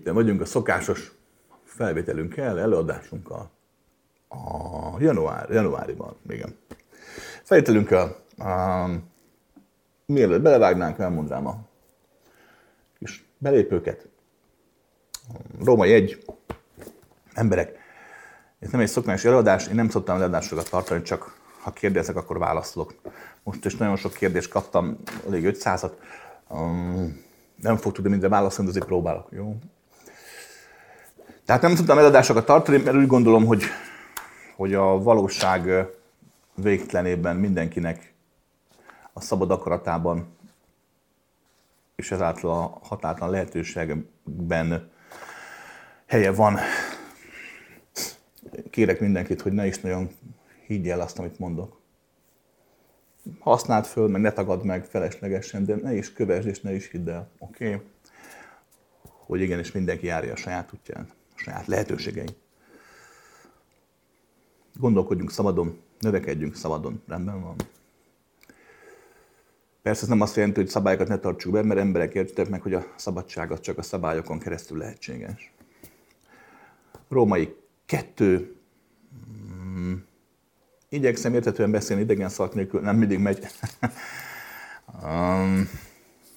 Itt vagyunk a szokásos felvételünkkel, előadásunkkal. A január, januáriban, igen. Felvételünkkel, um, mielőtt belevágnánk, elmondanám a kis belépőket. Római egy emberek. Ez nem egy szokványos előadás, én nem szoktam előadásokat tartani, csak ha kérdezek, akkor válaszolok. Most is nagyon sok kérdést kaptam, elég 500-at. Um, nem fog tudni mindre válaszolni, de azért próbálok, jó? Tehát nem tudtam eladásokat tartani, mert úgy gondolom, hogy, hogy a valóság végtelenében mindenkinek a szabad akaratában és ezáltal a határtalan lehetőségben helye van. Kérek mindenkit, hogy ne is nagyon higgy el azt, amit mondok. Használd föl, meg ne tagad meg feleslegesen, de ne is kövesd és ne is hidd el. Oké? Okay? Hogy igenis mindenki járja a saját útján, saját lehetőségein. Gondolkodjunk szabadon, növekedjünk szabadon. Rendben van. Persze ez nem azt jelenti, hogy szabályokat ne tartsuk be, mert emberek értettek meg, hogy a szabadság az csak a szabályokon keresztül lehetséges. Római kettő. Hmm. Igyekszem értetően beszélni idegen szak nélkül, nem mindig megy. um,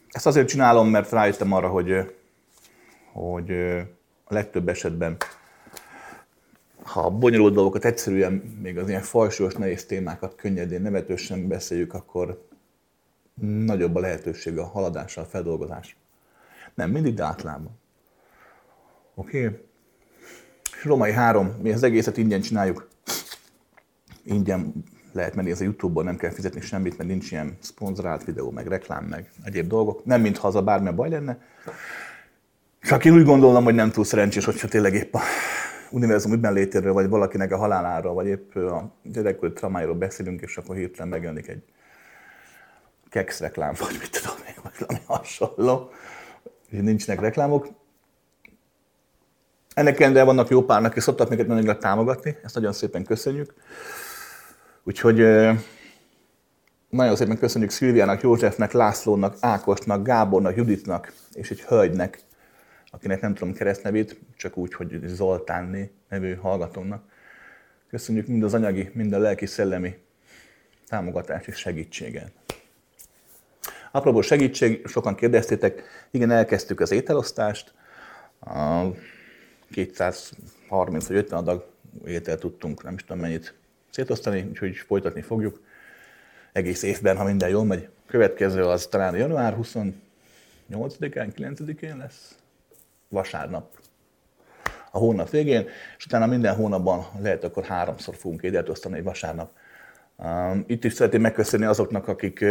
ezt azért csinálom, mert rájöttem arra, hogy, hogy legtöbb esetben, ha a bonyolult dolgokat egyszerűen, még az ilyen fajsúlyos, nehéz témákat könnyedén, nevetősen beszéljük, akkor nagyobb a lehetőség a haladásra, a feldolgozás. Nem mindig, de. Oké? Okay? Romai 3, mi az egészet ingyen csináljuk. Ingyen lehet menni ez a Youtube-ból, nem kell fizetni semmit, mert nincs ilyen szponzorált videó, meg reklám, meg egyéb dolgok. Nem mintha az a bármilyen baj lenne. Csak én úgy gondolom, hogy nem túl szerencsés, hogyha tényleg épp a univerzum ügyben létéről, vagy valakinek a haláláról, vagy épp a gyerekkori tramáiról beszélünk, és akkor hirtelen megjelenik egy keks reklám, vagy mit tudom én, vagy valami hasonló. És nincsenek reklámok. Ennek ellenére vannak jó párnak, és szoktak minket nagyon támogatni, ezt nagyon szépen köszönjük. Úgyhogy nagyon szépen köszönjük Szilviának, Józsefnek, Lászlónak, Ákosnak, Gábornak, Juditnak és egy hölgynek, akinek nem tudom keresztnevét, csak úgy, hogy Zoltánné nevű hallgatónak. Köszönjük mind az anyagi, mind a lelki, szellemi támogatást és segítséget. Apróból segítség, sokan kérdeztétek, igen, elkezdtük az ételosztást, 230 vagy 50 adag ételt tudtunk, nem is tudom mennyit szétosztani, úgyhogy folytatni fogjuk egész évben, ha minden jól megy. Következő az talán január 28-án, 9-én lesz, vasárnap a hónap végén, és utána minden hónapban lehet akkor háromszor fogunk ételt osztani egy vasárnap. Itt is szeretném megköszönni azoknak, akik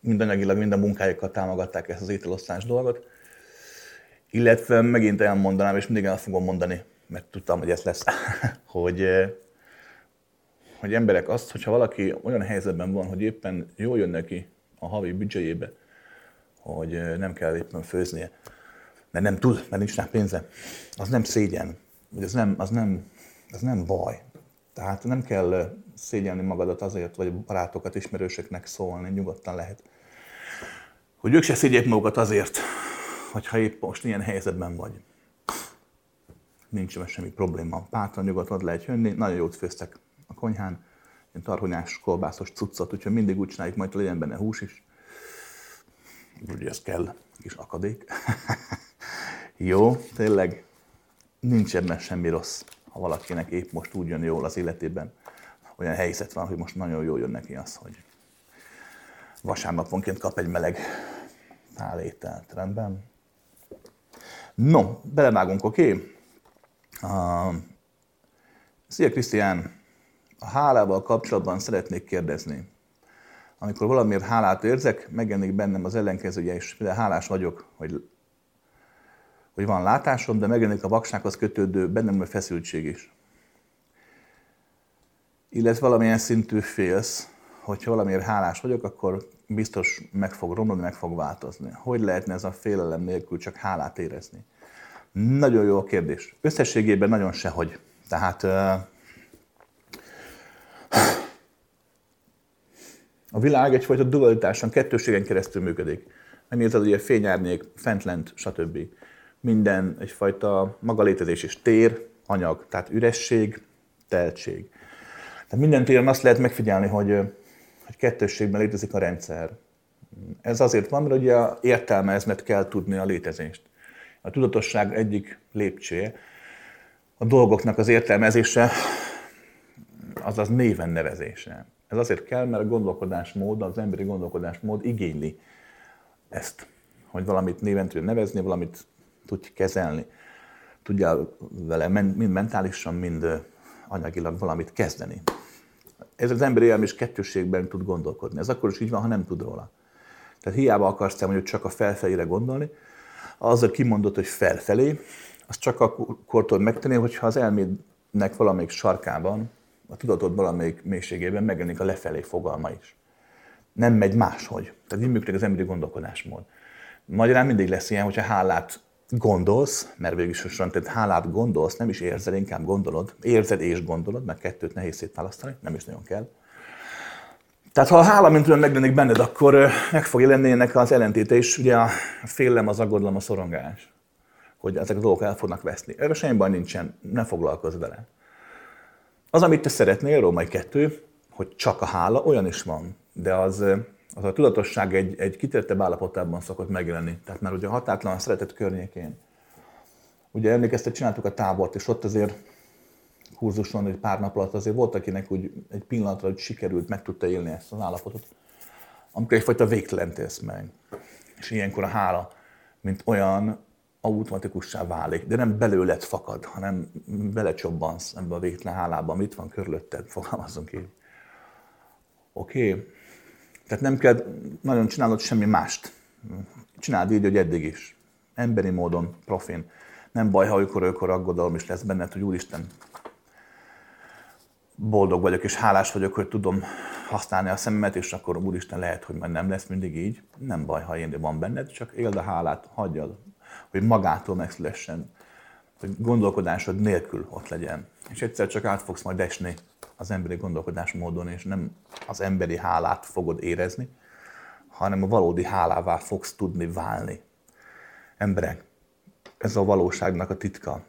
mind anyagilag, mind a munkájukkal támogatták ezt az ételosztás dolgot. Illetve megint elmondanám, és mindig el fogom mondani, mert tudtam, hogy ez lesz, hogy, eh, hogy emberek azt, hogyha valaki olyan helyzetben van, hogy éppen jól jön neki a havi büdzséjébe, hogy eh, nem kell éppen főznie, mert nem tud, mert nincs rá pénze, az nem szégyen, vagy az nem, az nem, az nem baj. Tehát nem kell szégyelni magadat azért, vagy barátokat, ismerősöknek szólni, nyugodtan lehet. Hogy ők se szégyeljék magukat azért, hogyha épp most ilyen helyzetben vagy. Nincs semmi probléma. Pátran nyugodtan lehet jönni, nagyon jót főztek a konyhán, ilyen tarhonyás, kolbászos cuccot, úgyhogy mindig úgy csináljuk, majd legyen benne hús is. Ugye ez kell, kis akadék. Jó, tényleg nincs ebben semmi rossz, ha valakinek épp most úgy jön jól az életében, olyan helyzet van, hogy most nagyon jól jön neki az, hogy vasárnaponként kap egy meleg tálételt. Rendben? No, belevágunk, oké? Okay? Uh, szia Krisztián! A hálával kapcsolatban szeretnék kérdezni. Amikor valamiért hálát érzek, megjelenik bennem az ellenkezője is. Például hálás vagyok, hogy, hogy van látásom, de megjelenik a vaksághoz kötődő bennem a feszültség is illetve valamilyen szintű félsz, hogyha valamiért hálás vagyok, akkor biztos meg fog romlani, meg fog változni. Hogy lehetne ez a félelem nélkül csak hálát érezni? Nagyon jó a kérdés. Összességében nagyon sehogy. Tehát a világ egyfajta dualitáson, kettőségen keresztül működik. Megnézed, hogy a fényárnyék, fentlent, stb. Minden egyfajta maga létezés is tér, anyag, tehát üresség, teltség. Tehát minden téren azt lehet megfigyelni, hogy, hogy kettősségben létezik a rendszer. Ez azért van, mert ugye értelmezned kell tudni a létezést. A tudatosság egyik lépcsője, a dolgoknak az értelmezése, azaz néven nevezése. Ez azért kell, mert a gondolkodásmód, az emberi gondolkodásmód igényli ezt, hogy valamit néven tudja nevezni, valamit tudj kezelni, tudjál vele mind mentálisan, mind anyagilag valamit kezdeni. Ez az emberi elm is kettősségben tud gondolkodni. Ez akkor is így van, ha nem tud róla. Tehát hiába akarsz te mondjuk csak a felfelére gondolni, azzal kimondott, hogy felfelé, azt csak akkor tudod megtenni, hogyha az elmédnek valamelyik sarkában, a tudatod valamelyik mélységében megjelenik a lefelé fogalma is. Nem megy máshogy. Tehát így működik az emberi gondolkodásmód. Magyarán mindig lesz ilyen, hogyha hálát gondolsz, mert végül is tehát hálát gondolsz, nem is érzel, inkább gondolod. Érzed és gondolod, mert kettőt nehéz szétválasztani, nem is nagyon kell. Tehát ha a hála, mint olyan megjelenik benned, akkor meg fog jelenni ennek az ellentéte is, ugye a félelem, az aggodalom, a szorongás, hogy ezek a dolgok el fognak veszni. Erre semmi baj nincsen, ne foglalkozz vele. Az, amit te szeretnél, Római kettő, hogy csak a hála, olyan is van, de az, az a tudatosság egy, egy kitettebb állapotában szokott megjelenni. Tehát már ugye a határtalan szeretet környékén. Ugye emlékeztek, csináltuk a tábort, és ott azért kurzuson egy pár nap alatt azért volt, akinek úgy egy pillanatra hogy sikerült, meg tudta élni ezt az állapotot, amikor egyfajta végtelen tesz meg. És ilyenkor a hála, mint olyan automatikussá válik, de nem belőled fakad, hanem belecsobbansz ebbe a végtelen hálába, amit van körülötted, fogalmazunk így. Oké? Okay? Tehát nem kell nagyon csinálnod semmi mást. Csináld így, hogy eddig is. Emberi módon, profin. Nem baj, ha olykor, olykor aggodalom is lesz benned, hogy Úristen, boldog vagyok és hálás vagyok, hogy tudom használni a szememet, és akkor Úristen lehet, hogy majd nem lesz mindig így. Nem baj, ha én van benned, csak éld a hálát, hagyjad, hogy magától megszülessen, hogy gondolkodásod nélkül ott legyen. És egyszer csak át fogsz majd esni az emberi gondolkodásmódon, és nem az emberi hálát fogod érezni, hanem a valódi hálává fogsz tudni válni. Emberek, ez a valóságnak a titka.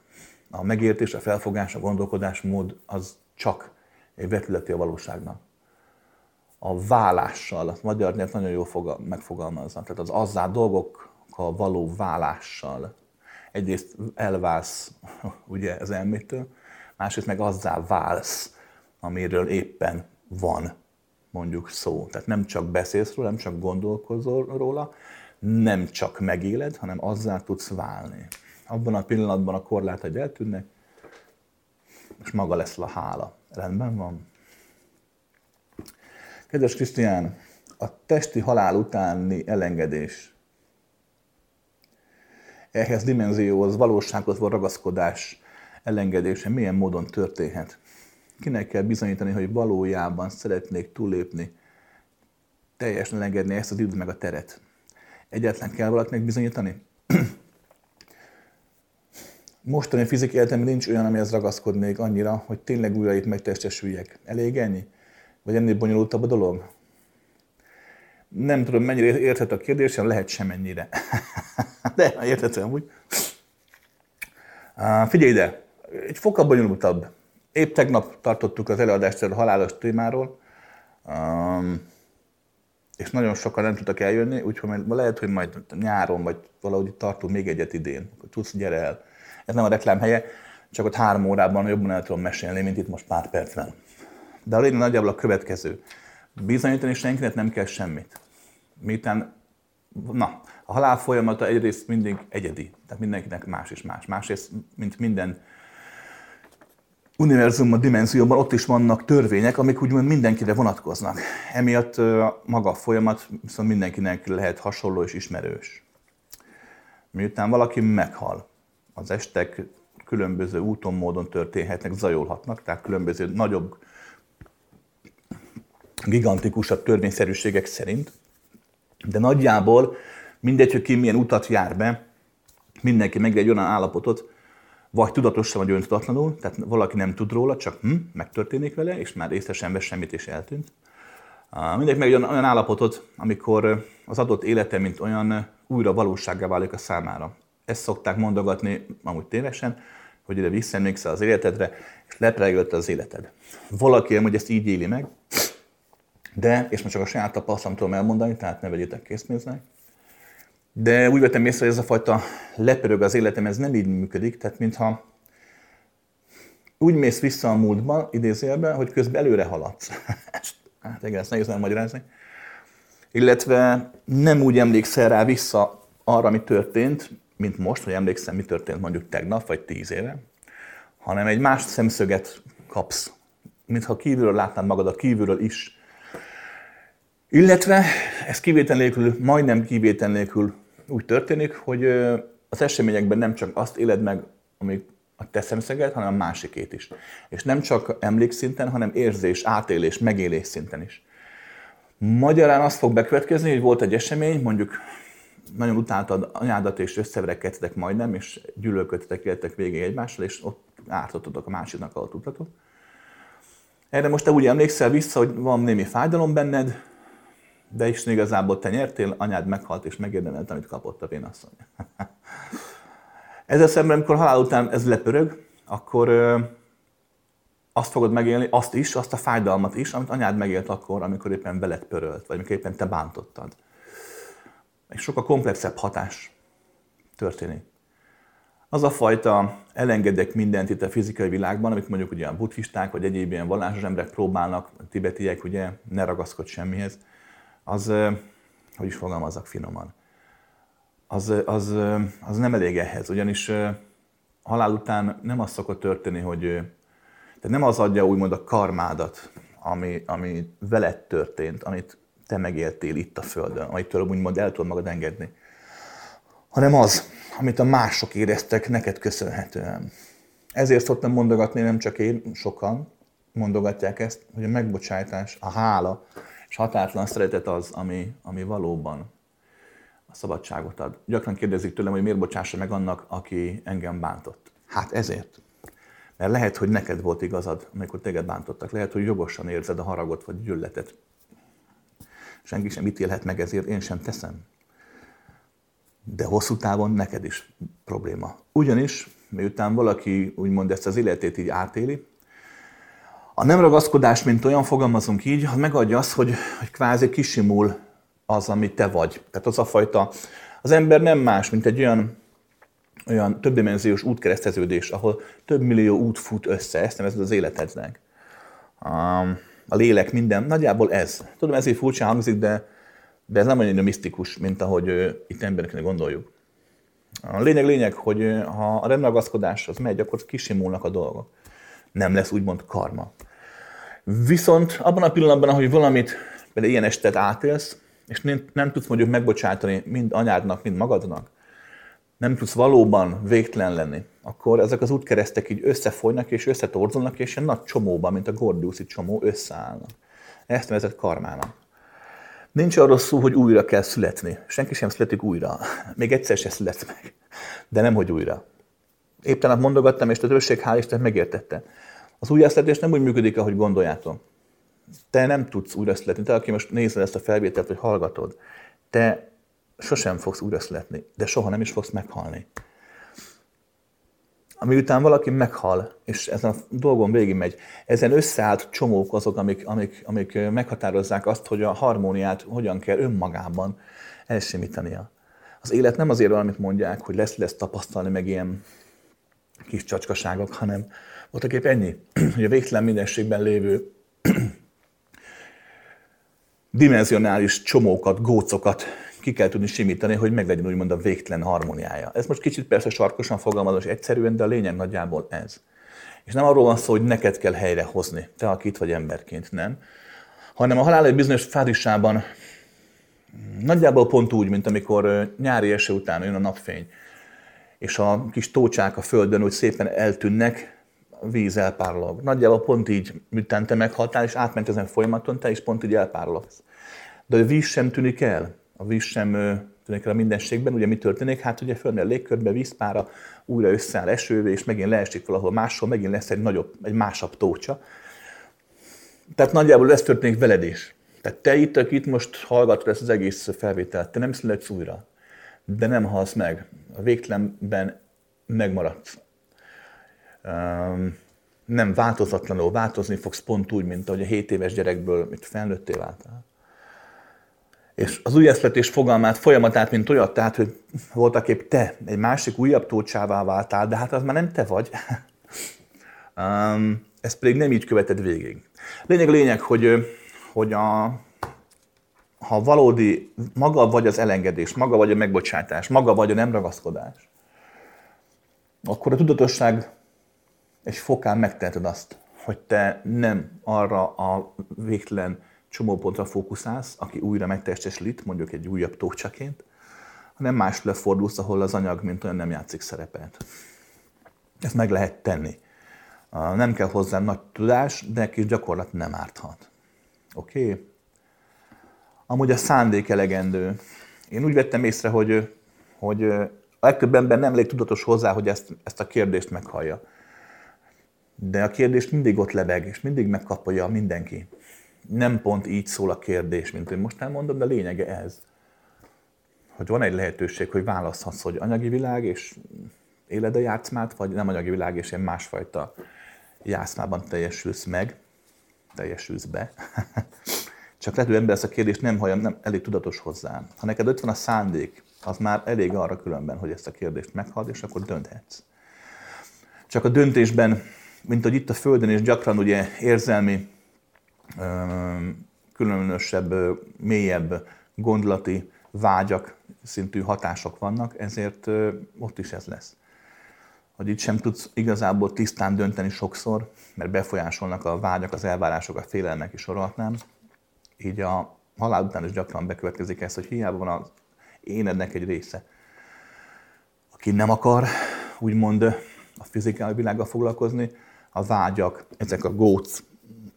A megértés, a felfogás, a gondolkodásmód az csak egy vetületi a valóságnak. A válással, a magyar nyelv nagyon jól megfogalmazza, tehát az azzá dolgokkal való válással. Egyrészt elválsz ugye az elmétől, másrészt meg azzá válsz, amiről éppen van mondjuk szó. Tehát nem csak beszélsz róla, nem csak gondolkozol róla, nem csak megéled, hanem azzá tudsz válni. Abban a pillanatban a korlátai eltűnnek, és maga lesz a hála. Rendben van? Kedves Krisztián, a testi halál utáni elengedés, ehhez dimenzióhoz, valósághoz való ragaszkodás elengedése milyen módon történhet? Kinek kell bizonyítani, hogy valójában szeretnék túlépni, teljesen elengedni ezt az időt meg a teret? Egyetlen kell valakinek bizonyítani? mostani fizikai életemben nincs olyan, amihez ragaszkodnék annyira, hogy tényleg újra itt megtestesüljek. Elég ennyi? Vagy ennél bonyolultabb a dolog? Nem tudom, mennyire érthető a kérdésem, lehet semennyire. De érthető úgy. Figyelj ide, egy fokkal bonyolultabb. Épp tegnap tartottuk az előadást a halálos témáról, um, és nagyon sokan nem tudtak eljönni, úgyhogy lehet, hogy majd nyáron, vagy valahogy tartunk még egyet idén. Tudsz, gyere el ez nem a reklám helye, csak ott három órában jobban el tudom mesélni, mint itt most pár percben. De a lényeg nagyjából a következő. Bizonyítani senkinek nem kell semmit. Miután, na, a halál folyamata egyrészt mindig egyedi, tehát mindenkinek más és más. Másrészt, mint minden univerzum a dimenzióban ott is vannak törvények, amik úgymond mindenkire vonatkoznak. Emiatt maga a folyamat viszont mindenkinek lehet hasonló és ismerős. Miután valaki meghal, az estek különböző úton, módon történhetnek, zajolhatnak, tehát különböző nagyobb, gigantikusabb törvényszerűségek szerint. De nagyjából mindegy, hogy ki milyen utat jár be, mindenki meg egy olyan állapotot, vagy tudatosan, vagy öntudatlanul, tehát valaki nem tud róla, csak hm, megtörténik vele, és már észre sem vesz semmit, és eltűnt. Mindenki meg olyan, olyan állapotot, amikor az adott élete, mint olyan újra valósággá válik a számára ezt szokták mondogatni, amúgy tévesen, hogy ide visszaemlékszel az életedre, és lepregölte az életed. Valaki hogy ezt így éli meg, de, és most csak a saját tapasztalatomtól elmondani, tehát ne vegyétek készpénznek, de úgy vettem észre, hogy ez a fajta lepörög az életem, ez nem így működik, tehát mintha úgy mész vissza a múltba, idézélbe, hogy közben előre haladsz. hát igen, ezt nehéz megmagyarázni. Illetve nem úgy emlékszel rá vissza arra, mi történt, mint most, hogy emlékszem, mi történt mondjuk tegnap, vagy tíz éve, hanem egy más szemszöget kapsz, mintha kívülről látnád magadat, kívülről is. Illetve ez kivétel nélkül, majdnem kivétel nélkül úgy történik, hogy az eseményekben nem csak azt éled meg, amik a te szemszöged, hanem a másikét is. És nem csak emlékszinten, hanem érzés, átélés, megélés szinten is. Magyarán azt fog bekövetkezni, hogy volt egy esemény, mondjuk nagyon utáltad anyádat, és összeverekedtek majdnem, és gyűlölködtek, éltek végig egymással, és ott ártottatok a másiknak, ahol tudtatok. Erre most te úgy emlékszel vissza, hogy van némi fájdalom benned, de is igazából te nyertél, anyád meghalt, és megérdemelt, amit kapott a vénasszony. Ezzel szemben, amikor halál után ez lepörög, akkor ö, azt fogod megélni, azt is, azt a fájdalmat is, amit anyád megélt akkor, amikor éppen veled pörölt, vagy amikor éppen te bántottad. Egy sokkal komplexebb hatás történik. Az a fajta elengedek mindent itt a fizikai világban, amit mondjuk ugye a buddhisták, vagy egyéb ilyen vallásos emberek próbálnak, a tibetiek ugye, ne ragaszkodj semmihez, az, hogy is fogalmazzak finoman, az, az, az nem elég ehhez, ugyanis halál után nem az szokott történni, hogy tehát nem az adja úgymond a karmádat, ami, ami veled történt, amit te megéltél itt a Földön, amitől úgymond el tudod magad engedni, hanem az, amit a mások éreztek neked köszönhetően. Ezért szoktam mondogatni, nem csak én, sokan mondogatják ezt, hogy a megbocsájtás, a hála és határtlan szeretet az, ami, ami valóban a szabadságot ad. Gyakran kérdezik tőlem, hogy miért bocsássa meg annak, aki engem bántott. Hát ezért. Mert lehet, hogy neked volt igazad, amikor téged bántottak. Lehet, hogy jogosan érzed a haragot vagy gyűlöletet. Senki sem ítélhet meg, ezért én sem teszem. De hosszú távon neked is probléma. Ugyanis, miután valaki úgymond ezt az életét így átéli, a nem ragaszkodás, mint olyan, fogalmazunk így, az megadja azt, hogy, hogy kvázi kisimul az, ami te vagy. Tehát az a fajta, az ember nem más, mint egy olyan, olyan többdimenziós útkereszteződés, ahol több millió út fut össze, ezt nevezed az életednek. A lélek, minden, nagyjából ez. Tudom, ez így furcsa hangzik, de, de ez nem olyan misztikus, mint ahogy itt embereknek gondoljuk. A lényeg lényeg, hogy ha a remragaszkodás az megy, akkor kisimulnak a dolgok. Nem lesz úgymond karma. Viszont abban a pillanatban, ahogy valamit, például ilyen estet átélsz, és nem, nem tudsz mondjuk megbocsátani mind anyádnak, mind magadnak, nem tudsz valóban végtelen lenni, akkor ezek az útkeresztek így összefolynak és összetorzulnak, és ilyen nagy csomóban, mint a Gordiuszi csomó, összeállnak. Ezt nevezett karmának. Nincs arról szó, hogy újra kell születni. Senki sem születik újra. Még egyszer se születsz meg. De nem, hogy újra. Éppen mondogattam, és a többség hál' Isten megértette. Az újjászületés nem úgy működik, ahogy gondoljátok. Te nem tudsz újraszületni. Te, aki most nézed ezt a felvételt, vagy hallgatod, te sosem fogsz újraszületni, de soha nem is fogsz meghalni. Ami után valaki meghal, és ezen a dolgon végigmegy, ezen összeállt csomók azok, amik, amik, amik meghatározzák azt, hogy a harmóniát hogyan kell önmagában elsimítania. Az élet nem azért valamit mondják, hogy lesz lesz tapasztalni, meg ilyen kis csacskaságok, hanem voltak épp ennyi, hogy a végtelen mindenségben lévő dimenzionális csomókat, gócokat ki kell tudni simítani, hogy meglegyen úgymond a végtelen harmóniája. Ez most kicsit persze sarkosan fogalmazom, és egyszerűen, de a lényeg nagyjából ez. És nem arról van szó, hogy neked kell helyrehozni, te aki itt vagy emberként, nem. Hanem a halál egy bizonyos fázisában nagyjából pont úgy, mint amikor nyári eső után jön a napfény, és a kis tócsák a földön úgy szépen eltűnnek, víz elpárolog. Nagyjából pont így, miután te meghaltál, és átment ezen folyamaton, te is pont így elpárologsz. De a víz sem tűnik el. A víz sem tűnik el a mindenségben. Ugye mi történik? Hát ugye fölmegy a légkörbe, vízpára, újra összeáll esővé, és megint leesik valahol máshol, megint lesz egy nagyobb, egy másabb tócsa. Tehát nagyjából ez történik veled is. Tehát te itt, aki itt most hallgatod ezt az egész felvételt, te nem születsz újra de nem halsz meg. A végtelenben megmaradsz. Nem változatlanul változni fogsz pont úgy, mint ahogy a 7 éves gyerekből mit felnőtté váltál. És az újjászületés fogalmát, folyamatát, mint olyat, tehát, hogy voltak épp te egy másik újabb tócsává váltál, de hát az már nem te vagy. um, ezt pedig nem így követed végig. Lényeg lényeg, hogy, hogy a, ha valódi, maga vagy az elengedés, maga vagy a megbocsátás, maga vagy a nem ragaszkodás, akkor a tudatosság egy fokán megteheted azt, hogy te nem arra a végtelen csomópontra fókuszálsz, aki újra megtestesít, mondjuk egy újabb tócsaként, hanem más lefordulsz, ahol az anyag mint olyan nem játszik szerepet. Ezt meg lehet tenni. Nem kell hozzá nagy tudás, de kis gyakorlat nem árthat. Oké? Okay? Amúgy a szándék elegendő. Én úgy vettem észre, hogy, hogy a legtöbb ember nem elég tudatos hozzá, hogy ezt, ezt a kérdést meghallja. De a kérdés mindig ott lebeg, és mindig megkapja mindenki. Nem pont így szól a kérdés, mint én most elmondom, de lényege ez. Hogy van egy lehetőség, hogy választhatsz, hogy anyagi világ, és éled a játszmát, vagy nem anyagi világ, és ilyen másfajta játszmában teljesülsz meg, teljesülsz be. Csak lehet, hogy ember ezt a kérdést nem hallja, nem elég tudatos hozzá. Ha neked ott van a szándék, az már elég arra különben, hogy ezt a kérdést meghald, és akkor dönthetsz. Csak a döntésben, mint hogy itt a Földön is gyakran ugye érzelmi, különösebb, mélyebb gondolati vágyak szintű hatások vannak, ezért ott is ez lesz hogy itt sem tudsz igazából tisztán dönteni sokszor, mert befolyásolnak a vágyak, az elvárások, a félelmek is sorolhatnám. Így a halál után is gyakran bekövetkezik ez, hogy hiába van az énednek egy része, aki nem akar úgymond a fizikai világgal foglalkozni, a vágyak, ezek a góc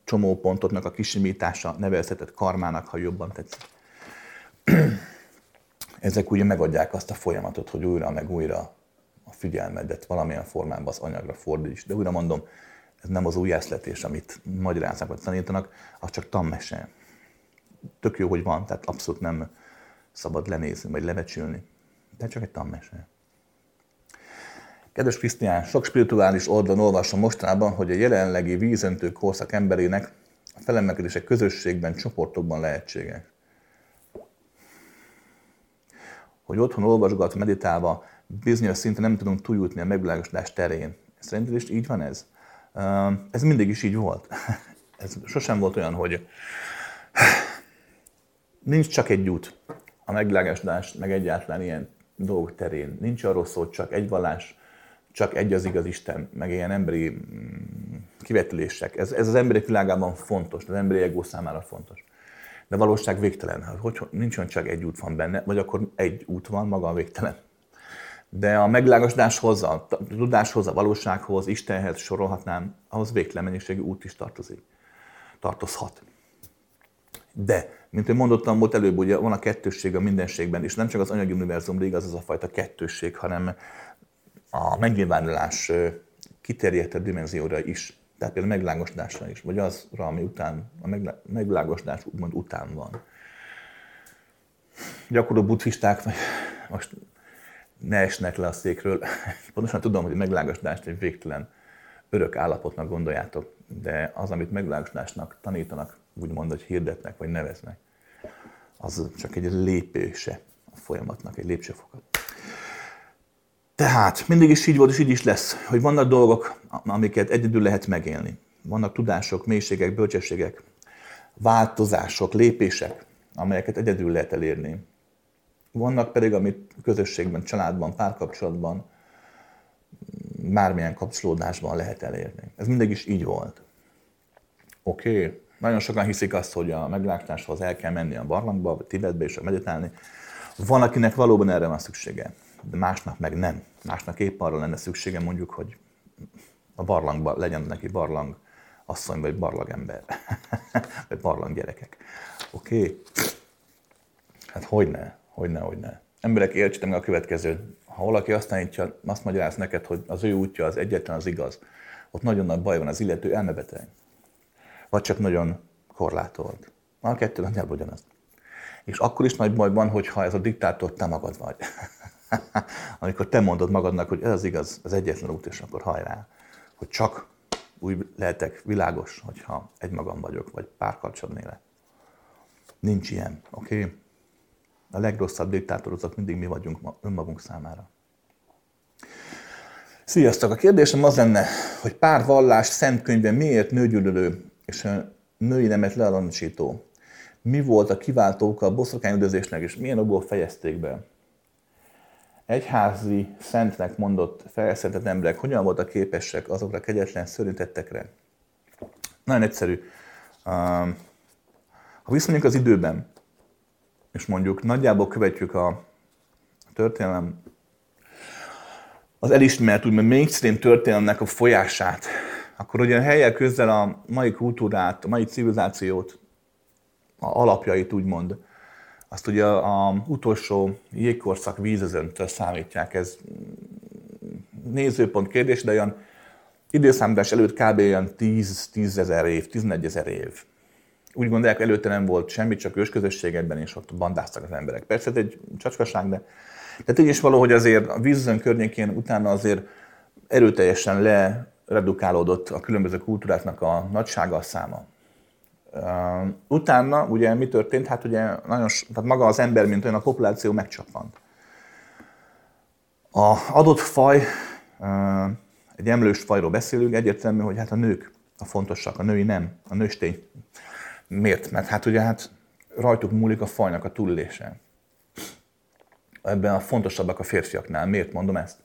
csomópontoknak a kisimítása nevezhetett karmának, ha jobban tetszik. Ezek ugye megadják azt a folyamatot, hogy újra meg újra figyelmedet valamilyen formában az anyagra fordíts. De újra mondom, ez nem az újjászletés, amit magyarázatot tanítanak, az csak tanmese. Tök jó, hogy van, tehát abszolút nem szabad lenézni, vagy lebecsülni. De csak egy tanmese. Kedves Krisztián, sok spirituális oldalon olvasom mostanában, hogy a jelenlegi vízöntő korszak emberének a felemelkedése közösségben, csoportokban lehetséges. Hogy otthon olvasgat, meditálva, bizonyos szinten nem tudunk túljutni a megvilágosodás terén. Szerinted is így van ez? Ez mindig is így volt. Ez sosem volt olyan, hogy nincs csak egy út a megvilágosodás, meg egyáltalán ilyen dolgok terén. Nincs arról szó, csak egy vallás, csak egy az igaz Isten, meg ilyen emberi mm, kivetülések. Ez, ez az emberi világában fontos, az emberi ego számára fontos. De valóság végtelen. Hogy, nincs olyan csak egy út van benne, vagy akkor egy út van, maga a végtelen. De a megvilágosodáshoz, a tudáshoz, a valósághoz, Istenhez sorolhatnám, ahhoz végtelen mennyiségű út is tartozik. Tartozhat. De, mint én mondottam, volt előbb, ugye van a kettősség a mindenségben, és nem csak az anyagi univerzumra igaz az a fajta kettősség, hanem a megnyilvánulás kiterjedtebb dimenzióra is. Tehát például a megvilágosodásra is, vagy azra, ami után, a megvilágosodás úgymond után van. Gyakorló buddhisták, most ne esnek le a székről. Pontosan tudom, hogy megvilágosodást egy végtelen örök állapotnak gondoljátok, de az, amit megvilágosodásnak tanítanak, úgymond, hogy hirdetnek vagy neveznek, az csak egy lépése a folyamatnak, egy lépcsőfokat. Tehát mindig is így volt, és így is lesz, hogy vannak dolgok, amiket egyedül lehet megélni. Vannak tudások, mélységek, bölcsességek, változások, lépések, amelyeket egyedül lehet elérni. Vannak pedig, amit közösségben, családban, párkapcsolatban, bármilyen kapcsolódásban lehet elérni. Ez mindig is így volt. Oké, okay. nagyon sokan hiszik azt, hogy a meglátáshoz el kell menni a barlangba, vagy Tibetbe és meditálni. Van, akinek valóban erre van szüksége, de másnak meg nem. Másnak épp arra lenne szüksége mondjuk, hogy a barlangba legyen neki barlang asszony, vagy barlang ember, vagy barlang gyerekek. Oké? Okay. Hát hogy ne? Hogyne, hogyne. Emberek értsétek meg a következőt. Ha valaki azt tanítja, azt magyaráz neked, hogy az ő útja az egyetlen az igaz, ott nagyon nagy baj van, az illető elmebeteg. Vagy csak nagyon korlátolt. A kettő nagyjából ugyanaz. És akkor is nagy baj van, hogyha ez a diktátor te magad vagy. amikor te mondod magadnak, hogy ez az igaz, az egyetlen út, és akkor hajrá, hogy csak úgy lehetek világos, hogyha egymagam vagyok, vagy párkapcsolat élet. Nincs ilyen, oké? Okay? A legrosszabb diktátorok mindig mi vagyunk önmagunk számára. Sziasztok! A kérdésem az lenne, hogy pár vallás szent könyvben miért nőgyűlölő és női nemet lealancsító? Mi volt a kiváltó oka a boszorkányüldözésnek, és milyen okból fejezték be? Egyházi szentnek mondott felszentett emberek hogyan voltak képesek azokra kegyetlen szörnytettekre? Nagyon egyszerű. Ha viszonyunk az időben, és mondjuk nagyjából követjük a történelem az elismert úgymond mainstream történelmnek a folyását, akkor ugye helyel közel a mai kultúrát, a mai civilizációt, a alapjait úgymond, azt ugye a utolsó jégkorszak vízözöntől számítják. Ez nézőpont kérdés, de olyan időszámítás előtt kb. olyan 10, ezer év, 11 ezer év. Úgy gondolják, előtte nem volt semmi, csak ősközösségekben, és ott bandáztak az emberek. Persze ez egy csacskaság, de tehát így is valahogy azért a vízözön környékén utána azért erőteljesen leredukálódott a különböző kultúráknak a nagysága, a száma. Utána ugye mi történt? Hát ugye nagyon, tehát maga az ember, mint olyan a populáció megcsapant. A adott faj, egy emlős fajról beszélünk, egyértelmű, hogy hát a nők a fontosak, a női nem, a nőstény. Miért? Mert hát ugye hát rajtuk múlik a fajnak a túlélése. Ebben a fontosabbak a férfiaknál. Miért mondom ezt?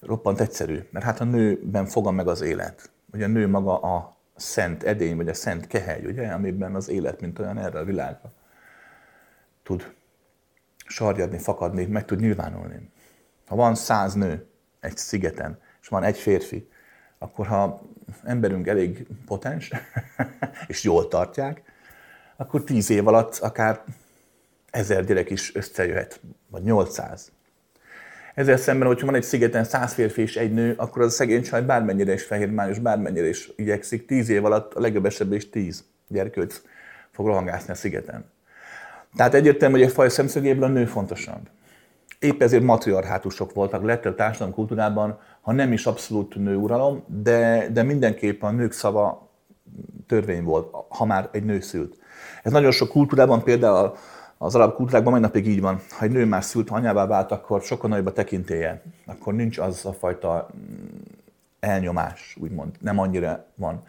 Roppant egyszerű, mert hát a nőben fogam meg az élet. Ugye a nő maga a szent edény, vagy a szent kehely, ugye, amiben az élet, mint olyan erre a világra tud sarjadni, fakadni, meg tud nyilvánulni. Ha van száz nő egy szigeten, és van egy férfi, akkor ha emberünk elég potens, és jól tartják, akkor tíz év alatt akár ezer gyerek is összejöhet, vagy 800. Ezzel szemben, hogyha van egy szigeten száz férfi és egy nő, akkor az a szegény csaj bármennyire is fehérmányos, bármennyire is igyekszik, tíz év alatt a legjobb esetben is tíz gyerkőt fog rohangászni a szigeten. Tehát egyértelmű, hogy a faj szemszögéből a nő fontosabb. Épp ezért matriarhátusok voltak lett a társadalom kultúrában, ha nem is abszolút nőuralom, de, de mindenképp a nők szava törvény volt, ha már egy nő szült. Ez nagyon sok kultúrában, például az arab kultúrákban mai napig így van. Ha egy nő már szült, anyává vált, akkor sokkal nagyobb a tekintélye. Akkor nincs az a fajta mm, elnyomás, úgymond. Nem annyira van,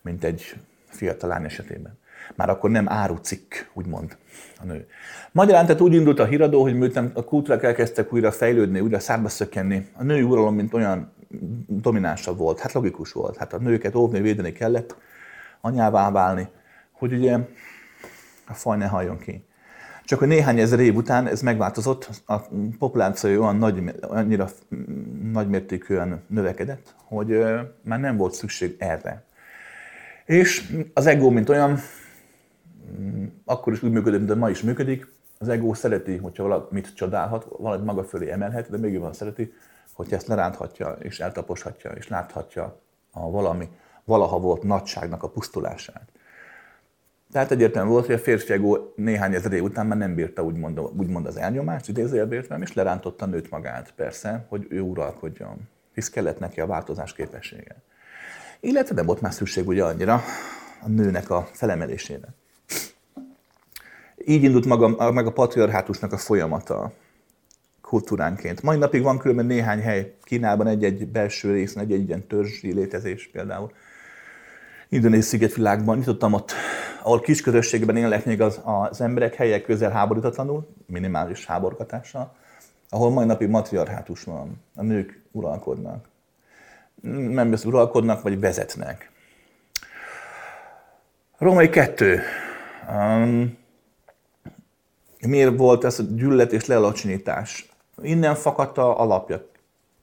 mint egy fiatal lány esetében. Már akkor nem árucikk, úgymond a nő. Magyarán tehát úgy indult a híradó, hogy miután a kultúrák elkezdtek újra fejlődni, újra szárba szökkenni, a női uralom, mint olyan dominánsabb volt. Hát logikus volt. Hát a nőket óvni, védeni kellett, anyává válni, hogy ugye a faj ne halljon ki. Csak hogy néhány ezer év után ez megváltozott, a populáció olyan nagy, annyira nagymértékűen növekedett, hogy már nem volt szükség erre. És az ego, mint olyan, mm, akkor is úgy működött, mint ma is működik. Az ego szereti, hogyha valamit csodálhat, valamit maga fölé emelhet, de még van szereti, hogy ezt leránthatja, és eltaposhatja, és láthatja a valami, valaha volt nagyságnak a pusztulását. Tehát egyértelmű volt, hogy a férfiagó néhány ezer év után már nem bírta úgymond, úgymond az elnyomást, idézőjelbértem, és lerántotta nőt magát, persze, hogy ő uralkodjon, hisz kellett neki a változás képessége. Illetve nem volt már szükség ugye annyira a nőnek a felemelésére. Így indult maga, meg a patriarhátusnak a folyamata kultúránként. Mai napig van különben néhány hely Kínában, egy-egy belső részen, egy-egy ilyen törzsi létezés például. Indonéz szigetvilágban nyitottam ott ahol kis közösségben élnek még az, az emberek helyek közel háborítatlanul, minimális háborgatással, ahol mai napig matriarhátus van, a nők uralkodnak. Nem az uralkodnak, vagy vezetnek. Római kettő. Um, miért volt ez a gyűlölet és lealacsonyítás? Innen fakadt a alapja.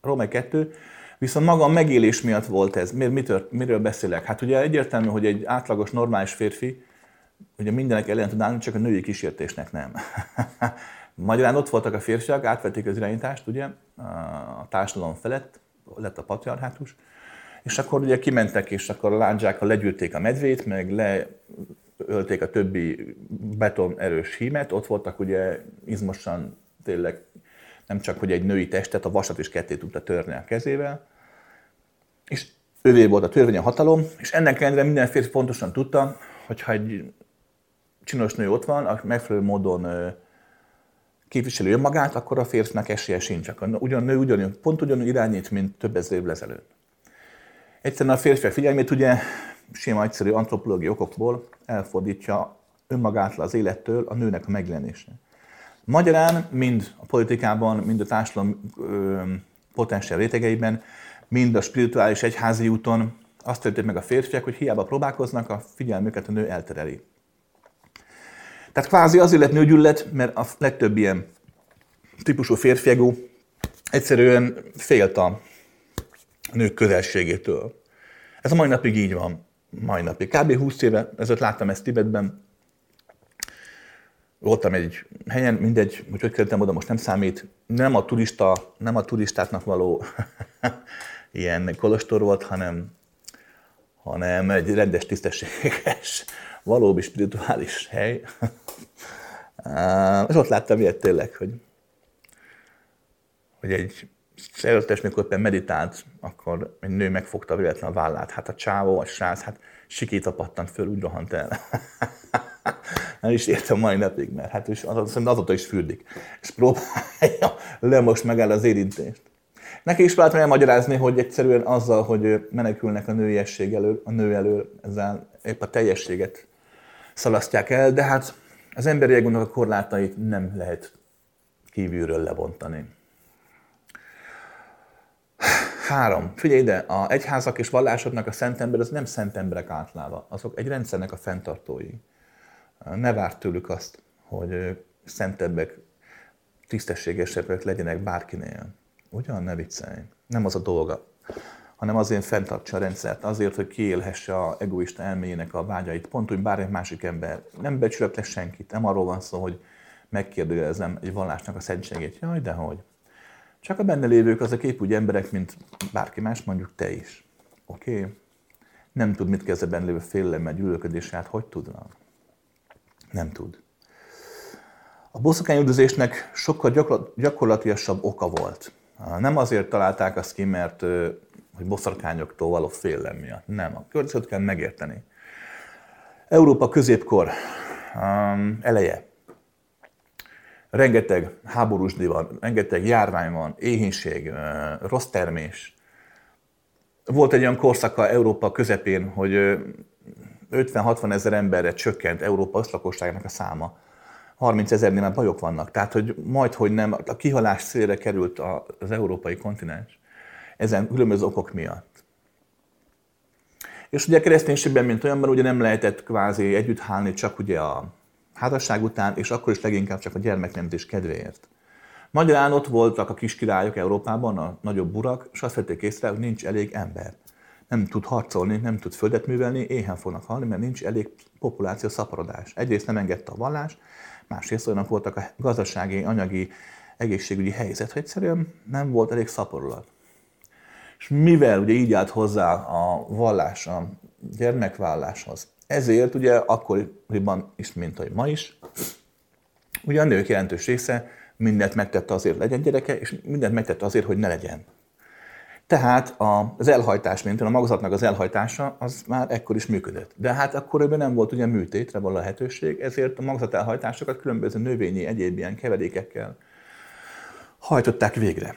Római kettő. Viszont maga a megélés miatt volt ez. Miért, mitől, miről beszélek? Hát ugye egyértelmű, hogy egy átlagos, normális férfi ugye mindenek ellen tud állni, csak a női kísértésnek nem. Magyarán ott voltak a férfiak, átvették az irányítást, ugye, a társadalom felett, lett a patriarhátus, és akkor ugye kimentek, és akkor a lándzsákkal legyűrték a medvét, meg leölték a többi beton erős hímet, ott voltak ugye izmosan tényleg nem csak, hogy egy női testet, a vasat is ketté tudta törni a kezével, és ővé volt a törvény a hatalom, és ennek ellenére minden férfi pontosan tudta, hogy ha egy csinos nő ott van, a megfelelő módon képviseli önmagát, akkor a férfinak esélye sincs. Ugyan nő ugyanúgy, pont ugyanúgy irányít, mint több ezer évvel ezelőtt. Egyszerűen a férfiak figyelmét ugye sima egyszerű antropológiai okokból elfordítja önmagától az élettől a nőnek a megjelenése. Magyarán mind a politikában, mind a társadalom potenciál rétegeiben, mind a spirituális egyházi úton azt történt meg a férfiak, hogy hiába próbálkoznak, a figyelmüket a nő eltereli. Tehát kvázi azért lett nőgyűlölet, mert a legtöbb ilyen típusú férfiegú egyszerűen félt a nők közelségétől. Ez a mai napig így van. Mai napig. Kb. 20 éve ezelőtt láttam ezt Tibetben. Voltam egy helyen, mindegy, hogy hogy kerültem oda, most nem számít. Nem a, turista, nem a turistáknak való ilyen kolostor volt, hanem, hanem egy rendes, tisztességes, valóbi spirituális hely. És ott láttam ilyet tényleg, hogy, hogy egy előttes, mikor éppen meditált, akkor egy nő megfogta véletlen a vállát. Hát a csávó, a srác, hát sikít pattant föl, úgy rohant el. Nem is értem mai napig, mert hát is, az, azóta is fürdik. És próbálja le most megáll az érintést. Neki is próbáltam elmagyarázni, hogy egyszerűen azzal, hogy menekülnek a nőiesség elől, a nő elől, ezzel épp a teljességet szalasztják el, de hát az emberi egónak a korlátait nem lehet kívülről lebontani. Három. Figyelj ide, a egyházak és vallásoknak a szent ember, az nem szent emberek átláva, azok egy rendszernek a fenntartói. Ne várt tőlük azt, hogy szentebbek, tisztességesebbek legyenek bárkinél. Ugyan, ne viccelj. Nem az a dolga hanem azért fenntartsa a rendszert, azért, hogy kiélhesse a egoista elméjének a vágyait, pont úgy bármely másik ember. Nem becsülök senkit, nem arról van szó, hogy megkérdőjelezem egy vallásnak a szentségét. Jaj, de hogy. Csak a benne lévők azok épp úgy emberek, mint bárki más, mondjuk te is. Oké? Okay? Nem tud mit kezdve benne lévő félelemmel, gyűlölködéssel, hát hogy tudna? Nem tud. A boszokányüldözésnek sokkal gyakorlatilasabb oka volt. Nem azért találták azt ki, mert hogy boszorkányoktól való félelem miatt. Nem, a következőt kell megérteni. Európa középkor um, eleje. Rengeteg háborúsdi van, rengeteg járvány van, éhínség, rossz termés. Volt egy olyan korszaka Európa közepén, hogy 50-60 ezer emberre csökkent Európa összlakosságának a száma. 30 ezernél már bajok vannak. Tehát, hogy majd, hogy nem, a kihalás szélre került az európai kontinens ezen különböző okok miatt. És ugye a kereszténységben, mint olyanban, ugye nem lehetett kvázi együtt hálni csak ugye a házasság után, és akkor is leginkább csak a gyermeknemzés kedvéért. Magyarán ott voltak a kis királyok Európában, a nagyobb urak, és azt vették észre, hogy nincs elég ember. Nem tud harcolni, nem tud földet művelni, éhen fognak halni, mert nincs elég populáció szaporodás. Egyrészt nem engedte a vallás, másrészt olyanok voltak a gazdasági, anyagi, egészségügyi helyzet, hogy egyszerűen nem volt elég szaporulat. És mivel ugye így állt hozzá a vallás, a gyermekválláshoz, ezért ugye akkoriban is, mint hogy ma is, ugye a nők jelentős része mindent megtette azért, legyen gyereke, és mindent megtette azért, hogy ne legyen. Tehát az elhajtás, mint a magzatnak az elhajtása, az már ekkor is működött. De hát akkor nem volt ugye műtétre való lehetőség, ezért a magzat elhajtásokat különböző növényi, egyéb ilyen keverékekkel hajtották végre.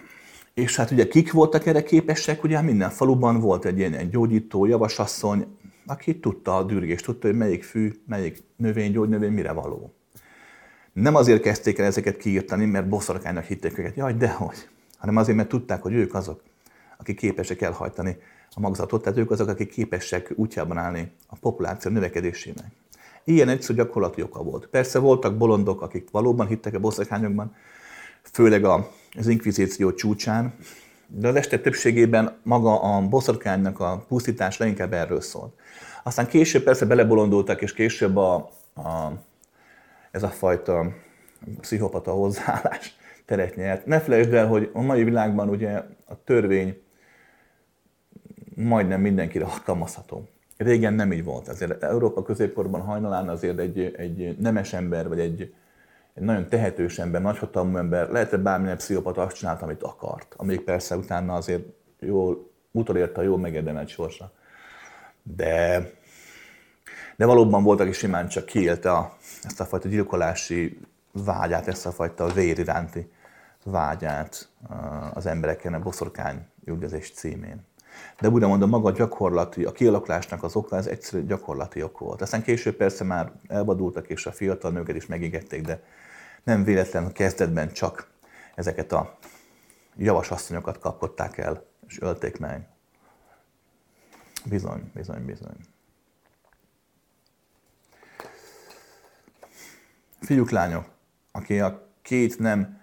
És hát ugye kik voltak erre képesek? Ugye minden faluban volt egy ilyen egy gyógyító, javasasszony, aki tudta a dürgést, tudta, hogy melyik fű, melyik növény, gyógynövény mire való. Nem azért kezdték el ezeket kiírtani, mert boszorkánynak hitték őket, jaj, dehogy, hanem azért, mert tudták, hogy ők azok, akik képesek elhajtani a magzatot, tehát ők azok, akik képesek útjában állni a populáció növekedésének. Ilyen egyszerű gyakorlati oka volt. Persze voltak bolondok, akik valóban hittek a boszorkányokban, főleg az inkvizíció csúcsán, de az este többségében maga a boszorkánynak a pusztítás leginkább erről szólt. Aztán később persze belebolondultak, és később a, a, ez a fajta pszichopata hozzáállás teret nyert. Ne felejtsd el, hogy a mai világban ugye a törvény majdnem mindenkire alkalmazható. Régen nem így volt. Azért Európa középkorban hajnalán azért egy, egy nemes ember, vagy egy, egy nagyon tehetős ember, nagyhatalmú ember, lehet-e bármilyen pszichopata azt csinált, amit akart. Amíg persze utána azért jól utolérte a jól megérdemelt sorsa. De, de valóban voltak, aki simán csak kiélte a, ezt a fajta gyilkolási vágyát, ezt a fajta vér iránti vágyát az embereken a boszorkány üldözés címén. De úgy mondom, maga a gyakorlati, a kialakulásnak az oka, ez egyszerű gyakorlati ok volt. Aztán később persze már elvadultak, és a fiatal nőket is megígették, de nem véletlen kezdetben csak ezeket a javasasszonyokat kapkodták el, és ölték meg. Bizony, bizony, bizony. Fiúk, lányok, aki a két nem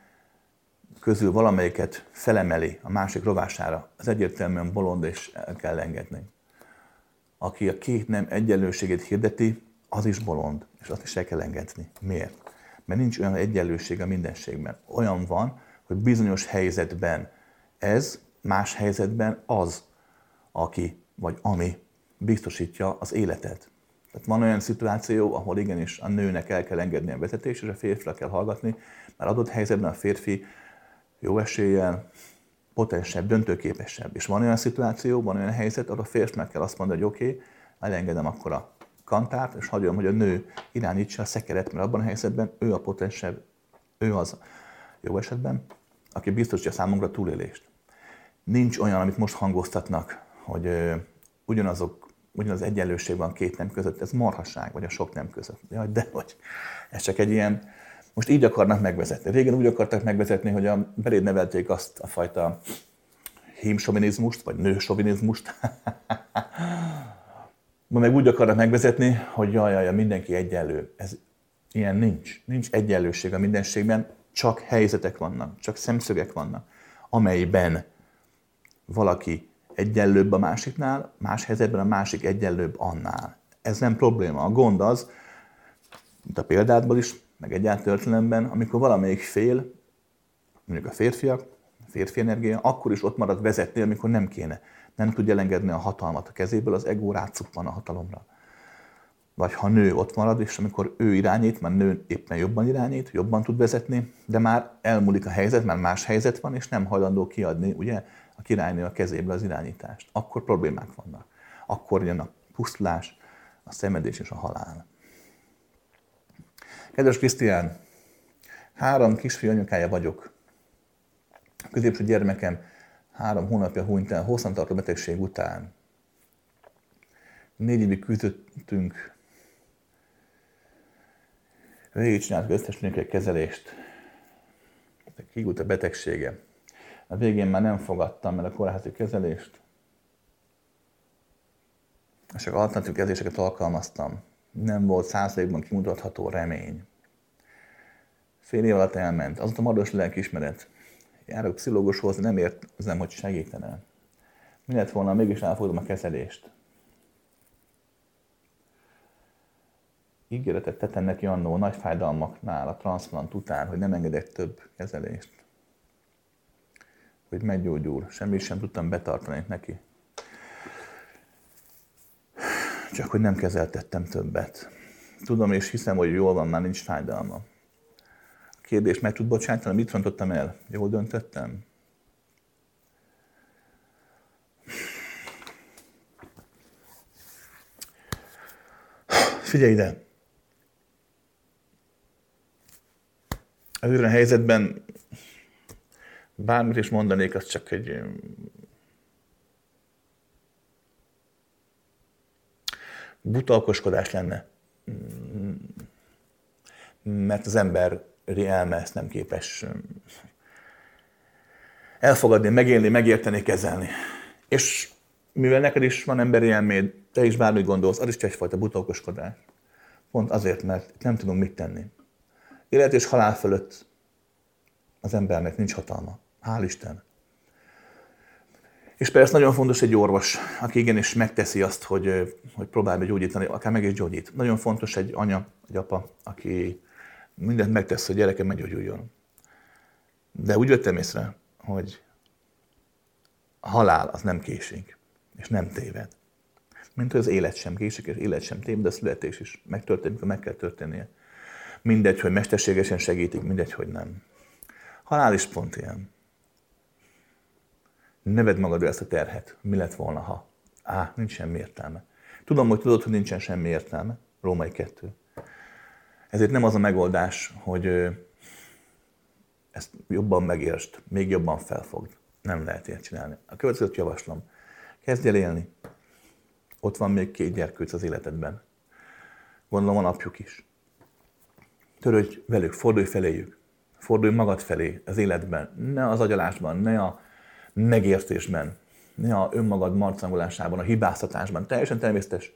közül valamelyiket felemeli a másik rovására, az egyértelműen bolond és el kell engedni. Aki a két nem egyenlőségét hirdeti, az is bolond, és azt is el kell engedni. Miért? Mert nincs olyan egyenlőség a mindenségben. Olyan van, hogy bizonyos helyzetben ez, más helyzetben az, aki vagy ami biztosítja az életet. Tehát van olyan szituáció, ahol igenis a nőnek el kell engedni a vezetést, és a férfira kell hallgatni, mert adott helyzetben a férfi jó eséllyel potensebb, döntőképesebb. És van olyan szituáció, van olyan helyzet, ahol a férfinak kell azt mondani, hogy oké, okay, elengedem akkor a kantárt, és hagyom, hogy a nő irányítsa a szekeret, mert abban a helyzetben ő a potensebb, ő az jó esetben, aki biztosítja számunkra túlélést. Nincs olyan, amit most hangoztatnak, hogy ugyanazok, ugyanaz egyenlőség van két nem között, ez marhaság, vagy a sok nem között. Jaj, de vagy. Ez csak egy ilyen, most így akarnak megvezetni. Régen úgy akartak megvezetni, hogy a, beléd nevelték azt a fajta hímsovinizmust, vagy nősovinizmust. Ma meg úgy akarnak megvezetni, hogy jaj, jaj, mindenki egyenlő. Ez ilyen nincs. Nincs egyenlőség a mindenségben, csak helyzetek vannak, csak szemszögek vannak, amelyben valaki egyenlőbb a másiknál, más helyzetben a másik egyenlőbb annál. Ez nem probléma. A gond az, mint a példádból is, meg egyáltalán amikor valamelyik fél, mondjuk a férfiak, a férfi energia, akkor is ott marad vezetni, amikor nem kéne. Nem tudja elengedni a hatalmat a kezéből, az ego rácuppan a hatalomra. Vagy ha nő ott marad, és amikor ő irányít, mert nő éppen jobban irányít, jobban tud vezetni, de már elmúlik a helyzet, már más helyzet van, és nem hajlandó kiadni, ugye, a királynő a kezéből az irányítást. Akkor problémák vannak. Akkor jön a pusztulás, a szemedés és a halál. Kedves Krisztián, három kisfiú anyukája vagyok. A középső gyermekem három hónapja hunyt el hosszantartó betegség után. Négy évig küzdöttünk, végigcsináltuk összes kezelést. Kigult a betegsége. A végén már nem fogadtam el a kórházi kezelést, és csak alternatív kezeléseket alkalmaztam. Nem volt százalékban kimutatható remény. Fél év alatt elment. Azóta magas lelkiismeret. Járok pszichológushoz, nem érzem, hogy segítene. Mi lett volna, mégis elfogadom a kezelést. Ígéretet tettem neki annó nagy fájdalmaknál a transzplant után, hogy nem engedek több kezelést hogy meggyógyul. Semmit sem tudtam betartani neki. Csak hogy nem kezeltettem többet. Tudom és hiszem, hogy jól van, már nincs fájdalma. A kérdés meg tud bocsátani, mit rontottam el? Jól döntöttem? Figyelj ide! Az a helyzetben bármit is mondanék, az csak egy buta okoskodás lenne. Mert az ember elme ezt nem képes elfogadni, megélni, megérteni, kezelni. És mivel neked is van emberi elméd, te is bármit gondolsz, az is egyfajta buta okoskodás. Pont azért, mert nem tudunk mit tenni. Élet és halál fölött az embernek nincs hatalma. Hál' Isten. És persze nagyon fontos egy orvos, aki igenis megteszi azt, hogy, hogy próbál gyógyítani, akár meg is gyógyít. Nagyon fontos egy anya, egy apa, aki mindent megtesz, hogy gyerekem meggyógyuljon. De úgy vettem észre, hogy a halál az nem késik, és nem téved. Mint hogy az élet sem késik, és élet sem téved, de a születés is megtörténik, meg kell történnie. Mindegy, hogy mesterségesen segítik, mindegy, hogy nem. Halál is pont ilyen. Neved magadra ezt a terhet. Mi lett volna, ha? Á, nincs semmi értelme. Tudom, hogy tudod, hogy nincsen semmi értelme. Római kettő. Ezért nem az a megoldás, hogy ezt jobban megértsd, még jobban felfogd. Nem lehet ilyet csinálni. A következőt javaslom. Kezdj el élni. Ott van még két gyerkőc az életedben. Gondolom van apjuk is. Törődj velük, fordulj feléjük. Fordulj magad felé az életben. Ne az agyalásban, ne a megértésben, ne a önmagad marcangolásában, a hibáztatásban. Teljesen természetes,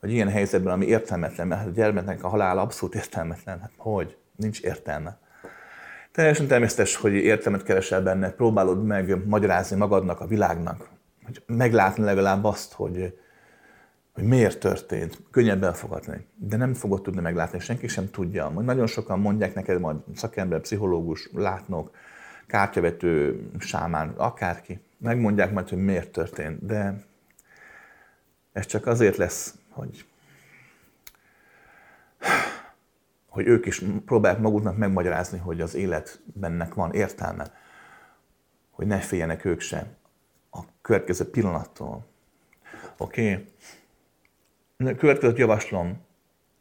hogy ilyen helyzetben, ami értelmetlen, mert a gyermeknek a halál abszolút értelmetlen. Hát hogy? Nincs értelme. Teljesen természetes, hogy értelmet keresel benne, próbálod meg magyarázni magadnak, a világnak, hogy meglátni legalább azt, hogy, hogy miért történt, könnyebb elfogadni. De nem fogod tudni meglátni, senki sem tudja. Majd nagyon sokan mondják neked, majd szakember, pszichológus, látnok, kártyavető, sámán, akárki. Megmondják majd, hogy miért történt, de ez csak azért lesz, hogy hogy ők is próbálják maguknak megmagyarázni, hogy az életbennek van értelme, hogy ne féljenek ők se a következő pillanattól. Oké? Okay? Következőt javaslom,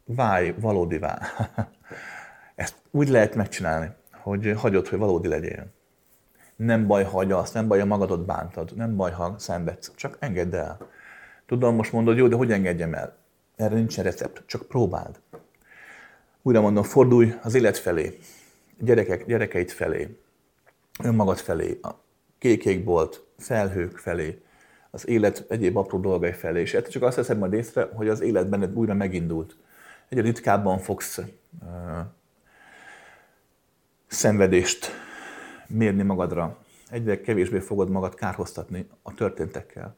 válj valódivá. Ezt úgy lehet megcsinálni, hogy hagyod, hogy valódi legyél. Nem baj, hagyja azt, nem baj, ha magadot bántad, nem baj, ha szenvedsz, csak engedd el. Tudom, most mondod, jó, de hogy engedjem el? Erre nincsen recept, csak próbáld újra mondom, fordulj az élet felé, gyerekek, gyerekeit felé, önmagad felé, a kékékbolt, felhők felé, az élet egyéb apró dolgai felé, és csak azt veszed majd észre, hogy az élet benned újra megindult. Egyre ritkábban fogsz uh, szenvedést mérni magadra, egyre kevésbé fogod magad kárhoztatni a történtekkel.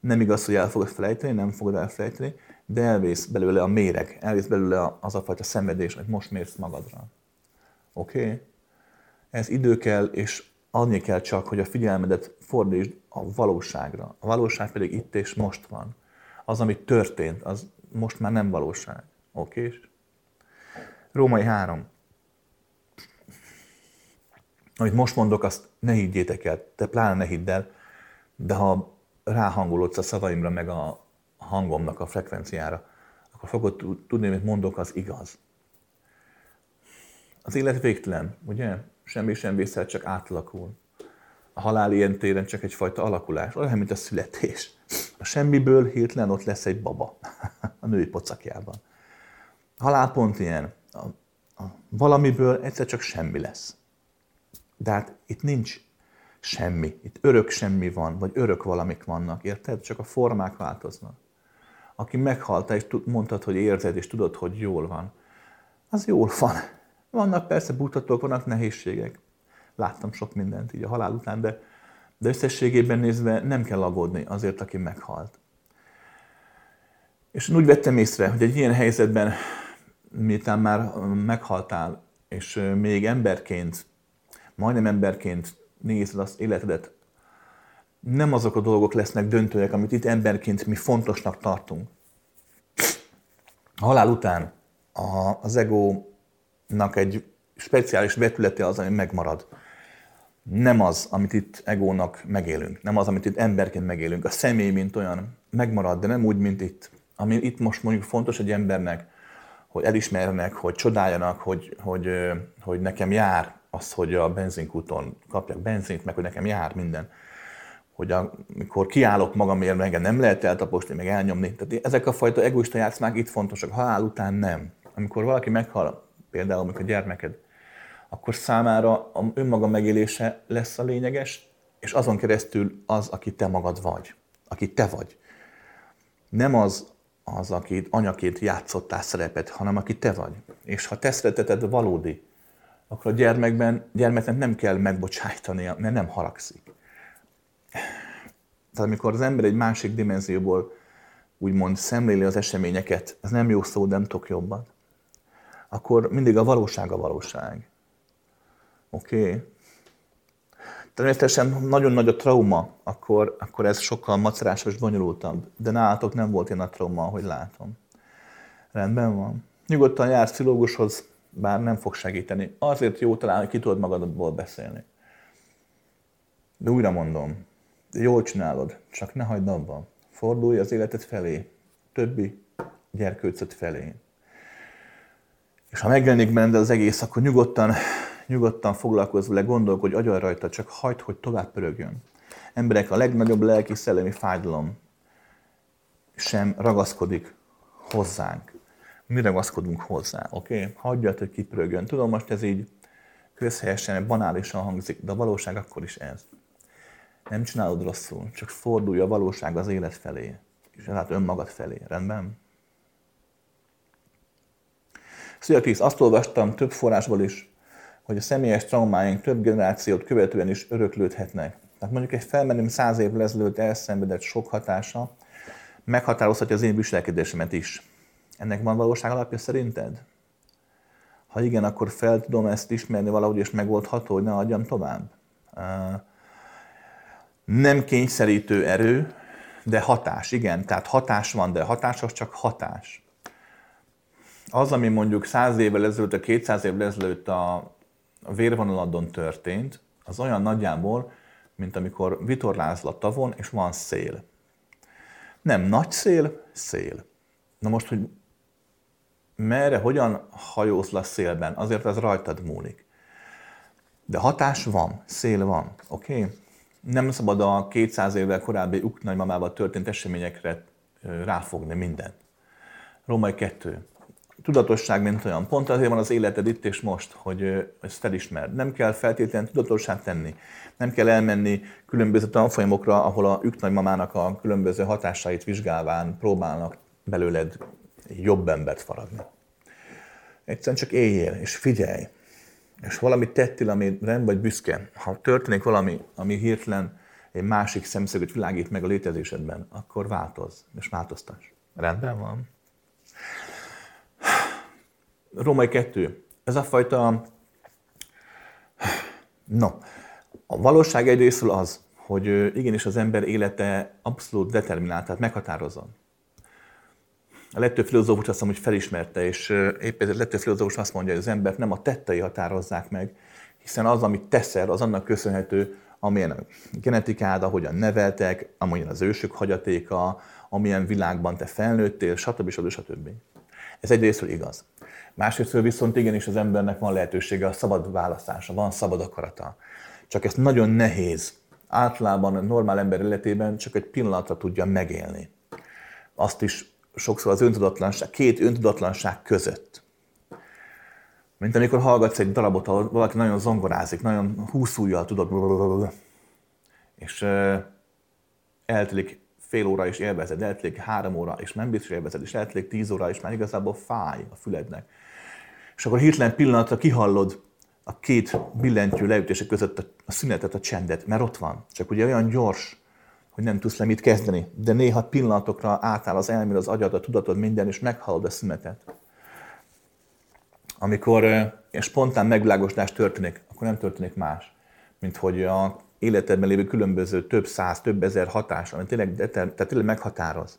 Nem igaz, hogy el fogod felejteni, nem fogod elfelejteni, de elvész belőle a méreg, elvész belőle az a fajta szenvedés, hogy most mérsz magadra. Oké? Okay? Ez idő kell, és adni kell csak, hogy a figyelmedet fordítsd a valóságra. A valóság pedig itt és most van. Az, ami történt, az most már nem valóság. Oké? Római 3. Amit most mondok, azt ne higgyétek el, te pláne ne hidd el, de ha ráhangolodsz a szavaimra, meg a, hangomnak a frekvenciára, akkor fogod tudni, hogy mondok, az igaz. Az élet végtelen, ugye? Semmi sem vészel, csak átalakul. A halál ilyen téren csak egyfajta alakulás, olyan, mint a születés. A semmiből hirtelen ott lesz egy baba a női pocakjában. Halál pont ilyen. A, a valamiből egyszer csak semmi lesz. De hát itt nincs semmi. Itt örök semmi van, vagy örök valamik vannak, érted? Csak a formák változnak aki meghalta, és mondtad, hogy érzed, és tudod, hogy jól van, az jól van. Vannak persze butatók, vannak nehézségek. Láttam sok mindent így a halál után, de, de összességében nézve nem kell aggódni azért, aki meghalt. És úgy vettem észre, hogy egy ilyen helyzetben, miután már meghaltál, és még emberként, majdnem emberként nézed az életedet nem azok a dolgok lesznek döntőek, amit itt emberként mi fontosnak tartunk. A halál után a, az egónak egy speciális vetülete az, ami megmarad. Nem az, amit itt egónak megélünk, nem az, amit itt emberként megélünk. A személy, mint olyan, megmarad, de nem úgy, mint itt. Ami itt most mondjuk fontos egy embernek, hogy elismerjenek, hogy csodáljanak, hogy, hogy, hogy nekem jár az, hogy a benzinkúton kapjak benzint, meg hogy nekem jár minden hogy amikor kiállok magamért, meg nem lehet eltaposni, meg elnyomni. Tehát ezek a fajta egoista játszmák itt fontosak, halál után nem. Amikor valaki meghal, például amikor gyermeked, akkor számára a önmaga megélése lesz a lényeges, és azon keresztül az, aki te magad vagy, aki te vagy. Nem az, az, akit anyaként játszottál szerepet, hanem aki te vagy. És ha te szereteted valódi, akkor a gyermekben, gyermeknek nem kell megbocsájtania, mert nem haragszik tehát amikor az ember egy másik dimenzióból úgymond szemléli az eseményeket, ez nem jó szó, de nem tudok jobban, akkor mindig a valóság a valóság. Oké? Okay? Természetesen nagyon nagy a trauma, akkor, akkor ez sokkal macerásos, bonyolultabb. De nálatok nem volt ilyen a trauma, ahogy látom. Rendben van. Nyugodtan jársz pszichológushoz, bár nem fog segíteni. Azért jó talán, hogy ki tudod magadból beszélni. De újra mondom, jól csinálod, csak ne hagyd abba. Fordulj az életed felé, többi gyerkőcöt felé. És ha megjelenik benned az egész, akkor nyugodtan, nyugodtan foglalkozz vele, gondolkodj, agyal rajta, csak hagyd, hogy tovább pörögjön. Emberek, a legnagyobb lelki szellemi fájdalom sem ragaszkodik hozzánk. Mi ragaszkodunk hozzá, oké? Okay? Hagyjad, hogy kipörögjön. Tudom, most ez így közhelyesen, banálisan hangzik, de a valóság akkor is ez. Nem csinálod rosszul, csak fordulj a valóság az élet felé, és hát önmagad felé. Rendben? Szia Krisz, azt olvastam több forrásból is, hogy a személyes traumáink több generációt követően is öröklődhetnek. Tehát mondjuk egy felmenőm száz év ezelőtt elszenvedett sok hatása meghatározhatja az én viselkedésemet is. Ennek van valóság alapja szerinted? Ha igen, akkor fel tudom ezt ismerni valahogy, és megoldható, hogy ne adjam tovább? Nem kényszerítő erő, de hatás, igen. Tehát hatás van, de hatás az csak hatás. Az, ami mondjuk 100 évvel ezelőtt, a 200 évvel ezelőtt a, vérvonaladon történt, az olyan nagyjából, mint amikor vitorlázol a tavon, és van szél. Nem nagy szél, szél. Na most, hogy merre, hogyan hajóz le szélben, azért ez rajtad múlik. De hatás van, szél van, oké? Okay? Nem szabad a 200 évvel korábbi uknagymamával történt eseményekre ráfogni mindent. Római 2 tudatosság, mint olyan. Pont azért van az életed itt és most, hogy ezt felismerd. Nem kell feltétlenül tudatosság tenni. Nem kell elmenni különböző tanfolyamokra, ahol a üknagymamának a különböző hatásait vizsgálván próbálnak belőled jobb embert faragni. Egyszerűen csak éljél, és figyelj. És valamit tettél, ami nem vagy büszke. Ha történik valami, ami hirtelen egy másik szemszögöt világít meg a létezésedben, akkor változ, és változtass. Rendben van? Római 2. Ez a fajta... No, a valóság egyrésztről az, hogy igenis az ember élete abszolút determinált, tehát meghatározon. A legtöbb filozófus azt mondja, hogy felismerte, és épp ezért a legtöbb filozófus azt mondja, hogy az embert nem a tettei határozzák meg, hiszen az, amit teszel, az annak köszönhető, amilyen a genetikád, ahogyan neveltek, amilyen az ősök hagyatéka, amilyen világban te felnőttél, stb. stb. stb. Ez egyrésztről igaz. Másrészt viszont igenis az embernek van lehetősége a szabad választása, van szabad akarata. Csak ezt nagyon nehéz. Általában a normál ember életében csak egy pillanatra tudja megélni. Azt is sokszor az öntudatlanság, két öntudatlanság között. Mint amikor hallgatsz egy darabot, ahol valaki nagyon zongorázik, nagyon húszújjal tudod, és eltelik fél óra is élvezed, eltelik három óra, és nem biztos élvezed, és eltelik tíz óra, és már igazából fáj a fülednek és akkor hirtelen pillanatra kihallod a két billentyű leütése között a szünetet, a csendet, mert ott van. Csak ugye olyan gyors, hogy nem tudsz le mit kezdeni. De néha pillanatokra átáll az elméd, az agyad, a tudatod, minden, és meghallod a szünetet. Amikor egy spontán megvilágosodás történik, akkor nem történik más, mint hogy a életedben lévő különböző több száz, több ezer hatás, amit tényleg, tehát tényleg meghatároz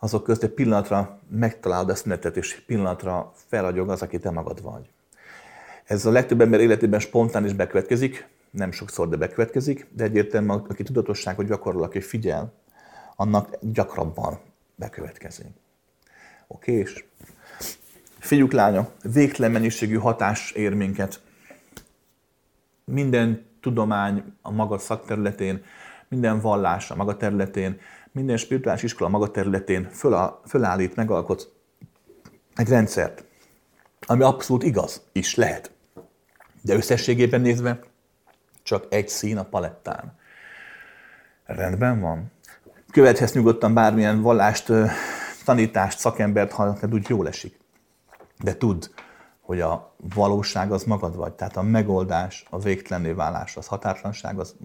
azok közt egy pillanatra megtalálod a szünetet, és pillanatra felagyog az, aki te magad vagy. Ez a legtöbb ember életében spontán is bekövetkezik, nem sokszor, de bekövetkezik, de egyértelműen aki tudatosságot gyakorol, aki figyel, annak gyakrabban bekövetkezik. Oké, és fiúk, lányok, végtelen mennyiségű hatás ér minket. Minden tudomány a maga szakterületén, minden vallás a maga területén, minden spirituális iskola maga területén föl, fölállít, megalkot egy rendszert, ami abszolút igaz is lehet. De összességében nézve csak egy szín a palettán. Rendben van. Követhetsz nyugodtan bármilyen vallást, tanítást, szakembert, ha neked úgy jól esik. De tudd, hogy a valóság az magad vagy. Tehát a megoldás, a végtelenné válás, az határtlanság, az,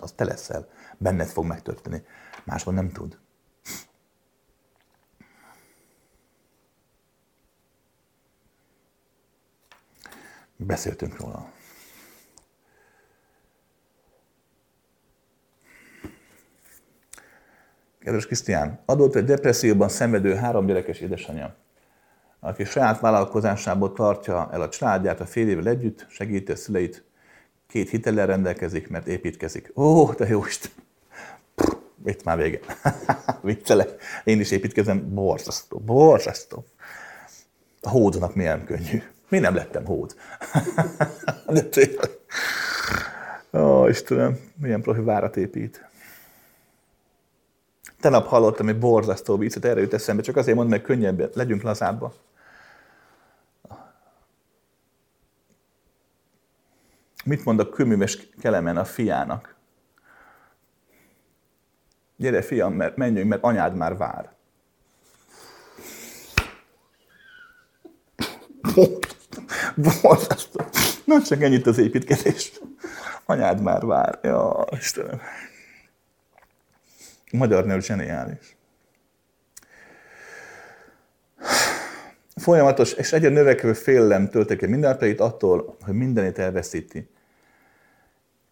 az te leszel. Benned fog megtörténni máshol nem tud. Beszéltünk róla. Kedves Krisztián, adott egy depresszióban szenvedő három gyerekes édesanyja. aki saját vállalkozásából tartja el a családját a fél évvel együtt, segíti a szüleit, két hitellel rendelkezik, mert építkezik. Ó, de jó Isten! Itt már vége. Viccelek. Én is építkezem. Borzasztó. Borzasztó. A hódnak milyen könnyű. Mi nem lettem hód? de tényleg. Ó, Istenem, milyen profi várat épít. Tenap hallottam egy borzasztó viccet, erre jut eszembe, csak azért mondom, hogy könnyebb, legyünk lazábbak. Mit mond a kőműves kelemen a fiának? Gyere, fiam, mert menjünk, mert anyád már vár. Borzasztó. Nem csak ennyit az építkezés. Anyád már vár. Ja, Istenem. Magyar nő zseniális. Folyamatos és egyre növekvő félelem töltek el mindennapjait attól, hogy mindenét elveszíti.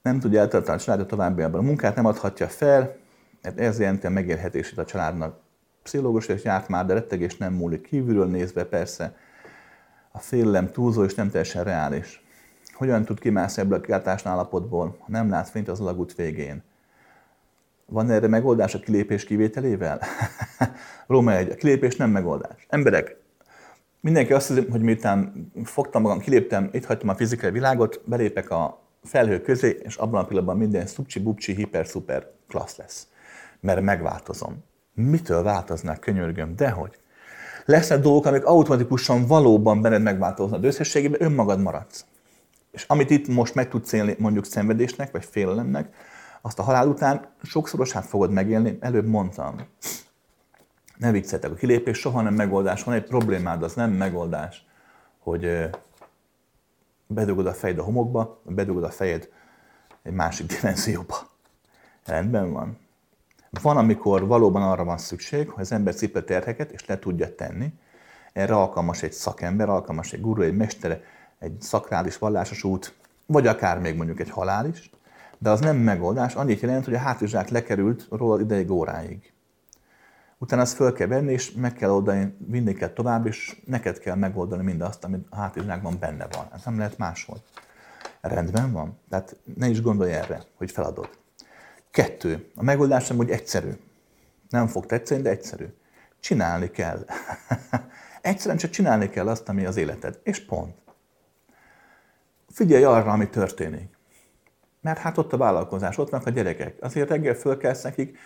Nem tudja eltartani a családot továbbiakban. A munkát nem adhatja fel, mert ez jelenti a megélhetését a családnak. Pszichológus és járt már, de rettegés nem múlik. Kívülről nézve persze a félelem túlzó és nem teljesen reális. Hogyan tud kimászni ebből a kilátásnál állapotból, ha nem lát fényt az alagút végén? Van erre megoldás a kilépés kivételével? Róma egy, a kilépés nem megoldás. Emberek, mindenki azt hiszi, hogy miután fogtam magam, kiléptem, itt hagytam a fizikai világot, belépek a felhő közé, és abban a pillanatban minden szupcsi, bupcsi, hiper, szuper klassz lesz. Mert megváltozom. Mitől változnak, könyörgöm? Dehogy. Lesznek dolgok, amik automatikusan valóban benned megváltoznak, de összességében önmagad maradsz. És amit itt most meg tudsz élni mondjuk szenvedésnek, vagy félelemnek, azt a halál után sokszorosát fogod megélni, előbb mondtam. Ne vicceltek, a kilépés soha nem megoldás, van egy problémád, az nem megoldás, hogy bedugod a fejed a homokba, bedugod a fejed egy másik dimenzióba. Rendben van. Van, amikor valóban arra van szükség, hogy az ember cipő terheket, és le tudja tenni. Erre alkalmas egy szakember, alkalmas egy guru, egy mestere, egy szakrális vallásos út, vagy akár még mondjuk egy halál is, de az nem megoldás, annyit jelent, hogy a hátizsák lekerült róla ideig óráig. Utána azt föl kell venni, és meg kell oldani, vinni kell tovább, és neked kell megoldani mindazt, amit a hátizsákban benne van. Ez nem lehet máshol. Rendben van? Tehát ne is gondolj erre, hogy feladod. Kettő. A megoldás nem úgy egyszerű. Nem fog tetszeni, de egyszerű. Csinálni kell. Egyszerűen csak csinálni kell azt, ami az életed. És pont. Figyelj arra, ami történik. Mert hát ott a vállalkozás, ott vannak a gyerekek. Azért reggel fölkelsz nekik,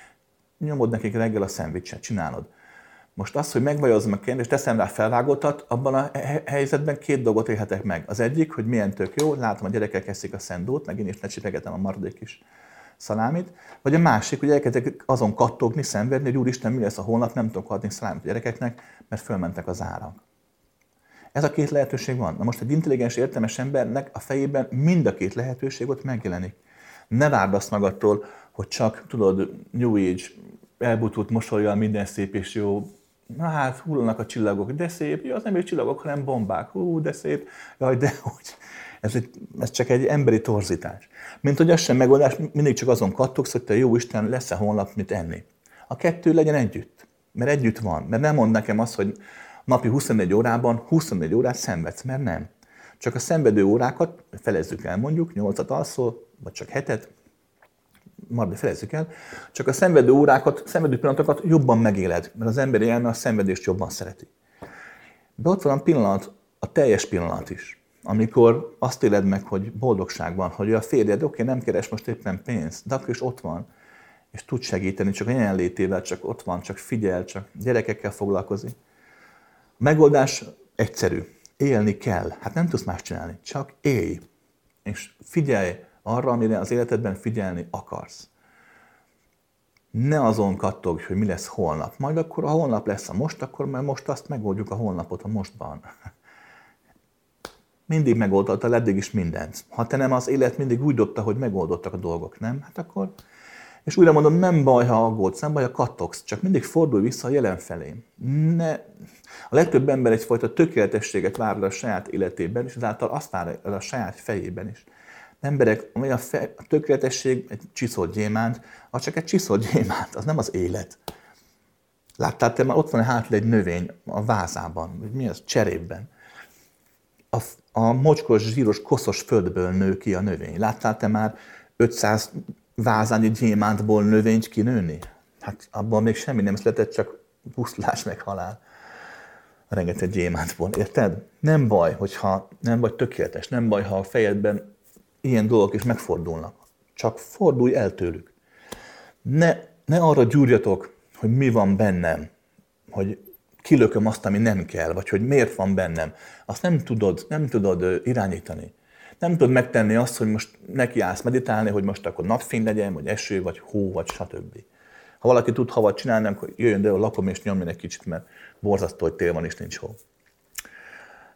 nyomod nekik reggel a szendvicset, csinálod. Most az, hogy megvajozom a kérdést, teszem rá felvágottat, abban a helyzetben két dolgot élhetek meg. Az egyik, hogy milyen tök jó, látom a gyerekek eszik a szendót, meg én is ne csipegetem a maradék is szalámit. Vagy a másik, hogy elkezdek azon kattogni, szenvedni, hogy úristen, mi lesz a holnap, nem tudok adni szalámit a gyerekeknek, mert fölmentek az árak. Ez a két lehetőség van. Na most egy intelligens, értelmes embernek a fejében mind a két lehetőség ott megjelenik. Ne várd azt magadtól, hogy csak, tudod, New Age, elbutult mosolyjal, minden szép és jó, na hát hullanak a csillagok, de szép, jó, az nem egy csillagok, hanem bombák, hú, de szép, jaj, de hogy. Ez, egy, ez csak egy emberi torzítás. Mint hogy az sem megoldás, mindig csak azon kattogsz, hogy te jó Isten, lesz-e holnap mit enni. A kettő legyen együtt, mert együtt van. Mert nem mond nekem azt, hogy napi 24 órában 24 órát szenvedsz, mert nem. Csak a szenvedő órákat, felezzük el mondjuk, 8-at alszol, vagy csak hetet, majd felezzük el, csak a szenvedő órákat, szenvedő pillanatokat jobban megéled, mert az emberi elme a szenvedést jobban szereti. De ott van a pillanat, a teljes pillanat is, amikor azt éled meg, hogy boldogság van, hogy a férjed, oké, nem keres most éppen pénzt, de akkor is ott van, és tud segíteni, csak a jelenlétével, csak ott van, csak figyel, csak gyerekekkel foglalkozik. Megoldás egyszerű. Élni kell. Hát nem tudsz más csinálni. Csak élj. És figyelj arra, amire az életedben figyelni akarsz. Ne azon kattogj, hogy mi lesz holnap. Majd akkor a holnap lesz a most, akkor már most azt megoldjuk a holnapot a mostban. Mindig megoldottad eddig is mindent. Ha te nem az élet mindig úgy dobta, hogy megoldottak a dolgok, nem? Hát akkor és újra mondom, nem baj, ha aggódsz, nem baj, ha kattogsz, csak mindig fordulj vissza a jelen felé. Ne, a legtöbb ember egyfajta tökéletességet vár a saját életében, és ezáltal azt vár el a saját fejében is. Emberek, ami a, fe, a tökéletesség egy csiszolt gyémánt, az csak egy csiszolt gyémánt, az nem az élet. Láttál te már ott van hátul egy növény a vázában, vagy mi az, cserében. A, a mocskos, zsíros, koszos földből nő ki a növény. Láttál te már 500 vázányi gyémántból növényt kinőni? Hát abban még semmi nem született, csak pusztulás meg halál. Rengeteg gyémántból, érted? Nem baj, hogyha nem vagy tökéletes, nem baj, ha a fejedben ilyen dolgok is megfordulnak. Csak fordulj el tőlük. Ne, ne arra gyúrjatok, hogy mi van bennem, hogy kilököm azt, ami nem kell, vagy hogy miért van bennem. Azt nem tudod, nem tudod irányítani. Nem tudod megtenni azt, hogy most nekiállsz meditálni, hogy most akkor napfény legyen, vagy eső, vagy hó, vagy stb. Ha valaki tud havat csinálni, akkor jöjjön de a lakom és nyomjon egy kicsit, mert borzasztó, hogy tél van és nincs hó.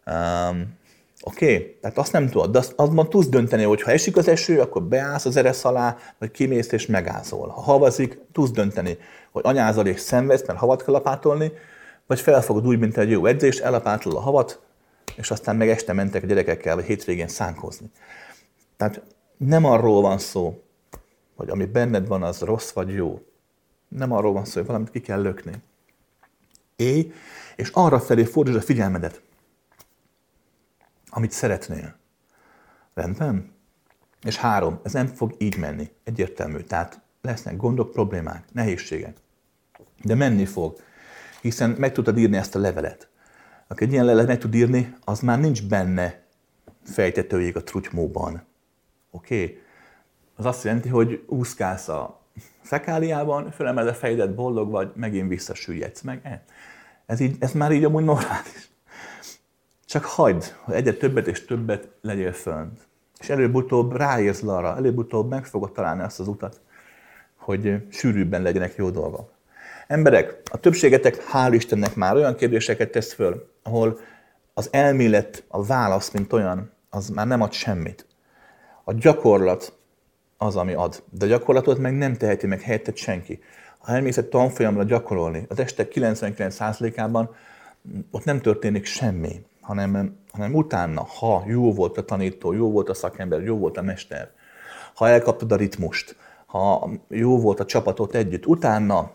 Um, Oké? Okay? Tehát azt nem tudod, de azt, azban tudsz dönteni, hogy ha esik az eső, akkor beállsz az eresz alá, vagy kimész és megázol. Ha havazik, tudsz dönteni, hogy anyázol és szenvedsz, mert havat kell lapátolni, vagy felfogod úgy, mint egy jó edzés, elapátolod a havat, és aztán meg este mentek a gyerekekkel, vagy hétvégén szánkozni. Tehát nem arról van szó, hogy ami benned van, az rossz vagy jó. Nem arról van szó, hogy valamit ki kell lökni. Éj, és arra felé fordítsd a figyelmedet, amit szeretnél. Rendben? És három, ez nem fog így menni. Egyértelmű. Tehát lesznek gondok, problémák, nehézségek. De menni fog. Hiszen meg tudtad írni ezt a levelet. Aki egy ilyen levelet meg tud írni, az már nincs benne fejtetőjég a trutymóban. Oké? Okay? Az azt jelenti, hogy úszkálsz a fekáliában, fölemeled a fejedet, boldog vagy, megint visszasüllyedsz meg. Eh, ez, így, ez már így amúgy normális. Csak hagyd, hogy egyre többet és többet legyél fönt. És előbb-utóbb ráérsz arra, előbb-utóbb meg fogod találni azt az utat, hogy sűrűbben legyenek jó dolgok. Emberek, a többségetek, hál' Istennek már olyan kérdéseket tesz föl, ahol az elmélet, a válasz, mint olyan, az már nem ad semmit. A gyakorlat az, ami ad. De a gyakorlatot meg nem teheti meg helyetted senki. Ha elmész egy tanfolyamra gyakorolni, az este 99%-ában ott nem történik semmi hanem, hanem utána, ha jó volt a tanító, jó volt a szakember, jó volt a mester, ha elkaptad a ritmust, ha jó volt a csapatot együtt, utána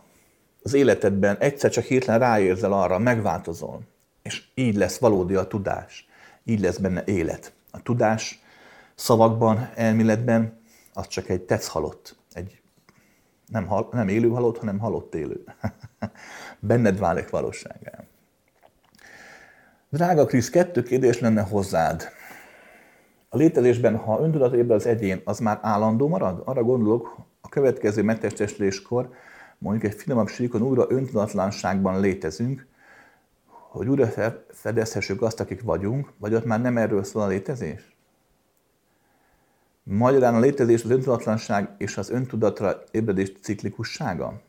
az életedben egyszer csak hirtelen ráérzel arra, megváltozol, és így lesz valódi a tudás, így lesz benne élet. A tudás szavakban, elméletben az csak egy tetsz halott, egy nem, hal, nem élő halott, hanem halott élő. Benned válik valóságá. Drága Krisz, kettő kérdés lenne hozzád. A létezésben, ha öntudat ébred az egyén, az már állandó marad? Arra gondolok, a következő megtestesüléskor, mondjuk egy finomabb síkon újra öntudatlanságban létezünk, hogy újra fedezhessük azt, akik vagyunk, vagy ott már nem erről szól a létezés? Magyarán a létezés az öntudatlanság és az öntudatra ébredés ciklikussága?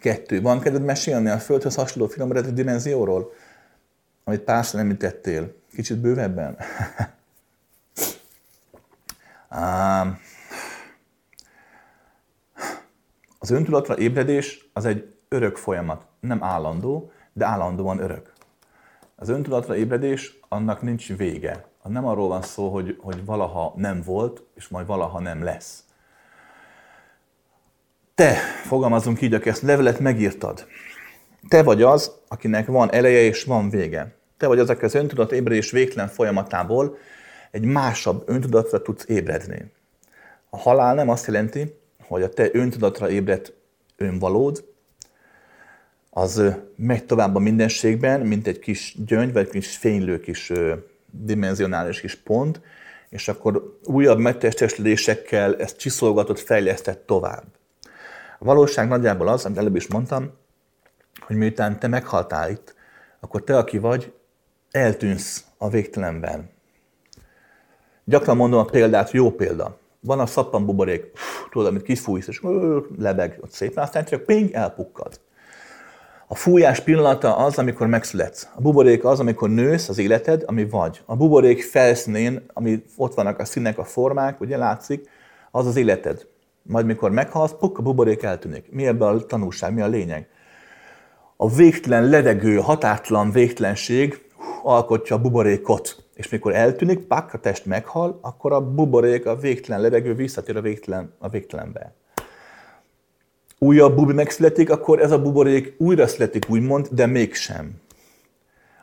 Kettő. Van kedved mesélni a Földhöz hasonló finom dimenzióról, amit párszor említettél? Kicsit bővebben? az öntudatra ébredés az egy örök folyamat. Nem állandó, de állandóan örök. Az öntudatra ébredés, annak nincs vége. Nem arról van szó, hogy, hogy valaha nem volt, és majd valaha nem lesz te, fogalmazunk így, aki ezt levelet megírtad, te vagy az, akinek van eleje és van vége. Te vagy az, aki az öntudat ébredés végtelen folyamatából egy másabb öntudatra tudsz ébredni. A halál nem azt jelenti, hogy a te öntudatra ébredt önvalód, az megy tovább a mindenségben, mint egy kis gyöngy, vagy kis fénylő kis dimenzionális kis pont, és akkor újabb megtestesülésekkel ezt csiszolgatott, fejlesztett tovább. A valóság nagyjából az, amit előbb is mondtam, hogy miután te meghaltál itt, akkor te, aki vagy, eltűnsz a végtelenben. Gyakran mondom a példát, jó példa. Van a szappan buborék, tudod, amit kifújsz, és lebeg, ott szépen, aztán csak ping, elpukkad. A fújás pillanata az, amikor megszületsz. A buborék az, amikor nősz az életed, ami vagy. A buborék felszínén, ami ott vannak a színek, a formák, ugye látszik, az az életed. Majd mikor meghalsz, puk, a buborék eltűnik. Mi ebben a tanulság, mi a lényeg? A végtelen levegő, határtlan végtelenség alkotja a buborékot. És mikor eltűnik, pak, a test meghal, akkor a buborék, a végtelen levegő visszatér a végtelen, a végtelenbe. Újabb bubi megszületik, akkor ez a buborék újra születik, úgymond, de mégsem.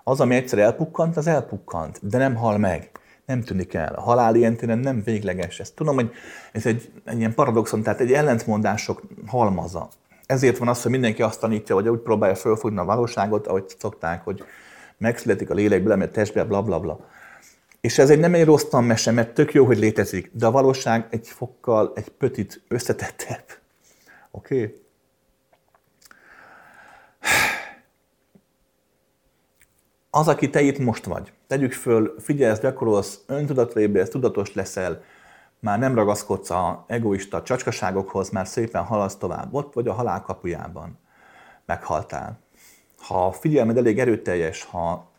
Az, ami egyszer elpukkant, az elpukkant, de nem hal meg. Nem tűnik el. A halál ilyen téren nem végleges. Ezt tudom, hogy ez egy, egy ilyen paradoxon, tehát egy ellentmondások halmaza. Ezért van az, hogy mindenki azt tanítja, vagy úgy próbálja fölfogni a valóságot, ahogy szokták, hogy megszületik a lélek, belemegy testbe, bla bla bla. És ez egy nem egy rossz tanmese, mert tök jó, hogy létezik, de a valóság egy fokkal, egy pötit összetettebb. Okay? Az, aki te itt most vagy, tegyük föl, figyelsz, gyakorolsz, öntudatra ébredsz, tudatos leszel, már nem ragaszkodsz a egoista csacskaságokhoz, már szépen haladsz tovább. Ott vagy a halál kapujában. Meghaltál. Ha a figyelmed elég erőteljes, ha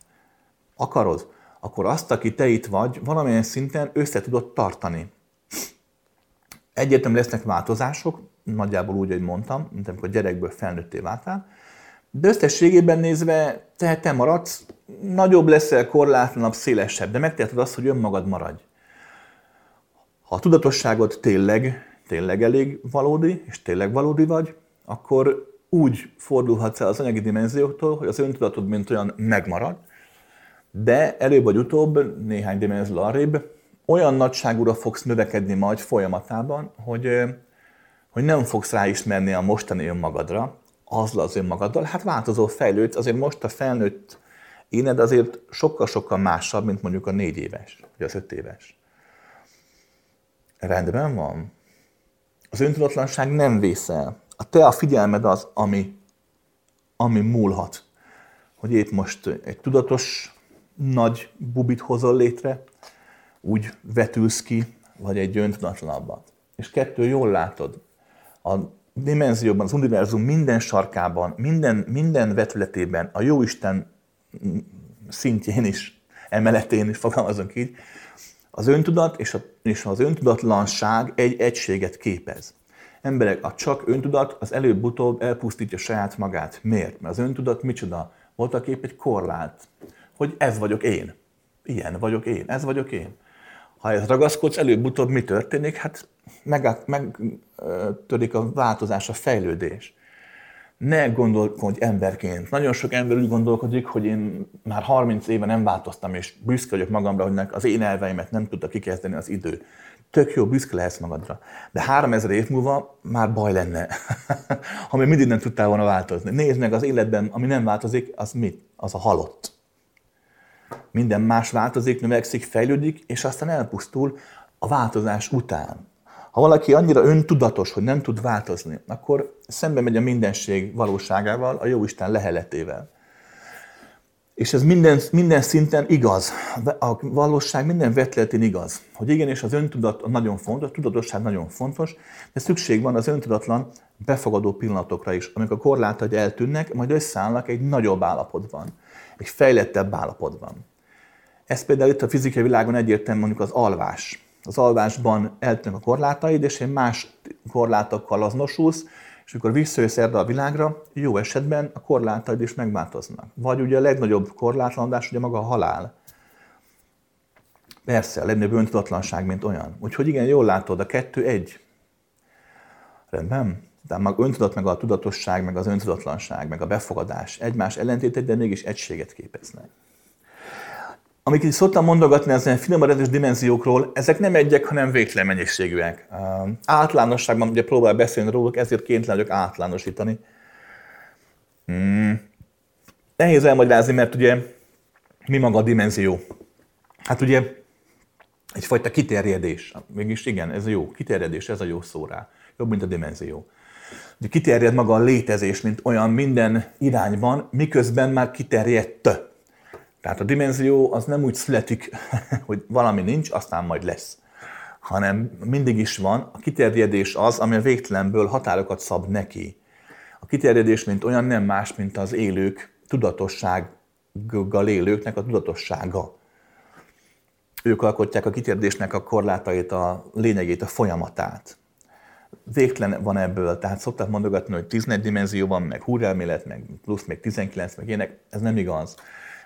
akarod, akkor azt, aki te itt vagy, valamilyen szinten össze tudod tartani. Egyértelműen lesznek változások, nagyjából úgy, hogy mondtam, mint amikor gyerekből felnőtté váltál, de összességében nézve te, te maradsz, nagyobb leszel, korlátlanabb, szélesebb, de megteheted azt, hogy önmagad maradj. Ha a tudatosságod tényleg, tényleg elég valódi, és tényleg valódi vagy, akkor úgy fordulhatsz el az anyagi dimenzióktól, hogy az öntudatod mint olyan megmarad, de előbb vagy utóbb, néhány dimenzió arrébb, olyan nagyságúra fogsz növekedni majd folyamatában, hogy, hogy nem fogsz ráismerni a mostani önmagadra, azzal az önmagaddal. Hát változó, fejlőd, azért most a felnőtt éned azért sokkal-sokkal másabb, mint mondjuk a négy éves, vagy az öt éves. Rendben van. Az öntudatlanság nem vészel. A te a figyelmed az, ami, ami múlhat. Hogy épp most egy tudatos nagy bubit hozol létre, úgy vetülsz ki, vagy egy öntudatlanabbat. És kettő, jól látod, a dimenzióban, az univerzum minden sarkában, minden, minden vetületében, a Jóisten szintjén is, emeletén is fogalmazunk így, az öntudat és, a, és az öntudatlanság egy egységet képez. Emberek, a csak öntudat az előbb-utóbb elpusztítja saját magát. Miért? Mert az öntudat micsoda? Voltak épp egy korlát, hogy ez vagyok én. Ilyen vagyok én, ez vagyok én. Ha ez ragaszkodsz, előbb-utóbb mi történik? Hát megtörik meg, a változás, a fejlődés ne gondolkodj emberként. Nagyon sok ember úgy gondolkodik, hogy én már 30 éve nem változtam, és büszke vagyok magamra, hogy az én elveimet nem tudta kikezdeni az idő. Tök jó, büszke lehetsz magadra. De 3000 év múlva már baj lenne, ha még mindig nem tudtál volna változni. Nézd meg az életben, ami nem változik, az mit? Az a halott. Minden más változik, növekszik, fejlődik, és aztán elpusztul a változás után. Ha valaki annyira öntudatos, hogy nem tud változni, akkor szembe megy a mindenség valóságával, a Jóisten leheletével. És ez minden, minden szinten igaz. A valóság minden vetületén igaz. Hogy igenis az öntudat nagyon fontos, a tudatosság nagyon fontos, de szükség van az öntudatlan befogadó pillanatokra is, amikor a korlátaid eltűnnek, majd összeállnak egy nagyobb állapotban, egy fejlettebb állapotban. Ez például itt a fizikai világon egyértelmű mondjuk az alvás az alvásban eltűnnek a korlátaid, és egy más korlátokkal azonosulsz, és amikor visszajössz erre a világra, jó esetben a korlátaid is megváltoznak. Vagy ugye a legnagyobb korlátlanodás ugye maga a halál. Persze, a legnagyobb öntudatlanság, mint olyan. Úgyhogy igen, jól látod, a kettő egy. Rendben? De meg öntudat, meg a tudatosság, meg az öntudatlanság, meg a befogadás egymás ellentétek, de mégis egységet képeznek amik így szoktam mondogatni az ilyen finom dimenziókról, ezek nem egyek, hanem végtelen mennyiségűek. Általánosságban ugye próbál beszélni róluk, ezért kénytelen vagyok általánosítani. Hmm. Nehéz elmagyarázni, mert ugye mi maga a dimenzió? Hát ugye egyfajta kiterjedés. Mégis igen, ez jó. Kiterjedés, ez a jó szó rá. Jobb, mint a dimenzió. Ugye kiterjed maga a létezés, mint olyan minden irányban, miközben már kiterjedt tehát a dimenzió az nem úgy születik, hogy valami nincs, aztán majd lesz, hanem mindig is van. A kiterjedés az, ami a végtelenből határokat szab neki. A kiterjedés, mint olyan, nem más, mint az élők tudatossággal élőknek a tudatossága. Ők alkotják a kiterjedésnek a korlátait, a lényegét, a folyamatát. Végtelen van ebből, tehát szokták mondogatni, hogy 14 dimenzió van, meg húrelmélet, meg plusz még 19, meg ilyenek, ez nem igaz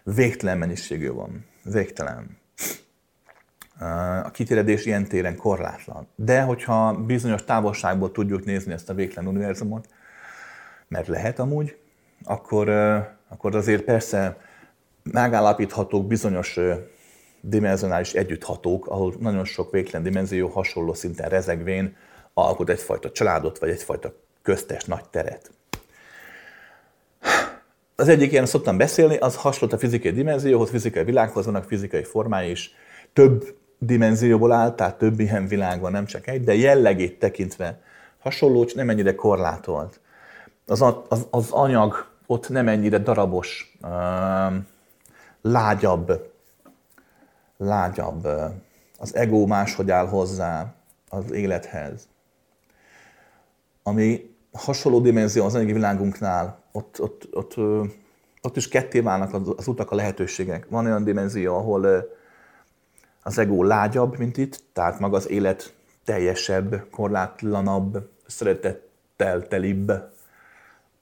végtelen mennyiségű van. Végtelen. A kiterjedés ilyen téren korlátlan. De hogyha bizonyos távolságból tudjuk nézni ezt a végtelen univerzumot, mert lehet amúgy, akkor, akkor azért persze megállapíthatók bizonyos dimenzionális együtthatók, ahol nagyon sok végtelen dimenzió hasonló szinten rezegvén alkot egyfajta családot, vagy egyfajta köztes nagy teret. Az egyik ilyen szoktam beszélni, az hasonló a fizikai dimenzióhoz, fizikai világhoz, vannak fizikai formái is. Több dimenzióból áll, tehát több ilyen világ van, nem csak egy, de jellegét tekintve hasonló, csak nem ennyire korlátolt. Az, az, az anyag ott nem ennyire darabos, lágyabb, lágyabb. Az ego máshogy áll hozzá az élethez. Ami hasonló dimenzió az anyagi világunknál, ott, ott, ott, ott is ketté válnak az utak, a lehetőségek. Van olyan dimenzió, ahol az ego lágyabb, mint itt, tehát maga az élet teljesebb, korlátlanabb, szeretettel telibb.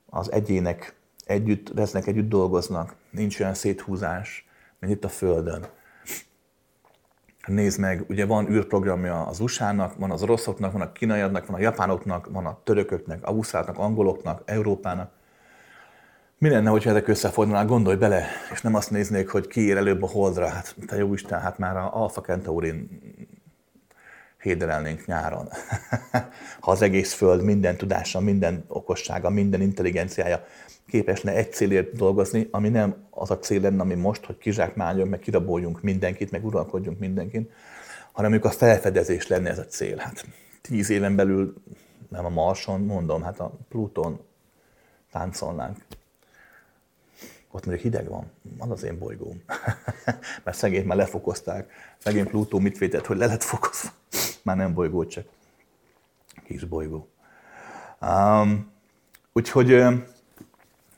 Az egyének együtt lesznek, együtt dolgoznak, nincs olyan széthúzás, mint itt a Földön. Nézd meg, ugye van űrprogramja az USA-nak, van az oroszoknak, van a kínaiaknak, van a japánoknak, van a törököknek, ausztráloknak, angoloknak, Európának. Mi lenne, hogyha ezek összefordulnának, gondolj bele, és nem azt néznék, hogy ki ér előbb a holdra, hát te jó Isten, hát már a Alpha Centaurin héderelnénk nyáron. ha az egész Föld minden tudása, minden okossága, minden intelligenciája képes ne egy célért dolgozni, ami nem az a cél lenne, ami most, hogy kizsákmányoljuk, meg kiraboljunk mindenkit, meg uralkodjunk mindenkin, hanem amikor a felfedezés lenne ez a cél. Hát tíz éven belül, nem a Marson, mondom, hát a Pluton táncolnánk. Ott mondjuk hideg van, van az én bolygóm. Mert szegényt már lefokozták. Szegény Plutó mit vétett, hogy le lett fokozva. Már nem bolygó, csak kis bolygó. Um, úgyhogy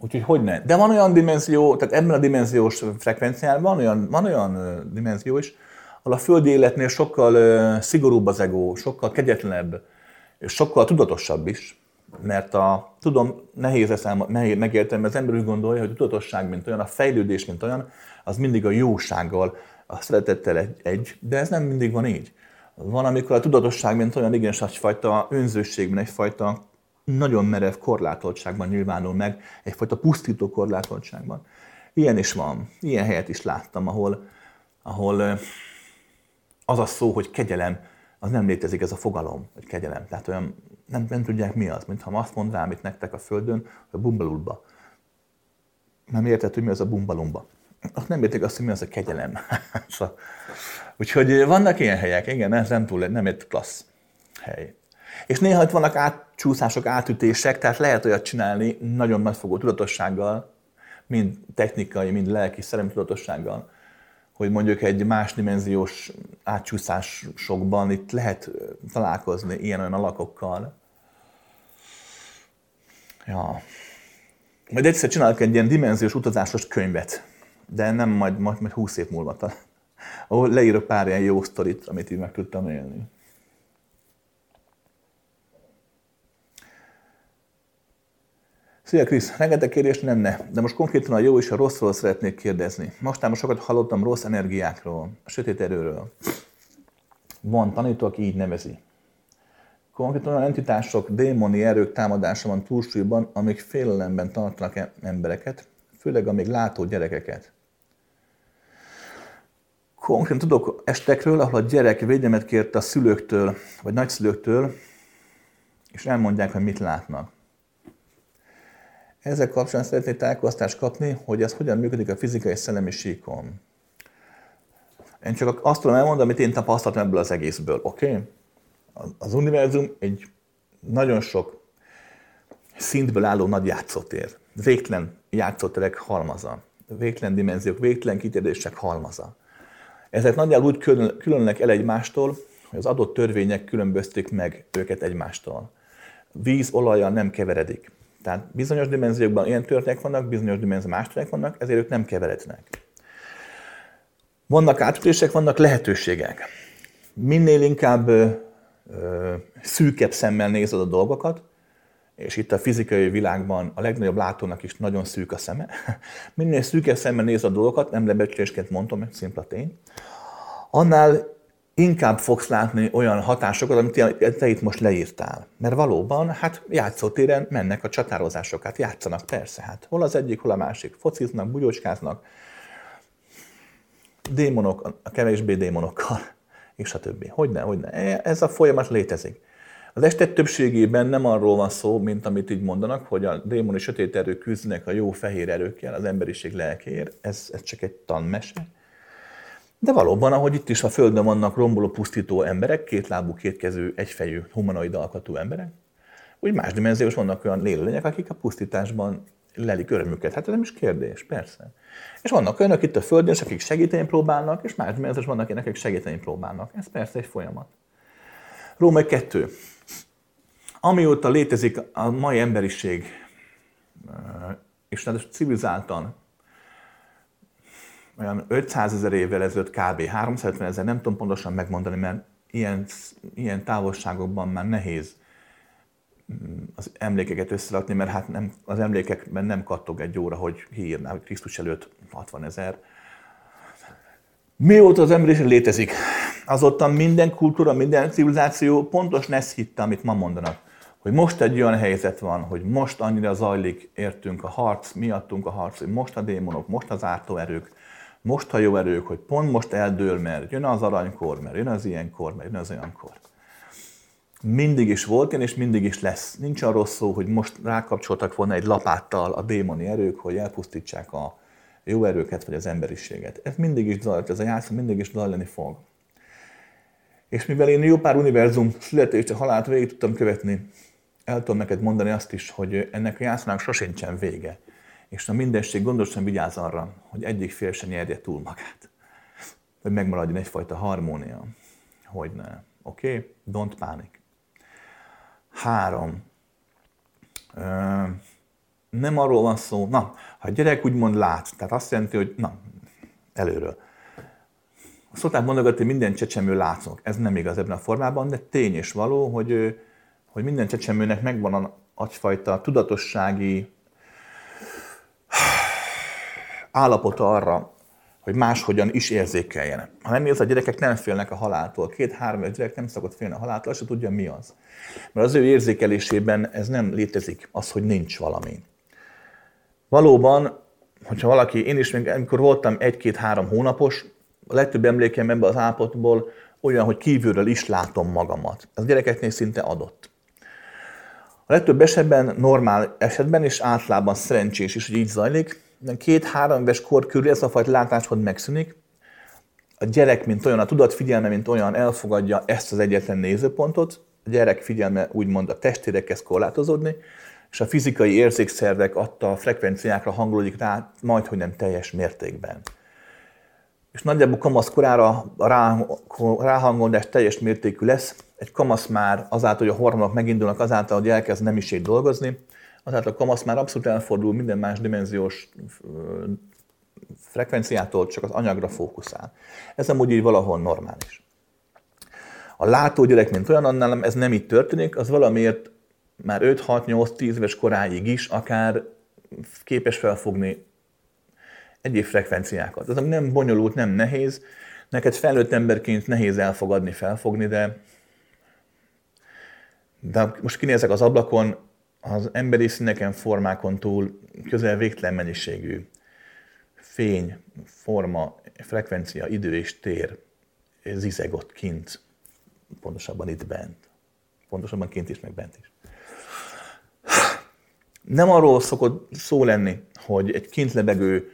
Úgyhogy hogy ne? De van olyan dimenzió, tehát ebben a dimenziós frekvenciában van olyan, van olyan dimenzió is, ahol a földi életnél sokkal szigorúbb az ego, sokkal kegyetlenebb, és sokkal tudatosabb is, mert a, tudom, nehéz ezt megérteni, mert az ember úgy gondolja, hogy a tudatosság, mint olyan, a fejlődés, mint olyan, az mindig a jósággal, a szeretettel egy, egy de ez nem mindig van így. Van, amikor a tudatosság, mint olyan, igenis egyfajta önzőségben, egyfajta nagyon merev korlátoltságban nyilvánul meg, egyfajta pusztító korlátoltságban. Ilyen is van, ilyen helyet is láttam, ahol, ahol az a szó, hogy kegyelem, az nem létezik, ez a fogalom, hogy kegyelem. Tehát olyan, nem, nem tudják mi az, mintha azt mondanám itt nektek a földön, hogy bumbalulba. Nem érted, hogy mi az a bumbalumba. Azt nem értik azt, hogy mi az a kegyelem. Szóval, úgyhogy vannak ilyen helyek, igen, ez nem túl, nem egy klassz hely. És néha itt vannak átcsúszások, átütések, tehát lehet olyat csinálni nagyon nagyfogó tudatossággal, mind technikai, mind lelki, szellemi tudatossággal, hogy mondjuk egy más dimenziós átcsúszásokban itt lehet találkozni ilyen-olyan alakokkal. Ja. Majd egyszer csinálok egy ilyen dimenziós utazásos könyvet, de nem majd, majd, majd 20 év múlva talán, ahol leírok pár ilyen jó sztorit, amit így meg tudtam élni. Szia Krisz, rengeteg kérdés lenne, de most konkrétan a jó és a rosszról szeretnék kérdezni. Mostában sokat hallottam rossz energiákról, a sötét erőről. Van tanító, aki így nevezi. Konkrétan olyan entitások, démoni erők támadása van túlsúlyban, amik félelemben tartanak embereket, főleg amíg látó gyerekeket. Konkrétan tudok estekről, ahol a gyerek védelmet kérte a szülőktől, vagy nagyszülőktől, és elmondják, hogy mit látnak. Ezzel kapcsolatban szeretnék tájékoztást kapni, hogy ez hogyan működik a fizikai és szellemi síkon. Én csak azt tudom elmondani, amit én tapasztaltam ebből az egészből, oké? Okay? Az univerzum egy nagyon sok szintből álló nagy játszótér. Végtelen játszóterek halmaza. Végtelen dimenziók, végtelen kitérések halmaza. Ezek nagyjából úgy különnek el egymástól, hogy az adott törvények különbözték meg őket egymástól. Víz olaja nem keveredik. Tehát bizonyos dimenziókban ilyen történetek vannak, bizonyos dimenziókban más történetek vannak, ezért ők nem keverednek. Vannak átütések, vannak lehetőségek. Minél inkább szűkebb szemmel nézed a dolgokat, és itt a fizikai világban a legnagyobb látónak is nagyon szűk a szeme, minél szűkebb szemmel nézed a dolgokat, nem lebecsülésként mondom, mert szimpla tény, annál inkább fogsz látni olyan hatásokat, amit te itt most leírtál. Mert valóban, hát játszótéren mennek a csatározások, hát játszanak persze, hát hol az egyik, hol a másik, fociznak, bugyócskáznak, démonok, a kevésbé démonokkal, és a többi. Hogyne, hogyne. Ez a folyamat létezik. Az este többségében nem arról van szó, mint amit így mondanak, hogy a démoni sötét erők küzdenek a jó fehér erőkkel az emberiség lelkéért. Ez, ez csak egy tanmese de valóban, ahogy itt is a Földön vannak romboló, pusztító emberek, kétlábú, kétkezű, egyfejű, humanoid alkatú emberek, úgy más dimenziós vannak olyan lélőlények, akik a pusztításban lelik örömüket. Hát ez nem is kérdés, persze. És vannak olyanok itt a Földön, akik segíteni próbálnak, és más dimenziós vannak, akik segíteni próbálnak. Ez persze egy folyamat. Római 2. Amióta létezik a mai emberiség, és civilizáltan olyan 500 ezer évvel ezelőtt kb. 350 ezer, nem tudom pontosan megmondani, mert ilyen, ilyen távolságokban már nehéz az emlékeket összerakni, mert hát nem, az emlékekben nem kattog egy óra, hogy hírnál, hogy Krisztus előtt 60 ezer. Mióta az emberiség létezik, azóta minden kultúra, minden civilizáció pontosan ezt hitte, amit ma mondanak. Hogy most egy olyan helyzet van, hogy most annyira zajlik, értünk a harc, miattunk a harc, hogy most a démonok, most az ártó erők, most a jó erők, hogy pont most eldől, mert jön az aranykor, mert jön az ilyenkor, mert jön az olyankor. Mindig is volt ilyen, és mindig is lesz. Nincs arról szó, hogy most rákapcsoltak volna egy lapáttal a démoni erők, hogy elpusztítsák a jó erőket, vagy az emberiséget. Ez mindig is zajlott, ez a játszó mindig is zajlani fog. És mivel én jó pár univerzum születést, a halált végig tudtam követni, el tudom neked mondani azt is, hogy ennek a játszónak sosincsen vége és a mindenség gondosan vigyáz arra, hogy egyik fél se nyerje túl magát. Hogy megmaradjon egyfajta harmónia. Hogy ne. Oké? Okay? Don't panic. Három. Nem arról van szó, na, ha a gyerek úgymond lát, tehát azt jelenti, hogy na, előről. Szokták mondogatni, hogy minden csecsemő látszok. Ez nem igaz ebben a formában, de tény és való, hogy, hogy minden csecsemőnek megvan a agyfajta tudatossági állapota arra, hogy máshogyan is érzékeljen. Ha nem az, a gyerekek nem félnek a haláltól. Két-három éves gyerek nem szokott félni a haláltól, se tudja mi az. Mert az ő érzékelésében ez nem létezik, az, hogy nincs valami. Valóban, hogyha valaki, én is, amikor voltam egy-két-három hónapos, a legtöbb emlékem ebben az állapotból olyan, hogy kívülről is látom magamat. Ez a gyerekeknél szinte adott. A legtöbb esetben, normál esetben és általában szerencsés is, hogy így zajlik, két-három éves kor körül ez a fajta látásmód megszűnik, a gyerek, mint olyan, a tudat figyelme, mint olyan elfogadja ezt az egyetlen nézőpontot, a gyerek figyelme úgymond a testére kezd korlátozódni, és a fizikai érzékszervek adta a frekvenciákra hangolódik rá, majd, hogy nem teljes mértékben. És nagyjából kamasz korára a ráhangolás teljes mértékű lesz. Egy kamasz már azáltal, hogy a hormonok megindulnak, azáltal, hogy elkezd nem is dolgozni, azáltal a kamasz már abszolút elfordul minden más dimenziós frekvenciától, csak az anyagra fókuszál. Ez amúgy így valahol normális. A látó gyerek, mint olyan, annál ez nem így történik, az valamiért már 5-6-8-10 éves koráig is akár képes felfogni egyéb frekvenciákat. Ez nem bonyolult, nem nehéz. Neked felnőtt emberként nehéz elfogadni, felfogni, de, de most kinézek az ablakon, az emberi színeken, formákon túl közel végtelen mennyiségű fény, forma, frekvencia, idő és tér zizegott kint, pontosabban itt bent. Pontosabban kint is, meg bent is. Nem arról szokott szó lenni, hogy egy kint lebegő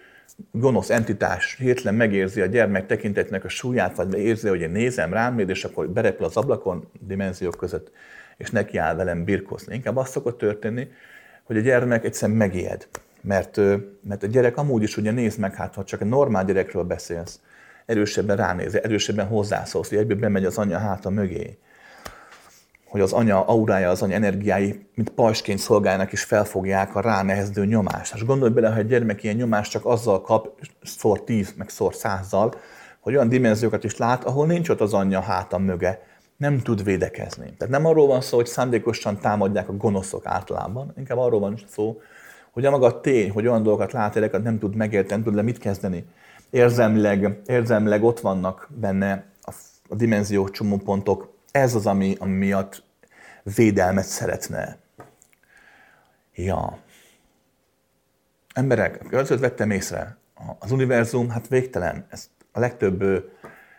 gonosz entitás hirtelen megérzi a gyermek tekintetnek a súlyát, vagy érzi, hogy én nézem rám, és akkor berepül az ablakon dimenziók között és neki áll velem birkozni. Inkább az szokott történni, hogy a gyermek egyszerűen megijed. Mert, mert a gyerek amúgy is ugye néz meg, hát ha csak egy normál gyerekről beszélsz, erősebben ránéz, erősebben hozzászólsz, hogy egyből bemegy az anya háta mögé. Hogy az anya aurája, az anya energiái, mint pajsként szolgálnak és felfogják a ránehezedő nyomást. És gondolj bele, hogy egy gyermek ilyen nyomást csak azzal kap, szor tíz, meg szor százzal, hogy olyan dimenziókat is lát, ahol nincs ott az anyja háta möge, nem tud védekezni. Tehát nem arról van szó, hogy szándékosan támadják a gonoszok általában, inkább arról van szó, hogy a maga tény, hogy olyan dolgokat lát, hogy nem tud megérteni, nem tud le mit kezdeni. Érzelmileg, érzelmileg ott vannak benne a a dimenziók, csomópontok, ez az, ami, ami miatt védelmet szeretne. Ja. Emberek, először vettem észre, az univerzum, hát végtelen. Ez a legtöbb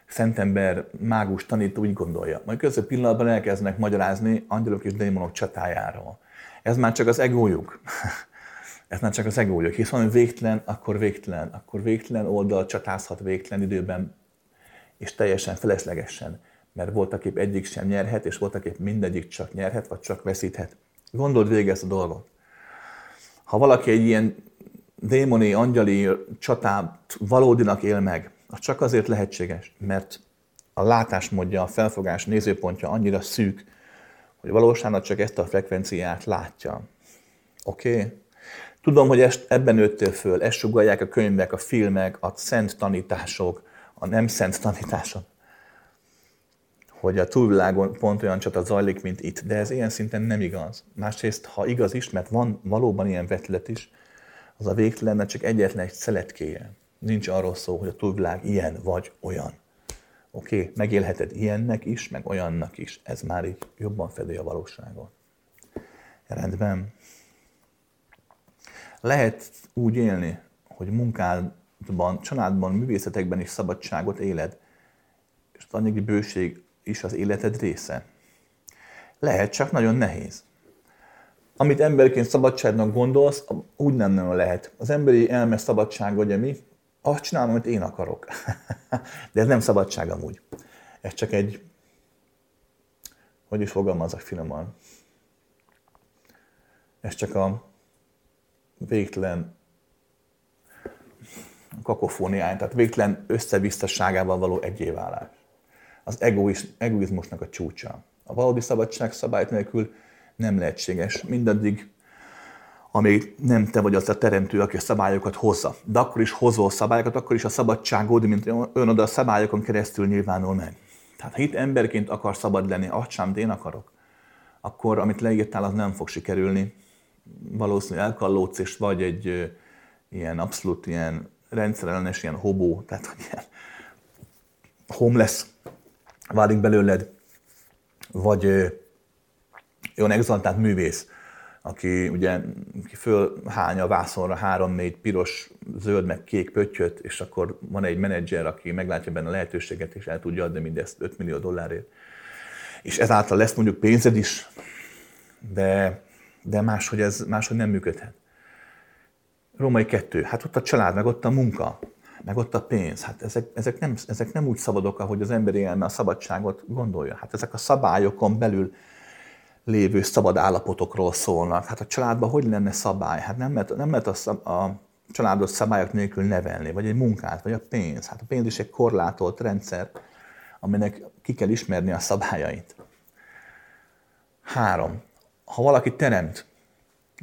szentember, mágus, tanító úgy gondolja. Majd közben pillanatban elkezdenek magyarázni angyalok és démonok csatájáról. Ez már csak az egójuk. Ez már csak az egójuk. Hisz van, végtelen, akkor végtelen, akkor végtelen oldal csatázhat végtelen időben, és teljesen feleslegesen. Mert voltak épp egyik sem nyerhet, és voltak épp mindegyik csak nyerhet, vagy csak veszíthet. Gondold végig ezt a dolgot. Ha valaki egy ilyen démoni, angyali csatát valódinak él meg, az csak azért lehetséges, mert a látásmódja, a felfogás nézőpontja annyira szűk, hogy valóságnak csak ezt a frekvenciát látja. Oké? Okay? Tudom, hogy ezt, ebben nőttél föl, ezt sugalják a könyvek, a filmek, a szent tanítások, a nem szent tanítások, hogy a túlvilágon pont olyan csata zajlik, mint itt. De ez ilyen szinten nem igaz. Másrészt, ha igaz is, mert van valóban ilyen vetület is, az a végtelennek csak egyetlen egy szeletkéje. Nincs arról szó, hogy a túlvilág ilyen vagy olyan. Oké, okay, megélheted ilyennek is, meg olyannak is. Ez már így jobban fedi a valóságot. Rendben. Lehet úgy élni, hogy munkádban, családban, művészetekben is szabadságot éled, és az anyagi bőség is az életed része. Lehet, csak nagyon nehéz. Amit emberként szabadságnak gondolsz, úgy nem nagyon lehet. Az emberi elme szabadság, ugye mi? Azt csinálom, amit én akarok. De ez nem szabadság amúgy. Ez csak egy, hogy is fogalmazok finoman. Ez csak a végtelen kakofóniája, tehát végtelen összevisszaságával való egyéválás. Az egoiz, egoizmusnak a csúcsa. A valódi szabadság szabályt nélkül nem lehetséges. Mindaddig, amíg nem te vagy az a teremtő, aki a szabályokat hozza. De akkor is hozol szabályokat, akkor is a szabadságod, mint ön oda a szabályokon keresztül nyilvánul meg. Tehát ha itt emberként akar szabad lenni, azt sem én akarok, akkor amit leírtál, az nem fog sikerülni, valószínűleg elkallódsz, és vagy egy ilyen abszolút ilyen rendszerellenes, ilyen hobó, tehát hogy ilyen homeless válik belőled, vagy olyan exaltált művész, aki ugye fölhánya a vászonra három-négy piros, zöld, meg kék pöttyöt, és akkor van egy menedzser, aki meglátja benne a lehetőséget, és el tudja adni mindezt 5 millió dollárért. És ezáltal lesz mondjuk pénzed is, de de máshogy ez máshogy nem működhet. Római kettő, hát ott a család, meg ott a munka, meg ott a pénz. Hát ezek, ezek, nem, ezek nem úgy szabadok, ahogy az emberi elme a szabadságot gondolja. Hát ezek a szabályokon belül lévő szabad állapotokról szólnak. Hát a családban hogy lenne szabály? Hát nem lehet, nem lehet a, a családot szabályok nélkül nevelni, vagy egy munkát, vagy a pénz. Hát a pénz is egy korlátolt rendszer, aminek ki kell ismerni a szabályait. Három ha valaki teremt,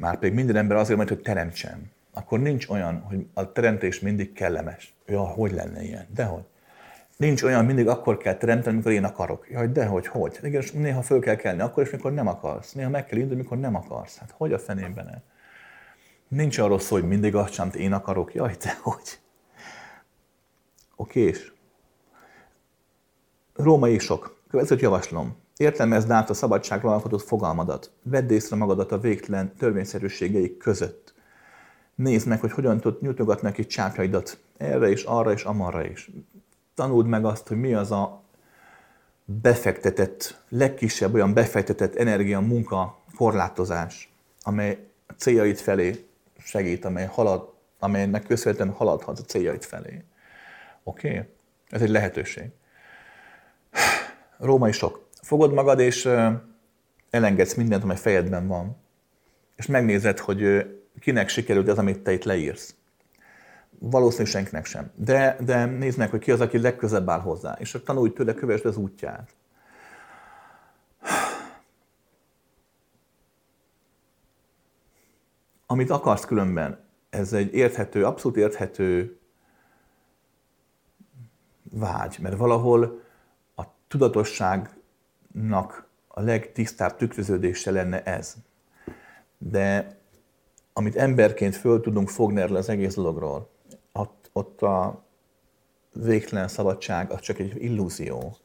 már pedig minden ember azért mondja, hogy teremtsen, akkor nincs olyan, hogy a teremtés mindig kellemes. Ja, hogy lenne ilyen? Dehogy. Nincs olyan, mindig akkor kell teremteni, amikor én akarok. Jaj, dehogy, hogy? Igen, és néha föl kell kelni, akkor is, mikor nem akarsz. Néha meg kell indulni, mikor nem akarsz. Hát hogy a fenében el? Nincs arról szó, hogy mindig azt sem, én akarok. Jaj, dehogy. Oké, és Római sok. Következőt javaslom. Értelmezd át a szabadságra alkotott fogalmadat. Vedd észre magadat a végtelen törvényszerűségeik között. Nézd meg, hogy hogyan tud nyújtogatni neki csápjaidat erre és arra és amarra is. Tanuld meg azt, hogy mi az a befektetett, legkisebb olyan befektetett energia, munka, korlátozás, amely a céljait felé segít, amely halad, amelynek köszönhetően haladhat a céljait felé. Oké? Okay? Ez egy lehetőség. Római sok fogod magad, és elengedsz mindent, amely fejedben van, és megnézed, hogy kinek sikerült az, amit te itt leírsz. Valószínűleg senkinek sem. De, de nézd meg, hogy ki az, aki legközebb áll hozzá, és tanulj tőle, kövesd az útját. Amit akarsz különben, ez egy érthető, abszolút érthető vágy, mert valahol a tudatosság nak a legtisztább tükröződése lenne ez. De amit emberként föl tudunk fogni erről az egész dologról, ott, a végtelen szabadság az csak egy illúzió.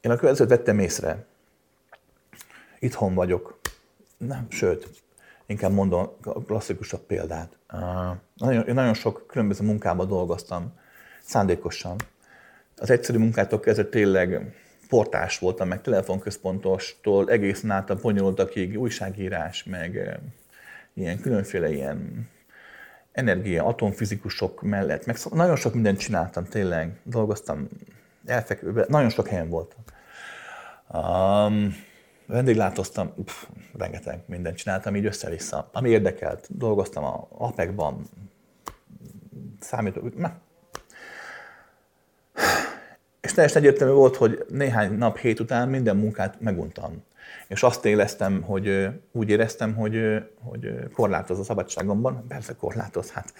Én a következőt vettem észre. Itthon vagyok. Nem, sőt, inkább mondom a klasszikusabb példát. Nagyon, én nagyon sok különböző munkában dolgoztam, szándékosan. Az egyszerű munkától kezdve tényleg portás voltam, meg telefonközpontostól egészen át a bonyolultakig, újságírás, meg ilyen különféle ilyen energia, atomfizikusok mellett, meg nagyon sok mindent csináltam, tényleg, dolgoztam elfekvőben, nagyon sok helyen voltam. Um, vendéglátoztam, pff, rengeteg mindent csináltam így össze-vissza. Ami érdekelt, dolgoztam a APEC-ban, számítok, na. És teljesen egyértelmű volt, hogy néhány nap, hét után minden munkát meguntam. És azt éreztem, hogy úgy éreztem, hogy, hogy korlátoz a szabadságomban. Persze korlátoz, hát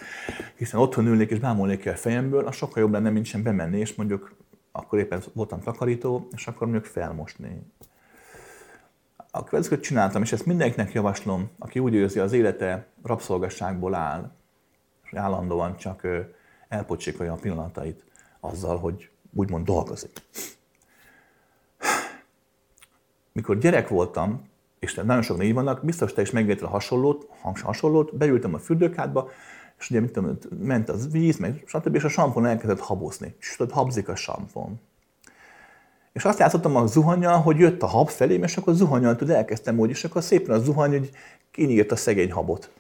hiszen otthon ülnék és bámulnék ki a fejemből, az sokkal jobb lenne, mint sem bemenni, és mondjuk akkor éppen voltam takarító, és akkor mondjuk felmosni. A következőt csináltam, és ezt mindenkinek javaslom, aki úgy érzi, az élete rabszolgasságból áll, és állandóan csak elpocsékolja a pillanatait azzal, hogy úgymond dolgozik. Mikor gyerek voltam, és nagyon sok négy vannak, biztos te is megérted a hasonlót, hasonlót, beültem a fürdőkádba, és ugye mit tudom, ment az víz, meg stb. és a sampon elkezdett habozni. És tudod, habzik a sampon. És azt játszottam a zuhanyjal, hogy jött a hab felém, és akkor zuhanyjal tud elkezdtem úgy, és akkor szépen a zuhany, hogy kinyírt a szegény habot.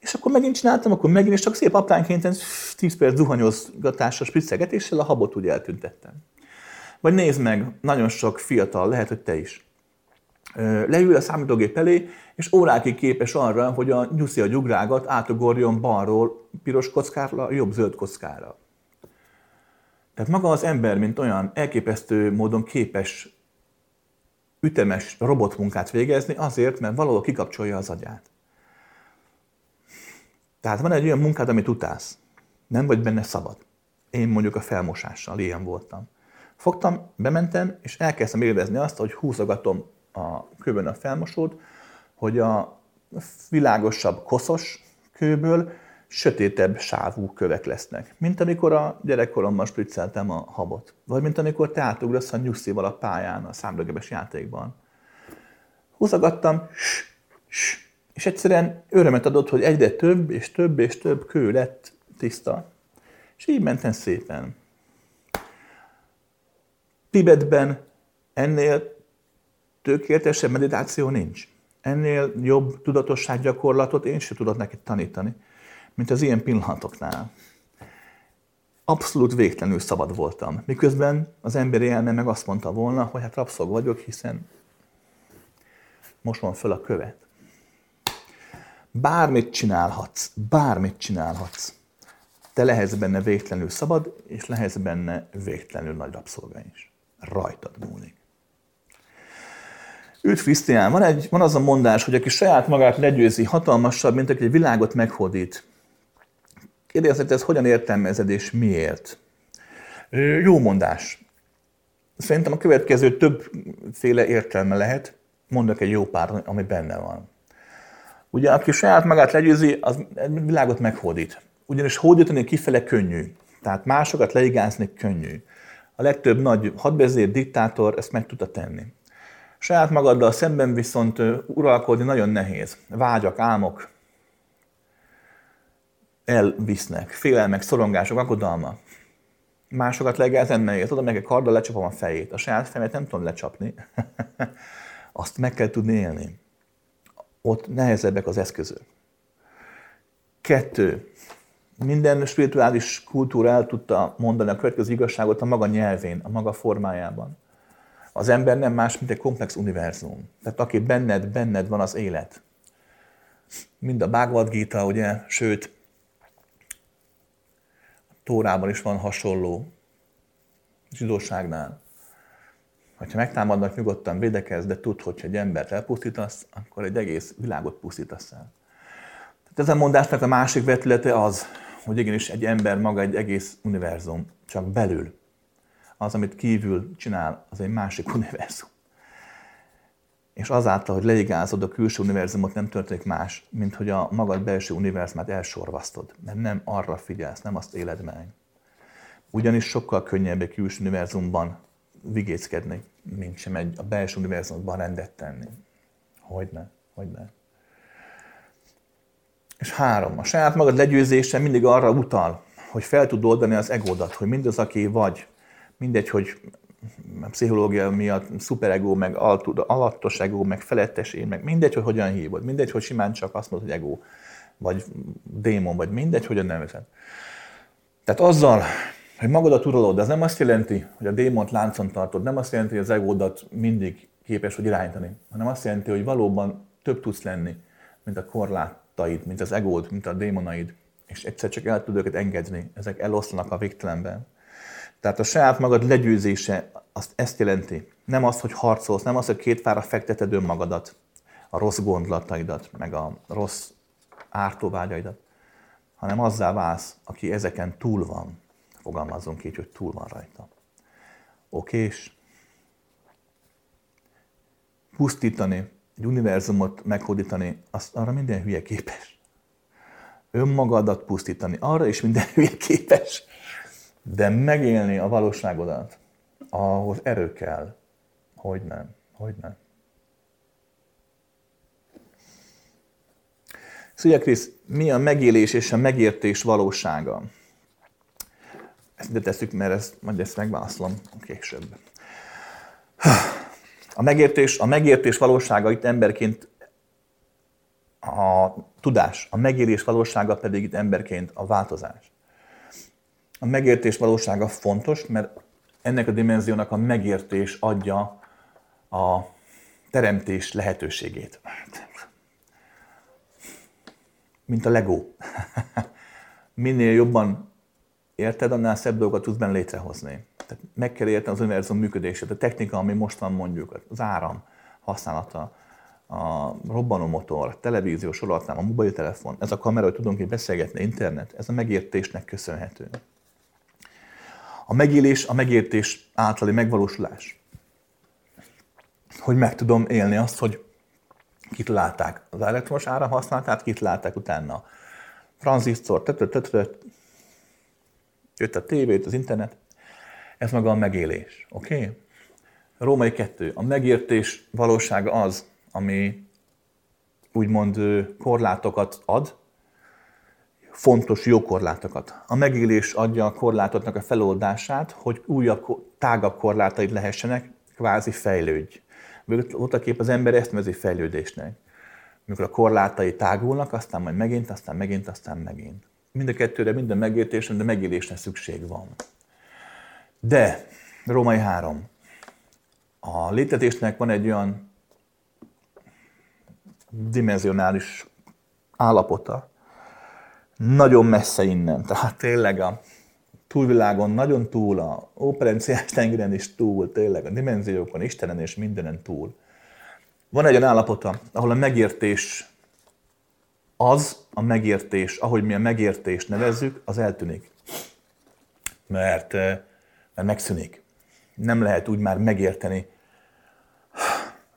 És akkor megint csináltam, akkor megint, és csak szép apránként 10 perc zuhanyozgatással, spriccegetéssel a habot úgy eltüntettem. Vagy nézd meg, nagyon sok fiatal, lehet, hogy te is. Leül a számítógép elé, és órákig képes arra, hogy a nyuszi a gyugrágat átugorjon balról piros kockára, jobb zöld kockára. Tehát maga az ember, mint olyan elképesztő módon képes ütemes robotmunkát végezni azért, mert valahol kikapcsolja az agyát. Tehát van egy olyan munkád, amit utálsz. Nem vagy benne szabad. Én mondjuk a felmosással ilyen voltam. Fogtam, bementem, és elkezdtem érezni azt, hogy húzogatom a kőből a felmosót, hogy a világosabb koszos kőből sötétebb sávú kövek lesznek. Mint amikor a gyerekkoromban spricceltem a habot. Vagy mint amikor te átugrasz a nyugszival a pályán, a számlőgebes játékban. Húzogattam, és egyszerűen örömet adott, hogy egyre több és több és több kő lett tiszta. És így mentem szépen. Tibetben ennél tökéletesebb meditáció nincs. Ennél jobb tudatossággyakorlatot én sem tudok neki tanítani, mint az ilyen pillanatoknál. Abszolút végtelenül szabad voltam. Miközben az emberi elme meg azt mondta volna, hogy hát rabszolg vagyok, hiszen most van föl a követ. Bármit csinálhatsz, bármit csinálhatsz. Te lehetsz benne végtelenül szabad, és lehetsz benne végtelenül nagy rabszolga is. Rajtad múlik. Üdv Krisztián, van, egy, van az a mondás, hogy aki saját magát legyőzi, hatalmasabb, mint aki egy világot meghódít. Kérdezett, ez hogyan értelmezed és miért? Jó mondás. Szerintem a következő többféle értelme lehet. Mondok egy jó pár, ami benne van. Ugye, aki saját magát legyőzi, az világot meghódít. Ugyanis hódítani kifele könnyű. Tehát másokat leigázni könnyű. A legtöbb nagy hadvezér, diktátor ezt meg tudta tenni. Saját magaddal szemben viszont uralkodni nagyon nehéz. Vágyak, álmok elvisznek, félelmek, szorongások, aggodalma. Másokat legelten nehéz. Tudom, meg egy karddal lecsapom a fejét. A saját fejemet nem tudom lecsapni. Azt meg kell tudni élni. Ott nehezebbek az eszközök. Kettő. Minden spirituális kultúra el tudta mondani a következő igazságot a maga nyelvén, a maga formájában. Az ember nem más, mint egy komplex univerzum. Tehát aki benned, benned van az élet. Mind a Bhagavad Gita, ugye, sőt, a Tórában is van hasonló, zsidóságnál. Ha megtámadnak, nyugodtan védekezz, de tudd, hogy egy embert elpusztítasz, akkor egy egész világot pusztítasz el. Tehát ez a mondásnak a másik vetülete az, hogy igenis egy ember maga egy egész univerzum, csak belül az, amit kívül csinál, az egy másik univerzum. És azáltal, hogy leigázod a külső univerzumot, nem történik más, mint hogy a magad belső univerzumát elsorvasztod. Mert nem arra figyelsz, nem azt éled meg. Ugyanis sokkal könnyebb egy külső univerzumban vigéckedni, mint sem egy a belső univerzumban rendet tenni. Hogyne, hogyne. És három, a saját magad legyőzése mindig arra utal, hogy fel tud oldani az egódat, hogy mindaz, aki vagy, mindegy, hogy a pszichológia miatt szuperego, meg alattos ego, meg felettes én, meg mindegy, hogy hogyan hívod, mindegy, hogy simán csak azt mondod, hogy ego, vagy démon, vagy mindegy, hogyan nevezed. Tehát azzal, hogy magadat uralod, az nem azt jelenti, hogy a démont láncon tartod, nem azt jelenti, hogy az egódat mindig képes vagy irányítani, hanem azt jelenti, hogy valóban több tudsz lenni, mint a korlátaid, mint az egód, mint a démonaid, és egyszer csak el tudod őket engedni, ezek eloszlanak a végtelenben. Tehát a saját magad legyőzése azt ezt jelenti. Nem az, hogy harcolsz, nem az, hogy két fára fekteted önmagadat, a rossz gondolataidat, meg a rossz ártóvágyaidat, hanem azzá válsz, aki ezeken túl van. Fogalmazunk így, hogy túl van rajta. és Pusztítani, egy univerzumot meghódítani, azt arra minden hülye képes. Önmagadat pusztítani, arra is minden hülye képes. De megélni a valóságodat, ahhoz erő kell. Hogy nem, hogy nem. Szóval, Krisz, mi a megélés és a megértés valósága? Ezt ide tesszük, mert ezt, majd ezt megválaszolom később. A megértés, a megértés valósága itt emberként a tudás, a megélés valósága pedig itt emberként a változás. A megértés valósága fontos, mert ennek a dimenziónak a megértés adja a teremtés lehetőségét. Mint a Lego. Minél jobban érted, annál szebb dolgokat tudsz benne létrehozni. Tehát meg kell érteni az univerzum működését, a technika, ami most van mondjuk, az áram használata, a robbanómotor, a televízió sorolhatnám, a mobiltelefon, ez a kamera, hogy tudunk így beszélgetni, internet, ez a megértésnek köszönhető. A megélés, a megértés általi megvalósulás. Hogy meg tudom élni azt, hogy kitalálták az elektromos áram használatát, kitalálták utána tranzisztor, jött a tévét, az internet. Ez maga a megélés. Oké? Okay? Római kettő. A megértés valósága az, ami úgymond korlátokat ad, fontos jó korlátokat. A megélés adja a korlátoknak a feloldását, hogy újabb, tágabb korlátaid lehessenek, kvázi fejlődj. Voltaképp az ember ezt nevezi fejlődésnek. Mikor a korlátai tágulnak, aztán majd megint, aztán megint, aztán megint. Mind a kettőre, minden megértésre, de megélésre szükség van. De, Római 3. A létetésnek van egy olyan dimenzionális állapota, nagyon messze innen. Tehát tényleg a túlvilágon nagyon túl, a operenciás tengeren is túl, tényleg a dimenziókon, Istenen és mindenen túl. Van egy olyan állapota, ahol a megértés az, a megértés, ahogy mi a megértést nevezzük, az eltűnik. Mert, eh, mert megszűnik. Nem lehet úgy már megérteni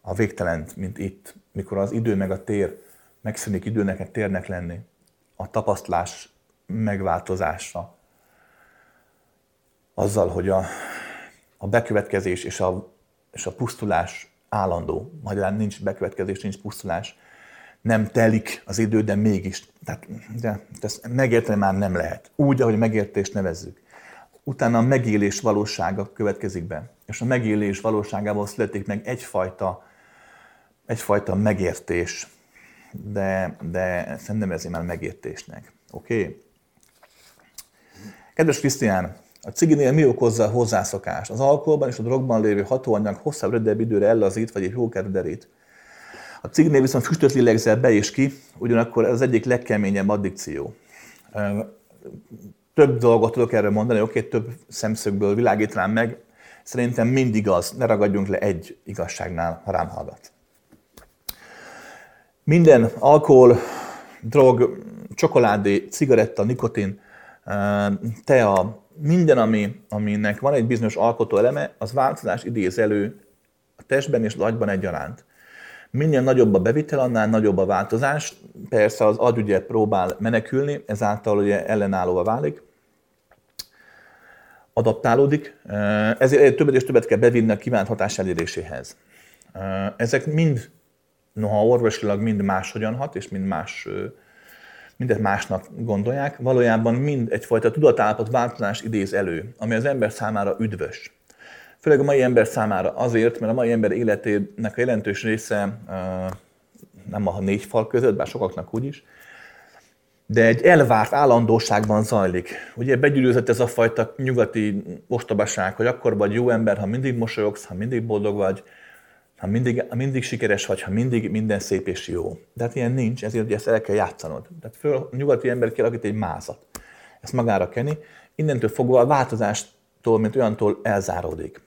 a végtelent, mint itt, mikor az idő meg a tér megszűnik időnek, térnek lenni a tapasztalás megváltozása azzal, hogy a, a bekövetkezés és a, és a pusztulás állandó. Magyarán nincs bekövetkezés, nincs pusztulás. Nem telik az idő, de mégis. Tehát, de ezt megérteni már nem lehet. Úgy, ahogy megértést nevezzük. Utána a megélés valósága következik be. És a megélés valóságából születik meg egyfajta, egyfajta megértés, de, de nem nevezném már megértésnek. Oké? Okay? Kedves Krisztián, a ciginél mi okozza a hozzászokást? Az alkoholban és a drogban lévő hatóanyag hosszabb, rövidebb időre ellazít, vagy egy jókedvederít. A ciginél viszont füstöt lélegzel be és ki, ugyanakkor ez az egyik legkeményebb addikció. Több dolgot tudok erről mondani, oké, okay, több szemszögből világít rám meg. Szerintem mindig az, ne ragadjunk le egy igazságnál, ha rám hallgat. Minden alkohol, drog, csokoládé, cigaretta, nikotin, tea, minden, ami, aminek van egy bizonyos alkotó eleme, az változás idéz elő a testben és az agyban egyaránt. Minél nagyobb a bevitel, annál nagyobb a változás. Persze az agy ugye próbál menekülni, ezáltal ugye ellenállóva válik. adaptálódik, ezért többet és többet kell bevinni a kívánt hatás eléréséhez. Ezek mind, noha orvosilag mind máshogyan hat, és mind más, mindet másnak gondolják, valójában mind egyfajta tudatállapot változást idéz elő, ami az ember számára üdvös. Főleg a mai ember számára azért, mert a mai ember életének a jelentős része nem a négy fal között, bár sokaknak úgy is, de egy elvárt állandóságban zajlik. Ugye begyűrűzött ez a fajta nyugati ostobaság, hogy akkor vagy jó ember, ha mindig mosolyogsz, ha mindig boldog vagy, ha mindig, ha mindig sikeres vagy, ha mindig minden szép és jó. De hát ilyen nincs, ezért ugye ezt el kell játszanod. Tehát föl, nyugati ember kialakít egy mázat. Ezt magára kenni. Innentől fogva a változástól, mint olyantól elzáródik.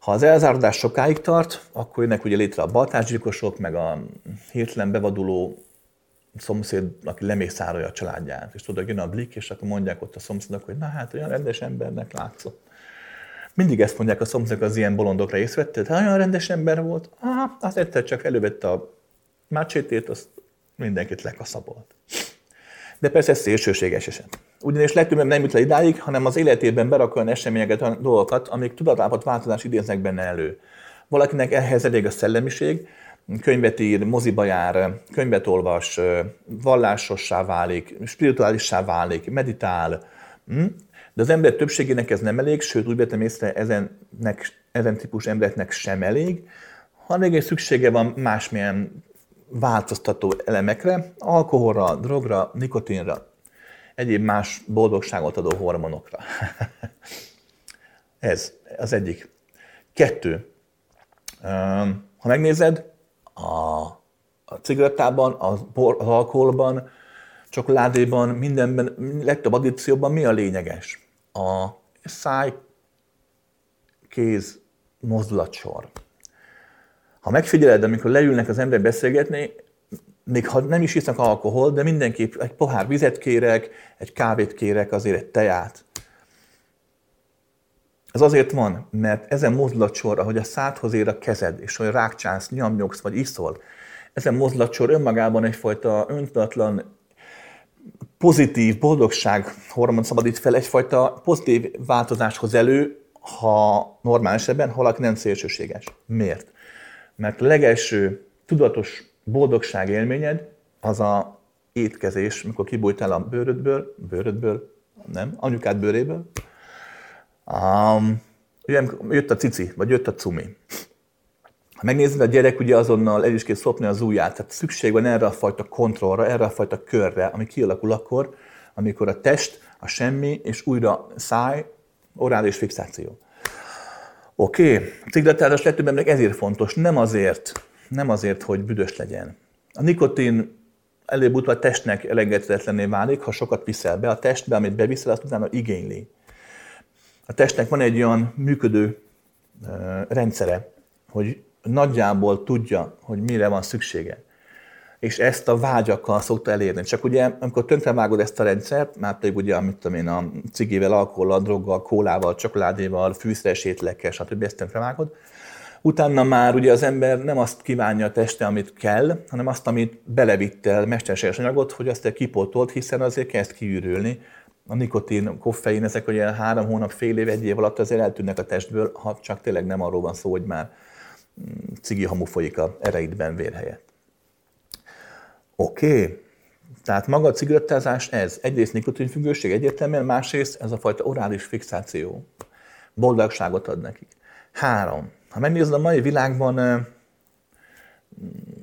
Ha az elzárodás sokáig tart, akkor jönnek ugye létre a baltásgyilkosok, meg a hirtelen bevaduló szomszéd, aki lemészárolja a családját. És tudod, jön a blik, és akkor mondják ott a szomszédok, hogy na hát olyan rendes embernek látszott. Mindig ezt mondják a szomszédok az ilyen bolondokra, észvetted? Hát olyan rendes ember volt. Ah, az egyszer csak elővette a mácsétét, azt mindenkit lekaszabolt. De persze ez szélsőséges eset. Ugyanis legtöbben nem jut le idáig, hanem az életében berak olyan eseményeket, olyan dolgokat, amik tudatállapot változás idéznek benne elő. Valakinek ehhez elég a szellemiség, könyvet ír, moziba jár, könyvet olvas, vallásossá válik, spirituálissá válik, meditál. De az ember többségének ez nem elég, sőt úgy vettem észre, ezennek, ezen típus embereknek sem elég, hanem még szüksége van másmilyen változtató elemekre, alkoholra, drogra, nikotinra, egyéb más boldogságot adó hormonokra. Ez az egyik. Kettő. Ha megnézed, a, a cigarettában, az, az alkoholban, csokoládéban, mindenben, legtöbb addícióban mi a lényeges? A száj, kéz, mozdulatsor. Ha megfigyeled, amikor leülnek az ember beszélgetni, még ha nem is isznak alkohol, de mindenképp egy pohár vizet kérek, egy kávét kérek, azért egy teját. Ez azért van, mert ezen mozdulatsor, ahogy a szádhoz ér a kezed, és hogy rákcsánsz, nyomnyogsz vagy iszol, ezen mozdulatsor önmagában egyfajta öntudatlan, pozitív boldogság hormon szabadít fel, egyfajta pozitív változáshoz elő, ha normál esetben, ha valaki nem szélsőséges. Miért? Mert legelső tudatos boldogság élményed az a étkezés, mikor kibújtál a bőrödből, bőrödből, nem, anyukád bőréből, um, jött a cici, vagy jött a cumi. Ha megnézed, a gyerek ugye azonnal el is kell szopni az ujját, tehát szükség van erre a fajta kontrollra, erre a fajta körre, ami kialakul akkor, amikor a test, a semmi, és újra száj, orális fixáció. Oké, okay. a cigletárás legtöbb ezért fontos, nem azért, nem azért, hogy büdös legyen. A nikotin előbb-utóbb a testnek elengedhetetlenné válik, ha sokat viszel be. A testbe, amit beviszel, azt utána igényli. A testnek van egy olyan működő rendszere, hogy nagyjából tudja, hogy mire van szüksége. És ezt a vágyakkal szokta elérni. Csak ugye, amikor tönkrevágod ezt a rendszert, már pedig ugye, amit tudom én, a cigével, alkohollal, droggal, kólával, csokoládéval, fűszeres ételekkel, stb. ezt tönkrevágod, Utána már ugye az ember nem azt kívánja a teste, amit kell, hanem azt, amit belevittel mesterséges anyagot, hogy azt kipótolt, hiszen azért kezd kiürülni. A nikotin, koffein, ezek ugye három hónap, fél év, egy év alatt azért eltűnnek a testből, ha csak tényleg nem arról van szó, hogy már cigi hamu folyik a ereidben vér. Oké, okay. tehát maga a cigarettázás ez. Egyrészt nikotinfüggőség egyértelműen, másrészt ez a fajta orális fixáció. Boldogságot ad nekik. Három. Ha megnézed a mai világban,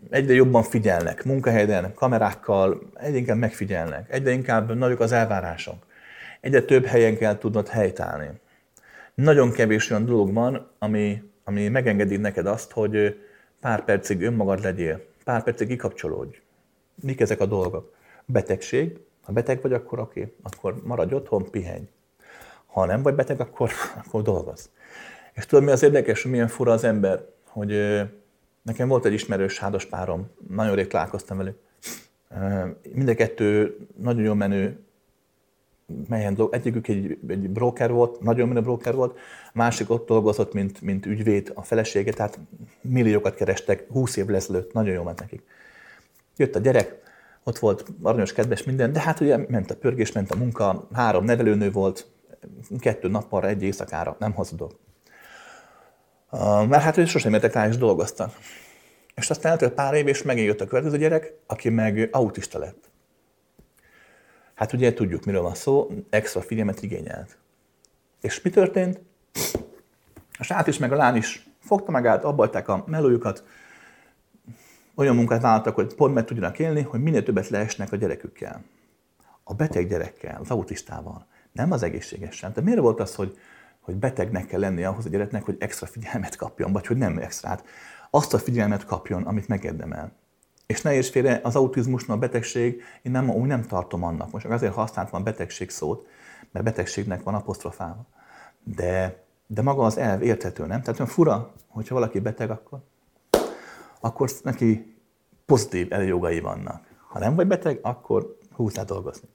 egyre jobban figyelnek, munkahelyen, kamerákkal, egyre inkább megfigyelnek, egyre inkább nagyok az elvárások, egyre több helyen kell tudnod helytállni. Nagyon kevés olyan dolog van, ami, ami megengedi neked azt, hogy pár percig önmagad legyél, pár percig kikapcsolódj. Mik ezek a dolgok? Betegség, ha beteg vagy, akkor oké, okay, akkor maradj otthon, pihenj. Ha nem vagy beteg, akkor, akkor dolgozz. És tudod, mi az érdekes, hogy milyen fura az ember, hogy nekem volt egy ismerős házas párom, nagyon rég találkoztam velük. Mind a kettő nagyon jó menő melyen egyikük egy, egy broker volt, nagyon menő broker volt, másik ott dolgozott, mint, mint ügyvéd a felesége, tehát milliókat kerestek, 20 év ezelőtt, nagyon jó ment nekik. Jött a gyerek, ott volt aranyos, kedves minden, de hát ugye ment a pörgés, ment a munka, három nevelőnő volt, kettő nappalra, egy éjszakára, nem hazudok. Mert hát ő sosem értek rá, és dolgoztak. És aztán eltelt pár év, és megint jött a következő gyerek, aki meg autista lett. Hát ugye tudjuk, miről van szó, extra figyelmet igényelt. És mi történt? A srác is, meg a lány is fogta magát, abbalták a melójukat, olyan munkát vállaltak, hogy pont meg tudjanak élni, hogy minél többet leesnek a gyerekükkel. A beteg gyerekkel, az autistával, nem az egészségesen. Tehát miért volt az, hogy, hogy betegnek kell lenni ahhoz a gyereknek, hogy extra figyelmet kapjon, vagy hogy nem extrát, azt a figyelmet kapjon, amit megérdemel. És ne érts félre, az autizmusnak a betegség, én nem, úgy nem tartom annak. Most azért használtam a betegség szót, mert betegségnek van apostrofálva. De, de maga az elv érthető, nem? Tehát olyan fura, hogyha valaki beteg, akkor, akkor neki pozitív előjogai vannak. Ha nem vagy beteg, akkor húzzál dolgozni.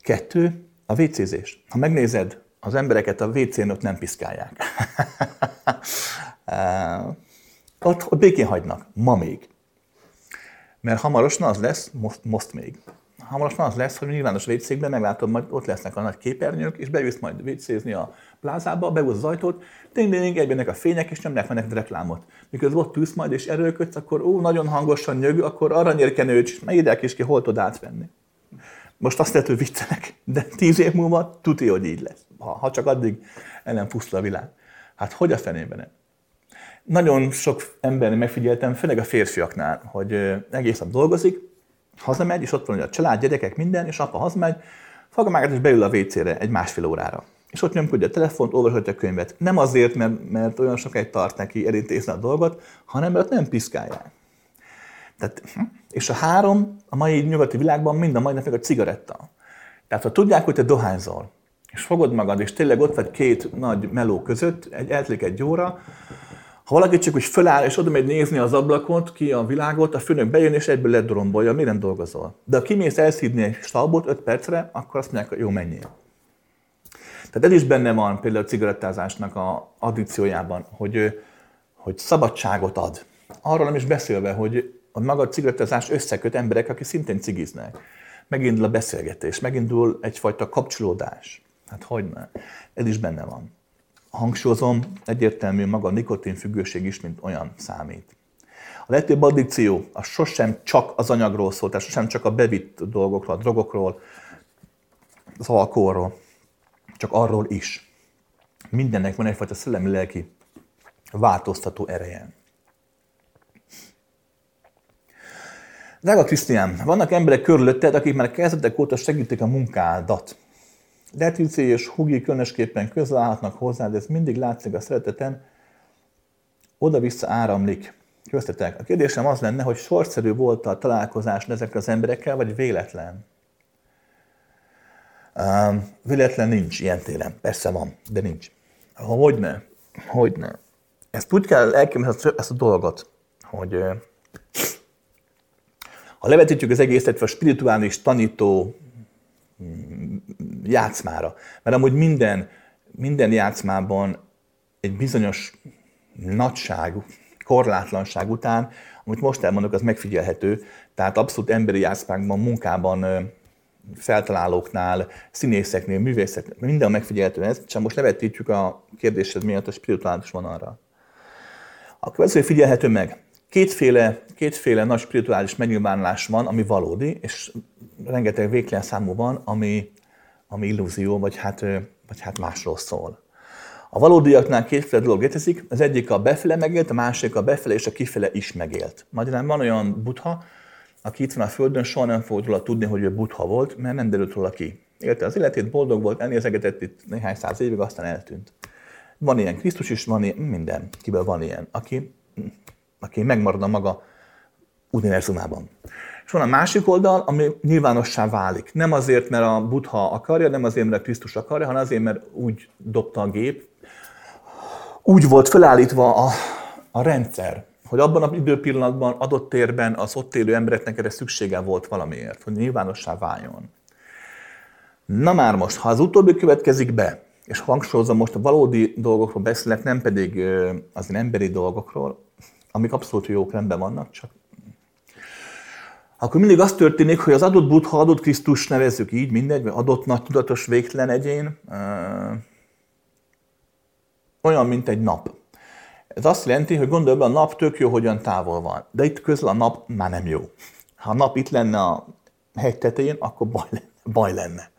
Kettő, a WC-zés. Ha megnézed, az embereket a WC-n ott nem piszkálják. ott békén hagynak, ma még. Mert hamarosan az lesz, most, most még, hamarosan az lesz, hogy nyilvános vécékben meglátod, majd ott lesznek a nagy képernyők, és beülsz majd vécézni a plázába, beúsz az ajtót, tényleg egybenek a fények, és meg neked reklámot. Miközben ott ülsz majd, és erőködsz, akkor ó, nagyon hangosan nyög, akkor arra nyérkenőt, megírják is ki, hol tud átvenni. Most azt lehet, hogy viccelek, de tíz év múlva tuti, hogy így lesz. Ha, ha csak addig el nem pusztul a világ. Hát hogy a fenében nem? Nagyon sok embernél megfigyeltem, főleg a férfiaknál, hogy egész nap dolgozik, hazamegy, és ott van a család, gyerekek, minden, és apa hazamegy, fogja magát, és beül a WC-re egy másfél órára. És ott nyomkodja a telefont, olvashatja a könyvet. Nem azért, mert, mert olyan sokáig tart neki elintézni a dolgot, hanem mert nem piszkálják. Tehát, hm? és a három a mai nyugati világban mind a mai napig a cigaretta. Tehát ha tudják, hogy te dohányzol, és fogod magad, és tényleg ott vagy két nagy meló között, egy eltlik egy óra, ha valaki csak úgy föláll, és oda megy nézni az ablakot, ki a világot, a főnök bejön, és egyből ledorombolja, miért nem dolgozol. De ha kimész elszídni egy stalbot 5 percre, akkor azt mondják, jó, menjél. Tehát ez is benne van például a cigarettázásnak a addikciójában, hogy, hogy szabadságot ad. Arról nem is beszélve, hogy a maga cigarettázás összeköt emberek, akik szintén cigiznek. Megindul a beszélgetés, megindul egyfajta kapcsolódás. Hát hogy ne? Ez is benne van hangsúlyozom, egyértelmű maga a nikotinfüggőség is, mint olyan számít. A legtöbb addikció az sosem csak az anyagról szól, tehát sosem csak a bevitt dolgokról, a drogokról, az alkoholról, csak arról is. Mindennek van egyfajta szellemi-lelki változtató ereje. Drága Krisztián, vannak emberek körülötted, akik már kezdetek óta segítik a munkádat. Letici és Hugi különösképpen közel állhatnak hozzá, de ez mindig látszik a szereteten, oda-vissza áramlik. Köztetek. A kérdésem az lenne, hogy sorszerű volt a találkozás ezekkel az emberekkel, vagy véletlen? Uh, véletlen nincs ilyen télen. Persze van, de nincs. Hogyne? Hogyne? Ezt úgy kell elképzelni ezt a dolgot, hogy uh, ha levetítjük az egészet a spirituális tanító játszmára. Mert amúgy minden, minden játszmában egy bizonyos nagyság, korlátlanság után, amit most elmondok, az megfigyelhető. Tehát abszolút emberi játszmákban, munkában, feltalálóknál, színészeknél, művészeknél, minden megfigyelhető ez, csak most levetítjük a kérdésed miatt a spirituális vonalra. A következő figyelhető meg. Kétféle, kétféle nagy spirituális megnyilvánulás van, ami valódi, és rengeteg végtelen számú van, ami, ami illúzió, vagy hát, vagy hát másról szól. A valódiaknál kétféle dolog létezik, az egyik a befele megélt, a másik a befele és a kifele is megélt. Magyarán van olyan butha, aki itt van a Földön, soha nem fogod róla tudni, hogy ő butha volt, mert nem derült róla ki. Élte az életét, boldog volt, elnézegetett itt néhány száz évig, aztán eltűnt. Van ilyen Krisztus is, van ilyen, minden, kiből van ilyen, aki, aki megmarad a maga univerzumában. És van a másik oldal, ami nyilvánossá válik. Nem azért, mert a Buddha akarja, nem azért, mert Krisztus akarja, hanem azért, mert úgy dobta a gép, úgy volt felállítva a, a rendszer, hogy abban az időpillanatban, adott térben az ott élő embereknek erre szüksége volt valamiért, hogy nyilvánossá váljon. Na már most, ha az utóbbi következik be, és hangsúlyozom most a valódi dolgokról beszélek, nem pedig az emberi dolgokról, amik abszolút jók rendben vannak, csak akkor mindig az történik, hogy az adott Buddha, adott Krisztus nevezzük így, mindegy, vagy adott nagy tudatos végtelen egyén, olyan, mint egy nap. Ez azt jelenti, hogy gondolj be, a nap tök jó, hogyan távol van. De itt közül a nap már nem jó. Ha a nap itt lenne a hegy tetején, akkor baj lenne. Baj lenne.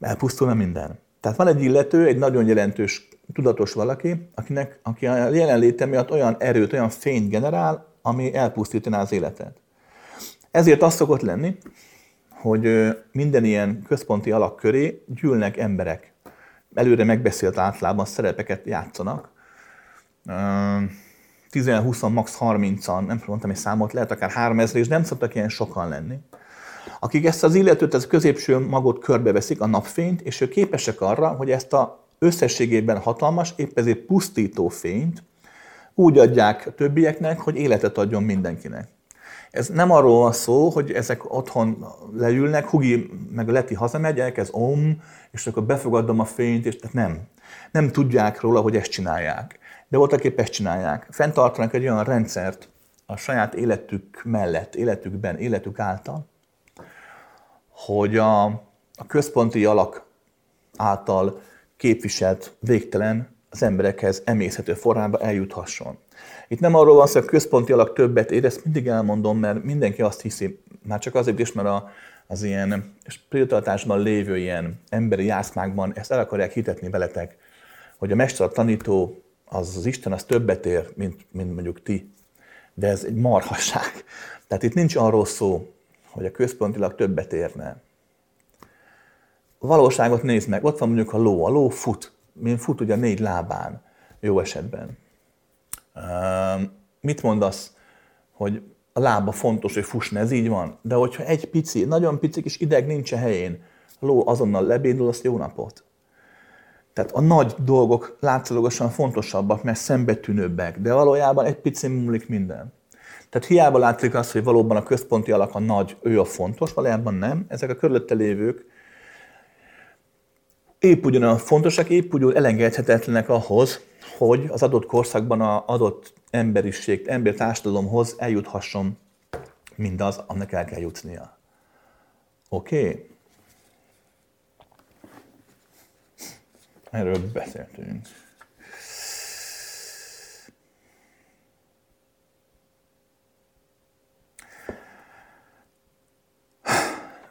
Elpusztulna minden. Tehát van egy illető, egy nagyon jelentős, tudatos valaki, akinek, aki a jelenléte miatt olyan erőt, olyan fényt generál, ami elpusztítaná az életet. Ezért az szokott lenni, hogy minden ilyen központi alak köré gyűlnek emberek. Előre megbeszélt általában szerepeket játszanak. 10-20, max. 30-an, nem mondtam egy számot, lehet akár 3000, és nem szoktak ilyen sokan lenni. Akik ezt az illetőt, ez a középső magot körbeveszik, a napfényt, és ők képesek arra, hogy ezt a összességében hatalmas, épp ezért pusztító fényt úgy adják a többieknek, hogy életet adjon mindenkinek. Ez nem arról van szó, hogy ezek otthon leülnek, Hugi meg a Leti hazamegy, elkezd om, és akkor befogadom a fényt, és tehát nem. Nem tudják róla, hogy ezt csinálják. De voltak épp ezt csinálják. Fentartanak egy olyan rendszert a saját életük mellett, életükben, életük által, hogy a, a központi alak által képviselt végtelen az emberekhez emészhető formába eljuthasson. Itt nem arról van szó, hogy a központi alak többet ér, ezt mindig elmondom, mert mindenki azt hiszi, már csak azért is, mert a, az ilyen spiritualitásban lévő ilyen emberi jászmákban ezt el akarják hitetni veletek, hogy a mester, a tanító, az, az Isten, az többet ér, mint, mint mondjuk ti. De ez egy marhasság. Tehát itt nincs arról szó, hogy a központilag többet érne. Valóságot nézd meg, ott van mondjuk a ló, a ló fut, mint fut ugye négy lábán, jó esetben. Mit mondasz, hogy a lába fontos, hogy fussna, ez így van, de hogyha egy pici, nagyon pici kis ideg nincs a helyén, a ló azonnal lebédul, azt jó napot. Tehát a nagy dolgok látszólagosan fontosabbak, mert szembetűnőbbek, de valójában egy pici múlik minden. Tehát hiába látszik az, hogy valóban a központi alak a nagy, ő a fontos, valójában nem. Ezek a körülötte lévők épp ugyanolyan fontosak, épp ugyanúgy elengedhetetlenek ahhoz, hogy az adott korszakban az adott emberiség, társadalomhoz eljuthasson mindaz, aminek el kell jutnia. Oké? Okay? Erről beszéltünk.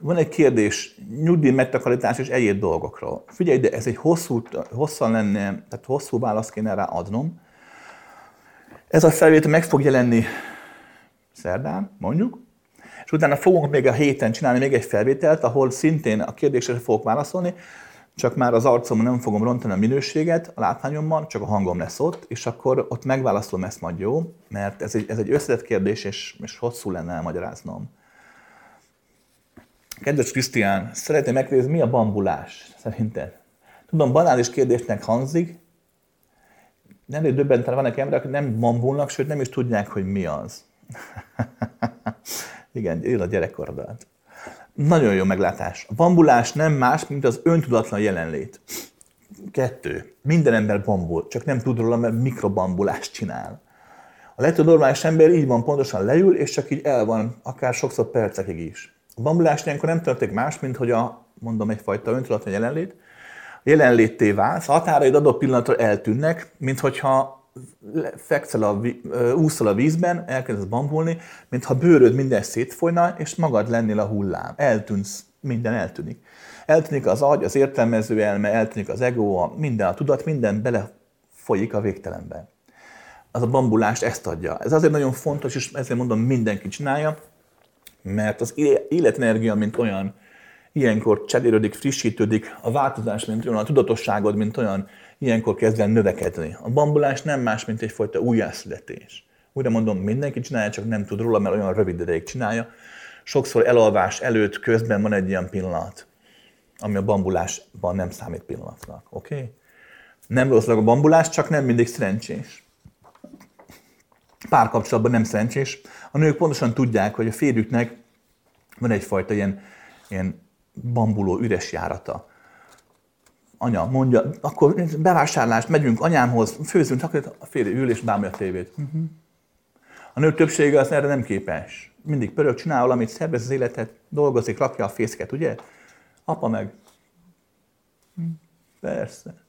Van egy kérdés, nyugdíj megtakarítás és egyéb dolgokról. Figyelj, de ez egy hosszú, hosszan lenne, tehát hosszú választ kéne rá adnom. Ez a felvétel meg fog jelenni szerdán, mondjuk, és utána fogunk még a héten csinálni még egy felvételt, ahol szintén a kérdésre fogok válaszolni, csak már az arcomon nem fogom rontani a minőséget a látványomban, csak a hangom lesz ott, és akkor ott megválaszolom ezt majd jó, mert ez egy, ez egy összetett kérdés, és, és hosszú lenne elmagyaráznom. Kedves Krisztián, szeretném megkérdezni, mi a bambulás szerinted? Tudom, banális kérdésnek hangzik, nem döbbenten vannak emberek, akik nem bambulnak, sőt nem is tudják, hogy mi az. Igen, él a gyerekkorodat. Nagyon jó meglátás. A bambulás nem más, mint az öntudatlan jelenlét. Kettő. Minden ember bambul, csak nem tud róla, mert mikrobambulást csinál. A legtöbb normális ember így van, pontosan leül, és csak így el van, akár sokszor percekig is. A bambulás ilyenkor nem történik más, mint hogy a, mondom, egyfajta öntudatlan jelenlét, jelenlétté válsz, a határaid adott pillanatra eltűnnek, mint hogyha fekszel a, úszol a vízben, elkezdesz bambulni, mintha bőröd minden szétfolyna, és magad lennél a hullám. Eltűnsz, minden eltűnik. Eltűnik az agy, az értelmező elme, eltűnik az ego, a minden, a tudat, minden belefolyik a végtelenbe. Az a bambulást ezt adja. Ez azért nagyon fontos, és ezért mondom, mindenki csinálja, mert az életenergia, mint olyan, ilyenkor cserélődik, frissítődik, a változás, mint olyan, a tudatosságod, mint olyan, ilyenkor kezd el növekedni. A bambulás nem más, mint egyfajta újjászületés. Újra mondom, mindenki csinálja, csak nem tud róla, mert olyan rövid ideig csinálja. Sokszor elalvás előtt, közben van egy ilyen pillanat, ami a bambulásban nem számít pillanatnak. Oké? Okay? Nem rossz a bambulás, csak nem mindig szerencsés. Párkapcsolatban nem szerencsés. A nők pontosan tudják, hogy a férjüknek van egyfajta ilyen, ilyen bambuló üres járata. Anya mondja, akkor bevásárlást, megyünk anyámhoz, főzünk, akkor a férj ül és bámja a tévét. Uh-huh. A nő többsége az erre nem képes. Mindig pörög, csinál valamit, szervez az életet, dolgozik, rakja a fészket, ugye? Apa meg. Hm, persze.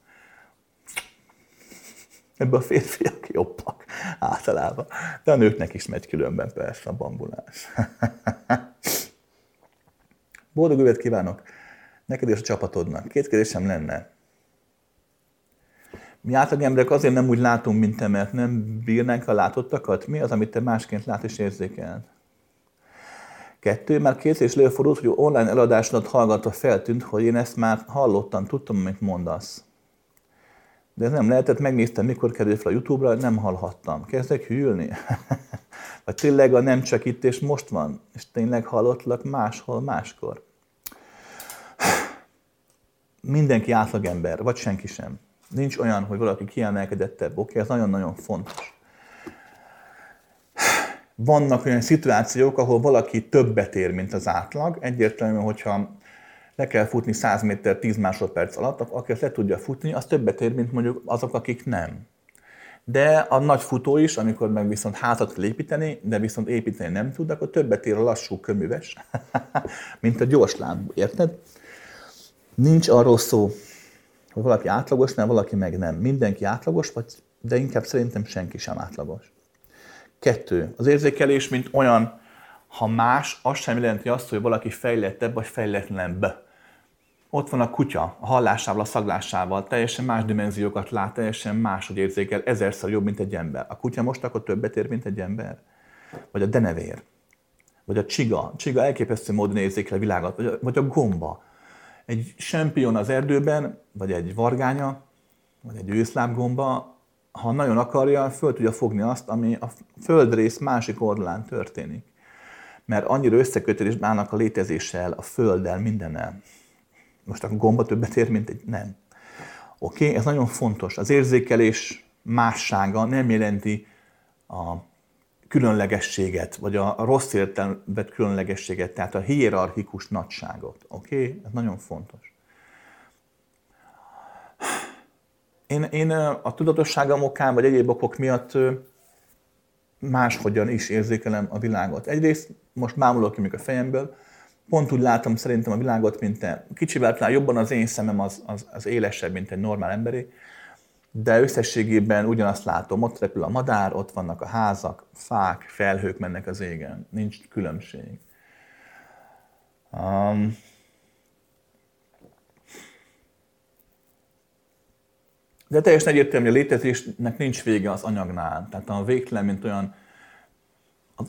Ebben a férfiak jobbak általában. De a nőknek is megy különben persze a bambulás. Boldog üvet kívánok! Neked és a csapatodnak. Két kérdésem lenne. Mi átlag emberek azért nem úgy látunk, mint te, mert nem bírnánk a látottakat? Mi az, amit te másként lát és érzékel? Kettő, már két és előfordult, hogy online eladásodat hallgatva feltűnt, hogy én ezt már hallottam, tudtam, amit mondasz. De ez nem lehetett, megnéztem, mikor került fel a Youtube-ra, nem hallhattam. Kezdek hűlni? Vagy tényleg a nem csak itt és most van, és tényleg hallottlak máshol, máskor? Mindenki átlagember, vagy senki sem. Nincs olyan, hogy valaki kiemelkedettebb. Oké, ez nagyon-nagyon fontos. Vannak olyan szituációk, ahol valaki többet ér, mint az átlag. Egyértelmű, hogyha le kell futni 100 méter 10 másodperc alatt, aki ezt le tudja futni, az többet ér, mint mondjuk azok, akik nem. De a nagy futó is, amikor meg viszont házat kell építeni, de viszont építeni nem tud, akkor többet ér a lassú köműves, mint a gyors lábú, érted? Nincs arról szó, hogy valaki átlagos, mert valaki meg nem. Mindenki átlagos, vagy, de inkább szerintem senki sem átlagos. Kettő. Az érzékelés, mint olyan, ha más, az sem jelenti azt, hogy valaki fejlettebb vagy fejletlenebb. Ott van a kutya, a hallásával, a szaglásával, teljesen más dimenziókat lát, teljesen máshogy érzékel, ezerszer jobb, mint egy ember. A kutya most akkor többet ér, mint egy ember? Vagy a denevér? Vagy a csiga? Csiga elképesztő módon érzékel a világot. Vagy a, vagy a gomba? Egy sempion az erdőben, vagy egy vargánya, vagy egy őszlábgomba, ha nagyon akarja, föl tudja fogni azt, ami a földrész másik oldalán történik. Mert annyira összekötődésben állnak a létezéssel, a földdel, mindennel. Most a gomba többet ér, mint egy nem. Oké, okay? ez nagyon fontos. Az érzékelés mássága nem jelenti a különlegességet, vagy a rossz értelmet különlegességet, tehát a hierarchikus nagyságot. Oké? Okay? Ez nagyon fontos. Én, én a tudatosságom okán, vagy egyéb okok miatt máshogyan is érzékelem a világot. Egyrészt most mámulok ki a fejemből, pont úgy látom szerintem a világot, mint te. Kicsivel talán jobban az én szemem az, az, az élesebb, mint egy normál emberi de összességében ugyanazt látom, ott repül a madár, ott vannak a házak, fák, felhők mennek az égen, nincs különbség. Um, de teljesen egyértelmű, hogy a létezésnek nincs vége az anyagnál. Tehát a végtelen, mint olyan,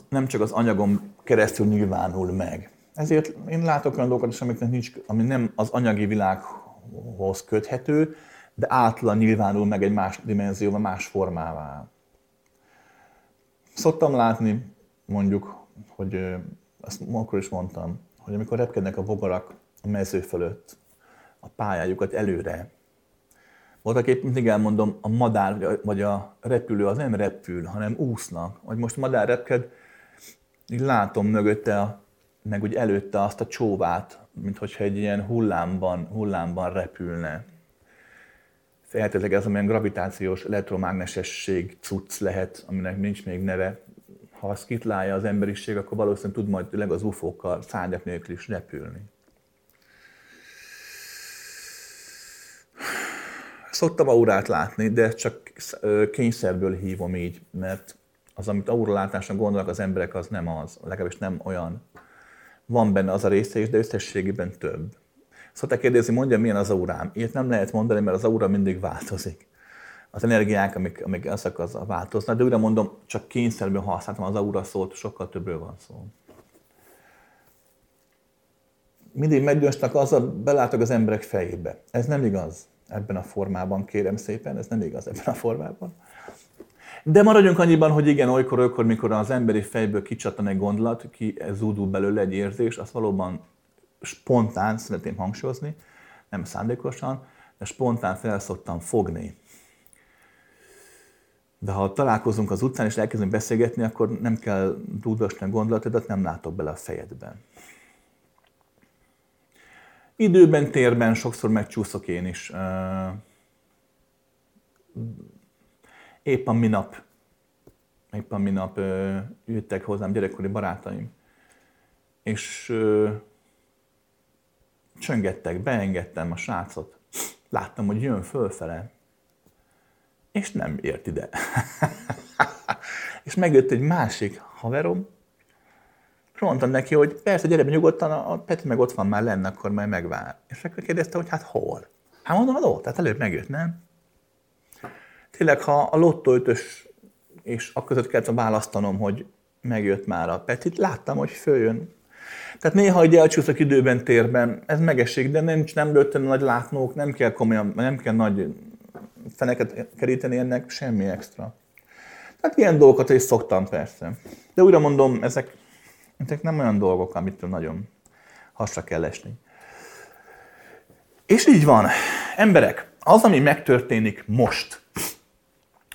nem csak az anyagom keresztül nyilvánul meg. Ezért én látok olyan dolgokat is, amiknek nincs, ami nem az anyagi világhoz köthető, de átlan nyilvánul meg egy más dimenzióban, más formává. Szoktam látni, mondjuk, hogy ezt akkor is mondtam, hogy amikor repkednek a bogarak a mező fölött, a pályájukat előre, voltak épp mindig elmondom, a madár vagy a repülő az nem repül, hanem úsznak. Hogy most madár repked, így látom mögötte, a, meg úgy előtte azt a csóvát, mint hogyha egy ilyen hullámban, hullámban repülne feltétleg ez amilyen gravitációs elektromágnesesség cucc lehet, aminek nincs még neve. Ha azt kitlálja az emberiség, akkor valószínűleg tud majd tényleg az UFO-kkal szárnyak nélkül is repülni. Szoktam aurát látni, de csak kényszerből hívom így, mert az, amit auralátásnak gondolnak az emberek, az nem az, legalábbis nem olyan. Van benne az a része is, de összességében több. Szokták kérdezni, mondja, milyen az aurám. Ilyet nem lehet mondani, mert az aura mindig változik. Az energiák, amik, amik ezek az változnak, de újra mondom, csak kényszerből használtam az aura szót, sokkal többről van szó. Mindig meggyőztek azzal, belátok az emberek fejébe. Ez nem igaz ebben a formában, kérem szépen, ez nem igaz ebben a formában. De maradjunk annyiban, hogy igen, olykor, olykor, mikor az emberi fejből kicsattan egy gondolat, ki zúdul belőle egy érzés, az valóban spontán, szeretném hangsúlyozni, nem szándékosan, de spontán fel szoktam fogni. De ha találkozunk az utcán és elkezdünk beszélgetni, akkor nem kell dúdosni a gondolatodat, nem látok bele a fejedben. Időben, térben sokszor megcsúszok én is. Épp a minap éppen minap jöttek hozzám gyerekkori barátaim, és ö, csöngettek, beengedtem a srácot. Láttam, hogy jön fölfele, és nem ért ide. és megjött egy másik haverom, és mondtam neki, hogy persze, gyere be nyugodtan, a Peti meg ott van már lenne, akkor majd megvár. És akkor kérdezte, hogy hát hol? Hát mondom, hát ott, tehát előbb megjött, nem? Tényleg, ha a lottó ötös, és a között kellett választanom, hogy megjött már a Petit, láttam, hogy följön. Tehát néha egy elcsúszok időben, térben, ez megesség, de nem, nem rögtön nagy látnók, nem kell komolyan, nem kell nagy feneket keríteni ennek, semmi extra. Tehát ilyen dolgokat is szoktam persze. De újra mondom, ezek, ezek nem olyan dolgok, amit nagyon hasra kell esni. És így van. Emberek, az, ami megtörténik most,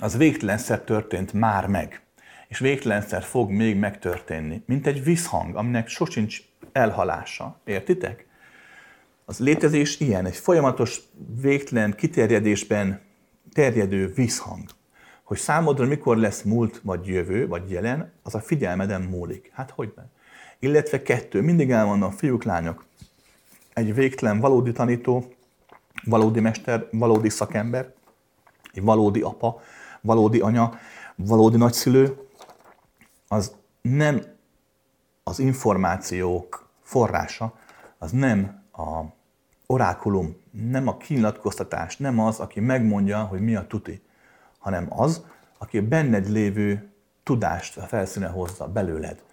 az végtelenszer történt már meg. És végtelenszer fog még megtörténni. Mint egy visszhang, aminek sosincs elhalása. Értitek? Az létezés ilyen, egy folyamatos, végtelen kiterjedésben terjedő visszhang. Hogy számodra mikor lesz múlt, vagy jövő, vagy jelen, az a figyelmeden múlik. Hát hogy nem? Illetve kettő, mindig elmondom, fiúk, lányok, egy végtelen valódi tanító, valódi mester, valódi szakember, egy valódi apa, valódi anya, valódi nagyszülő, az nem az információk forrása, az nem a orákulum, nem a kinyilatkoztatás, nem az, aki megmondja, hogy mi a tuti, hanem az, aki benned lévő tudást a felszíne hozza belőled.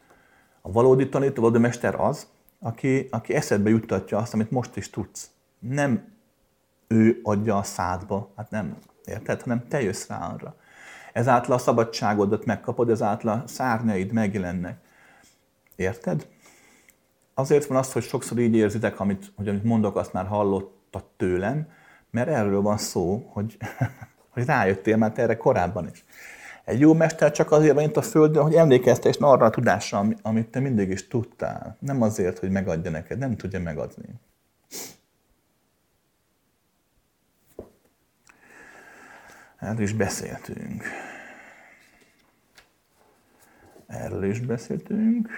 A valódi tanító, valódi mester az, aki, aki eszedbe juttatja azt, amit most is tudsz. Nem ő adja a szádba, hát nem, érted, hanem te jössz rá arra. Ezáltal a szabadságodat megkapod, ezáltal a szárnyaid megjelennek. Érted? Azért van az, hogy sokszor így érzitek, amit, hogy amit mondok, azt már hallottad tőlem, mert erről van szó, hogy, hogy rájöttél már erre korábban is. Egy jó mester csak azért van itt a Földön, hogy emlékeztes arra a tudásra, amit te mindig is tudtál. Nem azért, hogy megadja neked, nem tudja megadni. Erről is beszéltünk. Erről is beszéltünk.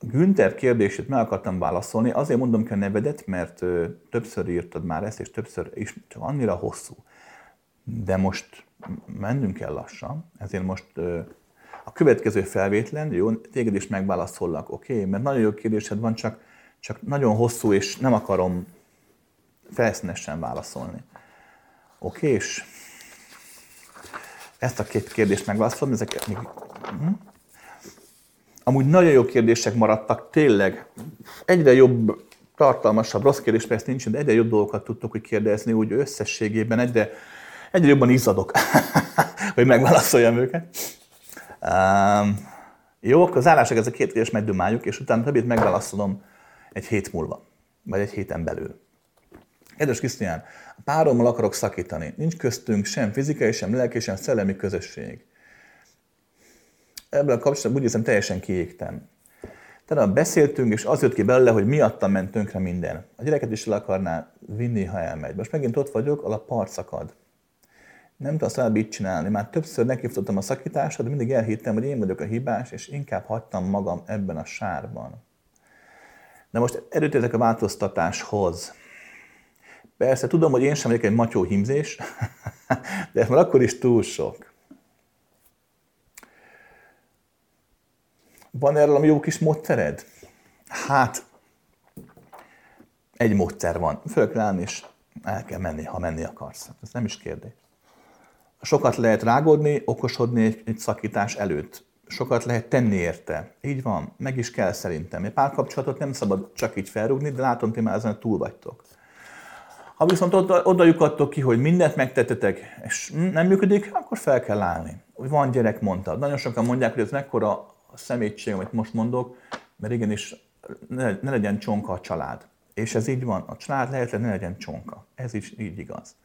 Günther kérdését meg akartam válaszolni, azért mondom ki a nevedet, mert többször írtad már ezt, és többször is, csak annyira hosszú. De most mennünk el lassan, ezért most a következő felvétlen, jó, téged is megválaszollak, oké? Okay? Mert nagyon jó kérdésed van, csak, csak nagyon hosszú, és nem akarom felszínesen válaszolni. Oké, okay? és ezt a két kérdést megválaszolom, ezek még... Hm? Amúgy nagyon jó kérdések maradtak, tényleg. Egyre jobb, tartalmasabb, rossz kérdés persze nincs, de egyre jobb dolgokat tudtok hogy kérdezni, úgy összességében egyre, egyre jobban izzadok, hogy megválaszoljam őket. Um, jó, akkor az állások ez a két kérdés megdomáljuk, és utána többit megválaszolom egy hét múlva, vagy egy héten belül. Kedves Krisztián, a párommal akarok szakítani. Nincs köztünk sem fizikai, sem lelki, sem szellemi közösség ebből a kapcsolatban úgy hiszem teljesen kiégtem. Tehát beszéltünk, és az jött ki belőle, hogy miattam ment tönkre minden. A gyereket is el akarná vinni, ha elmegy. Most megint ott vagyok, a part szakad. Nem tudom azt így csinálni. Már többször nekifutottam a szakításra, de mindig elhittem, hogy én vagyok a hibás, és inkább hagytam magam ebben a sárban. De most erőtérzek a változtatáshoz. Persze tudom, hogy én sem vagyok egy matyó himzés, de ez már akkor is túl sok. Van erről a jó kis módszered? Hát, egy módszer van. Föl kell és el kell menni, ha menni akarsz. Ez nem is kérdés. Sokat lehet rágódni, okosodni egy, szakítás előtt. Sokat lehet tenni érte. Így van, meg is kell szerintem. Egy párkapcsolatot nem szabad csak így felrúgni, de látom, ti már ezen túl vagytok. Ha viszont oda, oda lyukadtok ki, hogy mindent megtettetek, és nem működik, akkor fel kell állni. Van gyerek, mondta. Nagyon sokan mondják, hogy ez mekkora a szemétség, amit most mondok, mert igenis ne, ne legyen csonka a család. És ez így van. A család lehet, hogy ne legyen csonka. Ez is így igaz.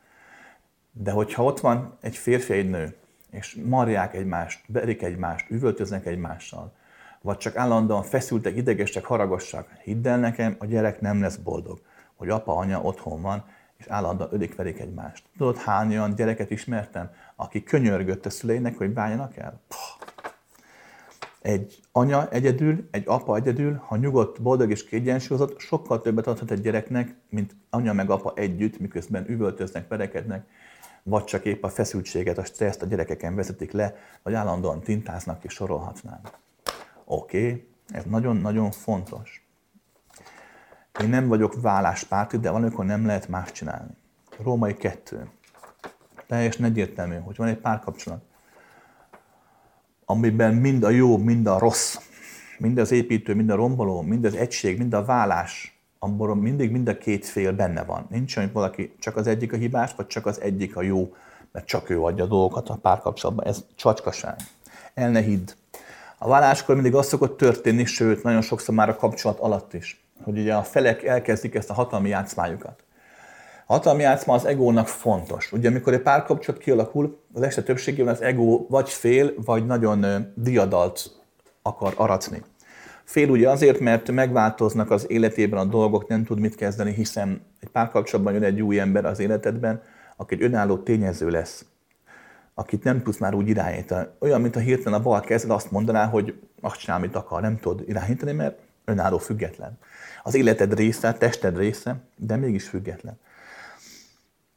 De hogyha ott van egy férfi, egy nő, és marják egymást, berik egymást, üvöltöznek egymással, vagy csak állandóan feszültek, idegesek, haragossak. Hidd el nekem, a gyerek nem lesz boldog, hogy apa, anya otthon van, és állandóan ölik verik egymást. Tudod, hány olyan gyereket ismertem, aki könyörgött a szüleinek, hogy váljanak el? Egy anya egyedül, egy apa egyedül, ha nyugodt, boldog és kiegyensúlyozott, sokkal többet adhat egy gyereknek, mint anya meg apa együtt, miközben üvöltöznek, verekednek, vagy csak épp a feszültséget, a stresszt a gyerekeken vezetik le, vagy állandóan tintáznak és sorolhatnánk. Oké, okay, ez nagyon-nagyon fontos. Én nem vagyok válláspárti, de van, amikor nem lehet más csinálni. Római kettő. Teljesen egyértelmű, hogy van egy párkapcsolat, amiben mind a jó, mind a rossz, mind az építő, mind a romboló, mind az egység, mind a vállás, abból mindig mind a két fél benne van. Nincs olyan, hogy valaki csak az egyik a hibás, vagy csak az egyik a jó, mert csak ő adja a dolgokat a párkapcsolatban. Ez csacskaság. El ne hidd. A válláskor mindig az szokott történni, sőt, nagyon sokszor már a kapcsolat alatt is, hogy ugye a felek elkezdik ezt a hatalmi játszmájukat. A hatalmi játszma az egónak fontos. Ugye amikor egy párkapcsolat kialakul, az este többségében az ego vagy fél, vagy nagyon diadalt akar aratni. Fél ugye azért, mert megváltoznak az életében a dolgok, nem tud mit kezdeni, hiszen egy párkapcsolatban jön egy új ember az életedben, aki egy önálló tényező lesz, akit nem tudsz már úgy irányítani. Olyan, mint a hirtelen a bal kezed azt mondaná, hogy azt csinál, amit akar, nem tud irányítani, mert önálló független. Az életed része, tested része, de mégis független.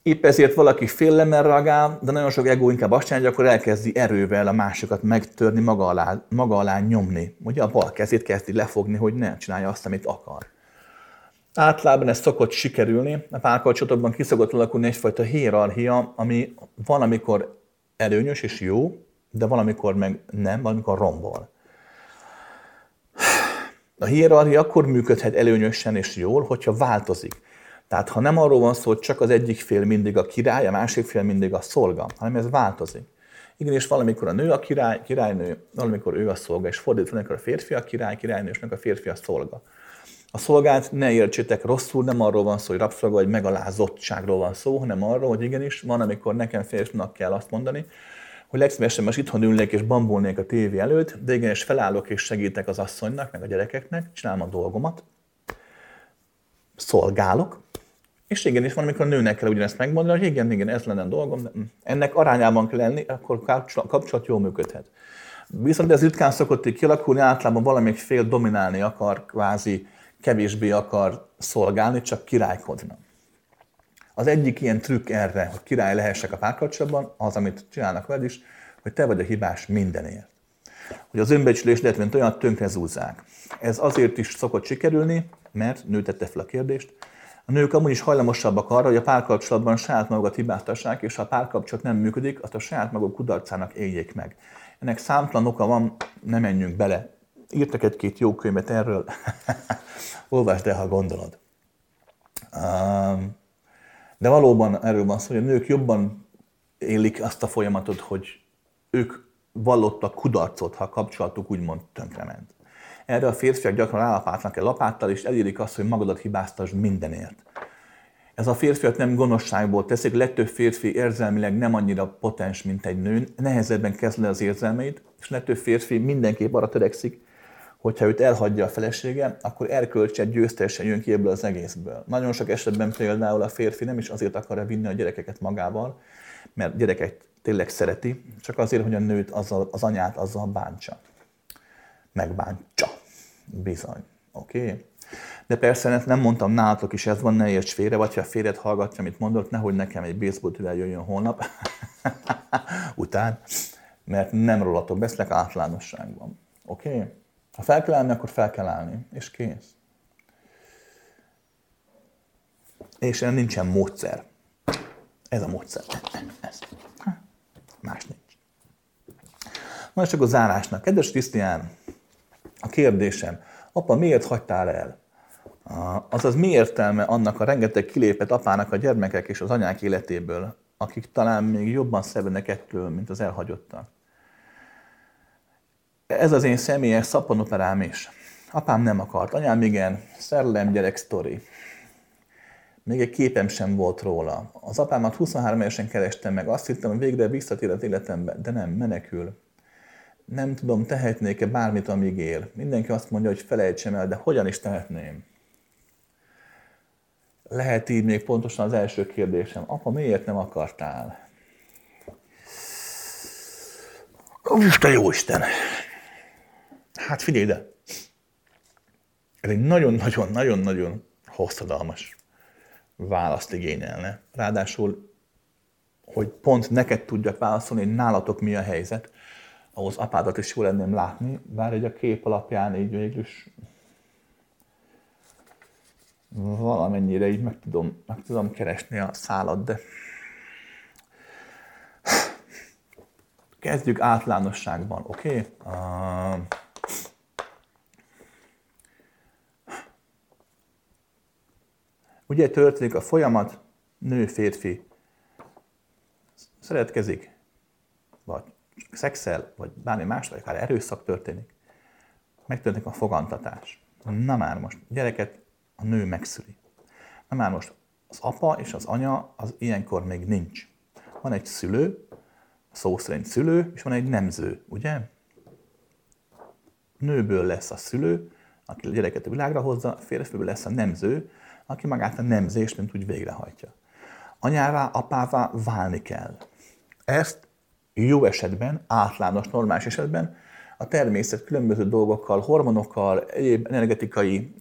Épp ezért valaki félelemmel reagál, de nagyon sok ego inkább azt csinálja, hogy akkor elkezdi erővel a másikat megtörni, maga alá, maga alá nyomni. Ugye a bal kezét kezdi lefogni, hogy ne csinálja azt, amit akar. Általában ez szokott sikerülni. A párkapcsolatokban kiszokott alakulni egyfajta hierarchia, ami van, amikor előnyös és jó, de valamikor meg nem, valamikor rombol. A hierarchia akkor működhet előnyösen és jól, hogyha változik. Tehát ha nem arról van szó, hogy csak az egyik fél mindig a király, a másik fél mindig a szolga, hanem ez változik. Igen, és valamikor a nő a király, királynő, valamikor ő a szolga, és fordítva, valamikor a férfi a király, királynő, és a férfi a szolga. A szolgát ne értsétek rosszul, nem arról van szó, hogy rabszolga vagy megalázottságról van szó, hanem arról, hogy igenis van, amikor nekem férfinak kell azt mondani, hogy legszívesebben most itthon ülnék és bambulnék a tévé előtt, de igenis felállok és segítek az asszonynak, meg a gyerekeknek, csinálom a dolgomat, szolgálok, és igen, és van, amikor a nőnek kell ugyanezt megmondani, hogy igen, igen, ez lenne a dolgom, de ennek arányában kell lenni, akkor kapcsolat, kapcsolat jól működhet. Viszont ez ritkán szokott így kialakulni, általában valamelyik fél dominálni akar, kvázi kevésbé akar szolgálni, csak királykodna. Az egyik ilyen trükk erre, hogy király lehessek a párkapcsolatban, az, amit csinálnak veled is, hogy te vagy a hibás mindenért. Hogy az önbecsülés lehet, mint olyan tönkre zúzzák. Ez azért is szokott sikerülni, mert nő tette fel a kérdést, a nők amúgy is hajlamosabbak arra, hogy a párkapcsolatban saját magukat hibáztassák, és ha a párkapcsolat nem működik, azt a saját maguk kudarcának éljék meg. Ennek számtalan oka van, nem menjünk bele. Írtak egy-két jó könyvet erről, olvasd el, ha gondolod. De valóban erről van szó, hogy a nők jobban élik azt a folyamatot, hogy ők vallottak kudarcot, ha a kapcsolatuk úgymond tönkrement. Erre a férfiak gyakran állapátnak egy lapáttal, és elérik azt, hogy magadat hibáztasd mindenért. Ez a férfiak nem gonoszságból teszik, legtöbb férfi érzelmileg nem annyira potens, mint egy nő, nehezebben kezd le az érzelmeit, és legtöbb férfi mindenképp arra törekszik, hogyha őt elhagyja a felesége, akkor erkölcse győztesen jön ki ebből az egészből. Nagyon sok esetben például a férfi nem is azért akarja vinni a gyerekeket magával, mert gyereket tényleg szereti, csak azért, hogy a nőt azzal, az anyát azzal bántsa megbántsa. Bizony. Oké? Okay? De persze nem mondtam nálatok is, ez van, ne érts félre, vagy ha félret hallgatja, amit mondott, nehogy nekem egy baseball jöjjön holnap után, mert nem rólatok beszélek általánosságban. Oké? Okay? Ha fel kell állni, akkor fel kell állni, és kész. És ennek nincsen módszer. Ez a módszer. Ez. Más nincs. Na, csak a zárásnak. Kedves Krisztián, a kérdésem, apa, miért hagytál el? Azaz mi értelme annak a rengeteg kilépett apának a gyermekek és az anyák életéből, akik talán még jobban szenvednek ettől, mint az elhagyottak? Ez az én személyes szappanoperám is. Apám nem akart, anyám igen, szerelem gyerek sztori. Még egy képem sem volt róla. Az apámat 23 évesen kerestem meg, azt hittem, hogy végre visszatér az életembe, de nem, menekül nem tudom, tehetnék-e bármit, amíg él. Mindenki azt mondja, hogy felejtsem el, de hogyan is tehetném? Lehet így még pontosan az első kérdésem. Apa, miért nem akartál? Úristen, jó Isten! Hát figyelj ide! Ez egy nagyon-nagyon-nagyon-nagyon hosszadalmas választ igényelne. Ráadásul, hogy pont neked tudjak válaszolni, hogy nálatok mi a helyzet, ahhoz apádat is jó lenném látni, bár egy a kép alapján így végül is valamennyire így meg tudom, meg tudom keresni a szálat, de kezdjük általánosságban, oké? Okay? Uh, ugye történik a folyamat, nő, férfi szeretkezik, szexel, vagy bármi más, vagy akár erőszak történik, megtörténik a fogantatás. Na már most, gyereket a nő megszüli. Na már most, az apa és az anya az ilyenkor még nincs. Van egy szülő, szó szerint szülő, és van egy nemző, ugye? Nőből lesz a szülő, aki a gyereket a világra hozza, férfiből lesz a nemző, aki magát a nemzést, mint úgy végrehajtja. Anyává, apává válni kell. Ezt jó esetben, általános, normális esetben a természet különböző dolgokkal, hormonokkal, egyéb energetikai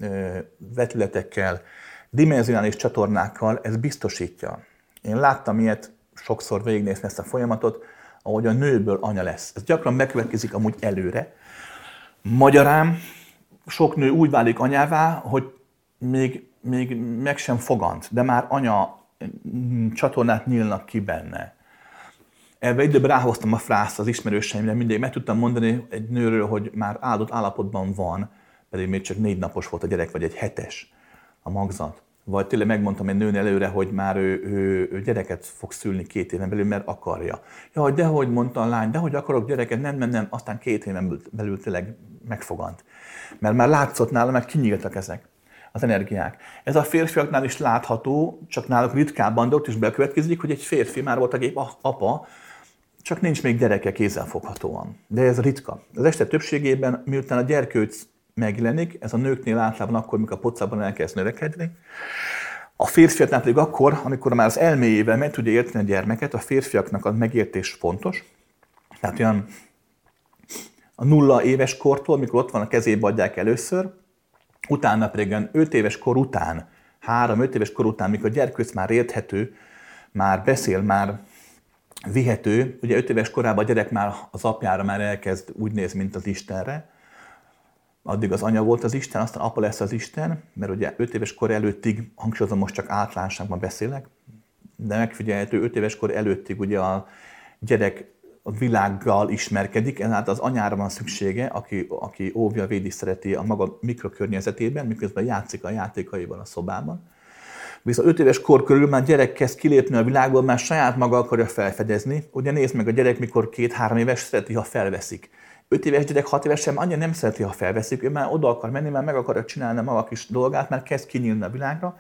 vetületekkel, dimenzionális csatornákkal ez biztosítja. Én láttam ilyet, sokszor végignézni ezt a folyamatot, ahogy a nőből anya lesz. Ez gyakran megkövetkezik amúgy előre. Magyarán sok nő úgy válik anyává, hogy még, még meg sem fogant, de már anya csatornát nyílnak ki benne. Ebbe időben ráhoztam a frászt az ismerőseimre, mindig meg tudtam mondani egy nőről, hogy már áldott állapotban van, pedig még csak négy napos volt a gyerek, vagy egy hetes a magzat. Vagy tényleg megmondtam egy nőn előre, hogy már ő, ő, ő gyereket fog szülni két éven belül, mert akarja. Ja, hogy mondta a lány, de hogy akarok gyereket, nem, nem, nem, aztán két éven belül tényleg megfogant. Mert már látszott nála, mert kinyíltak ezek az energiák. Ez a férfiaknál is látható, csak náluk ritkábban, de ott is bekövetkezik, hogy egy férfi már volt a gép apa, csak nincs még gyereke kézzelfoghatóan. De ez ritka. Az este többségében, miután a gyerkőc megjelenik, ez a nőknél általában akkor, mikor a pocában elkezd növekedni, a férfiaknál pedig akkor, amikor már az elméjével meg tudja érteni a gyermeket, a férfiaknak a megértés fontos. Tehát olyan a nulla éves kortól, mikor ott van a kezébe adják először, utána pedig 5 éves kor után, 3-5 éves kor után, mikor a gyerkőc már érthető, már beszél, már vihető. Ugye 5 éves korában a gyerek már az apjára már elkezd úgy néz, mint az Istenre. Addig az anya volt az Isten, aztán apa lesz az Isten, mert ugye 5 éves kor előttig, hangsúlyozom, most csak általánosságban beszélek, de megfigyelhető 5 éves kor előttig ugye a gyerek a világgal ismerkedik, ezáltal az anyára van szüksége, aki, aki óvja, védi, szereti a maga mikrokörnyezetében, miközben játszik a játékaival a szobában. Viszont 5 éves kor körül már gyerek kezd kilépni a világból, már saját maga akarja felfedezni. Ugye nézd meg a gyerek, mikor két-három éves szereti, ha felveszik. 5 éves gyerek, 6 éves sem annyira nem szereti, ha felveszik, ő már oda akar menni, már meg akarja csinálni a kis dolgát, már kezd kinyílni a világra.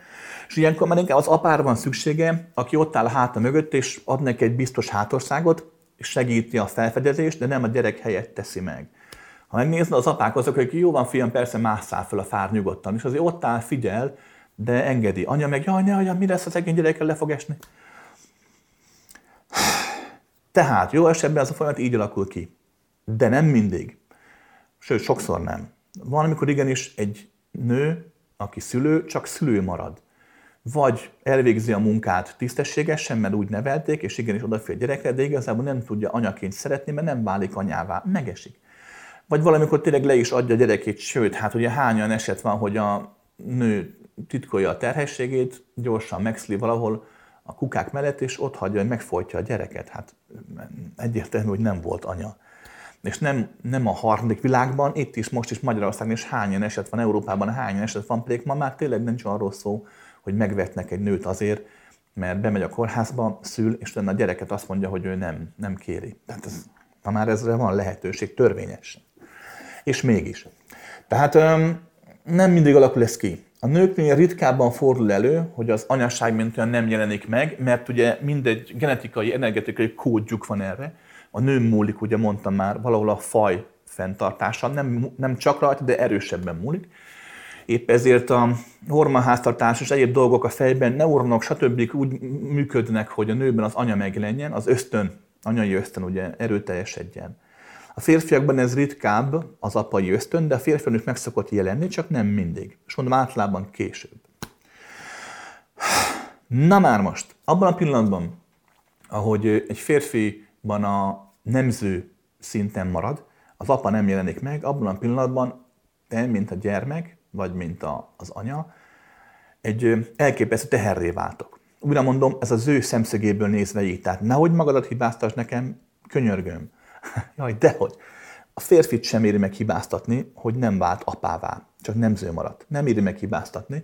És ilyenkor már inkább az apára van szüksége, aki ott áll a háta mögött, és ad neki egy biztos hátországot, és segíti a felfedezést, de nem a gyerek helyett teszi meg. Ha megnézed, az apák azok, akik jó van fiam, persze másszál fel a fár nyugodtan, és azért ott áll, figyel, de engedi. Anya meg, jaj, ne, anya, mi lesz az egény gyerekkel, le fog esni. Tehát jó esetben ez a folyamat így alakul ki. De nem mindig. Sőt, sokszor nem. Van, amikor igenis egy nő, aki szülő, csak szülő marad. Vagy elvégzi a munkát tisztességesen, mert úgy nevelték, és igenis a gyerekre, de igazából nem tudja anyaként szeretni, mert nem válik anyává, megesik. Vagy valamikor tényleg le is adja a gyerekét, sőt, hát ugye hányan eset van, hogy a nő titkolja a terhességét, gyorsan megszli valahol a kukák mellett, és ott hagyja, hogy megfojtja a gyereket. Hát egyértelmű, hogy nem volt anya. És nem, nem a harmadik világban, itt is, most is Magyarországon is hányan eset van, Európában hányan eset van, pedig ma már tényleg nincs arról szó, hogy megvetnek egy nőt azért, mert bemegy a kórházba, szül, és utána a gyereket azt mondja, hogy ő nem, nem kéri. Tehát ez, ma már ezre van lehetőség törvényes. És mégis. Tehát nem mindig alakul ez ki. A nőknél ritkábban fordul elő, hogy az anyaság mint olyan nem jelenik meg, mert ugye mindegy genetikai, energetikai kódjuk van erre. a nőm múlik, ugye mondtam már, valahol a faj fenntartása, nem, nem csak rajta, de erősebben múlik. Épp ezért a hormonháztartás és egyéb dolgok a fejben, neuronok, stb. úgy működnek, hogy a nőben az anya megjelenjen, az ösztön, anyai ösztön ugye erőteljesedjen. A férfiakban ez ritkább, az apai ösztön, de a férfiakban is meg szokott jelenni, csak nem mindig. És mondom, általában később. Na már most, abban a pillanatban, ahogy egy férfiban a nemző szinten marad, az apa nem jelenik meg, abban a pillanatban te, mint a gyermek, vagy mint a, az anya, egy elképesztő teherré váltok. Újra mondom, ez az ő szemszögéből nézve így. Tehát nehogy magadat hibáztass nekem, könyörgöm. Jaj, dehogy. A férfit sem éri meg hibáztatni, hogy nem vált apává, csak nemző maradt. Nem éri meg hibáztatni.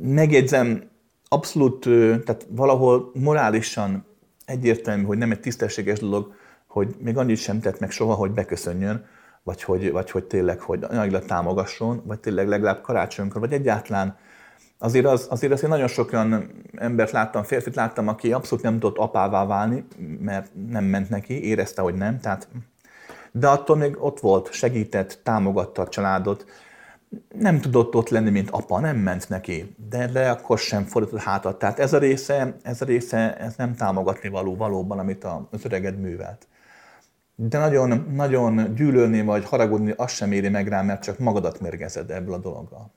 Megjegyzem, abszolút, tehát valahol morálisan egyértelmű, hogy nem egy tisztességes dolog, hogy még annyit sem tett meg soha, hogy beköszönjön, vagy hogy, vagy hogy tényleg, hogy anyagilag támogasson, vagy tényleg legalább karácsonykor, vagy egyáltalán azért, az, azért azért nagyon sok olyan embert láttam, férfit láttam, aki abszolút nem tudott apává válni, mert nem ment neki, érezte, hogy nem, tehát de attól még ott volt, segített, támogatta a családot, nem tudott ott lenni, mint apa, nem ment neki, de, de akkor sem fordított hátat. Tehát ez a része, ez a része, ez nem támogatni való valóban, amit az öreged művelt. De nagyon, nagyon gyűlölni vagy haragudni, azt sem éri meg rá, mert csak magadat mérgezed ebből a dologgal.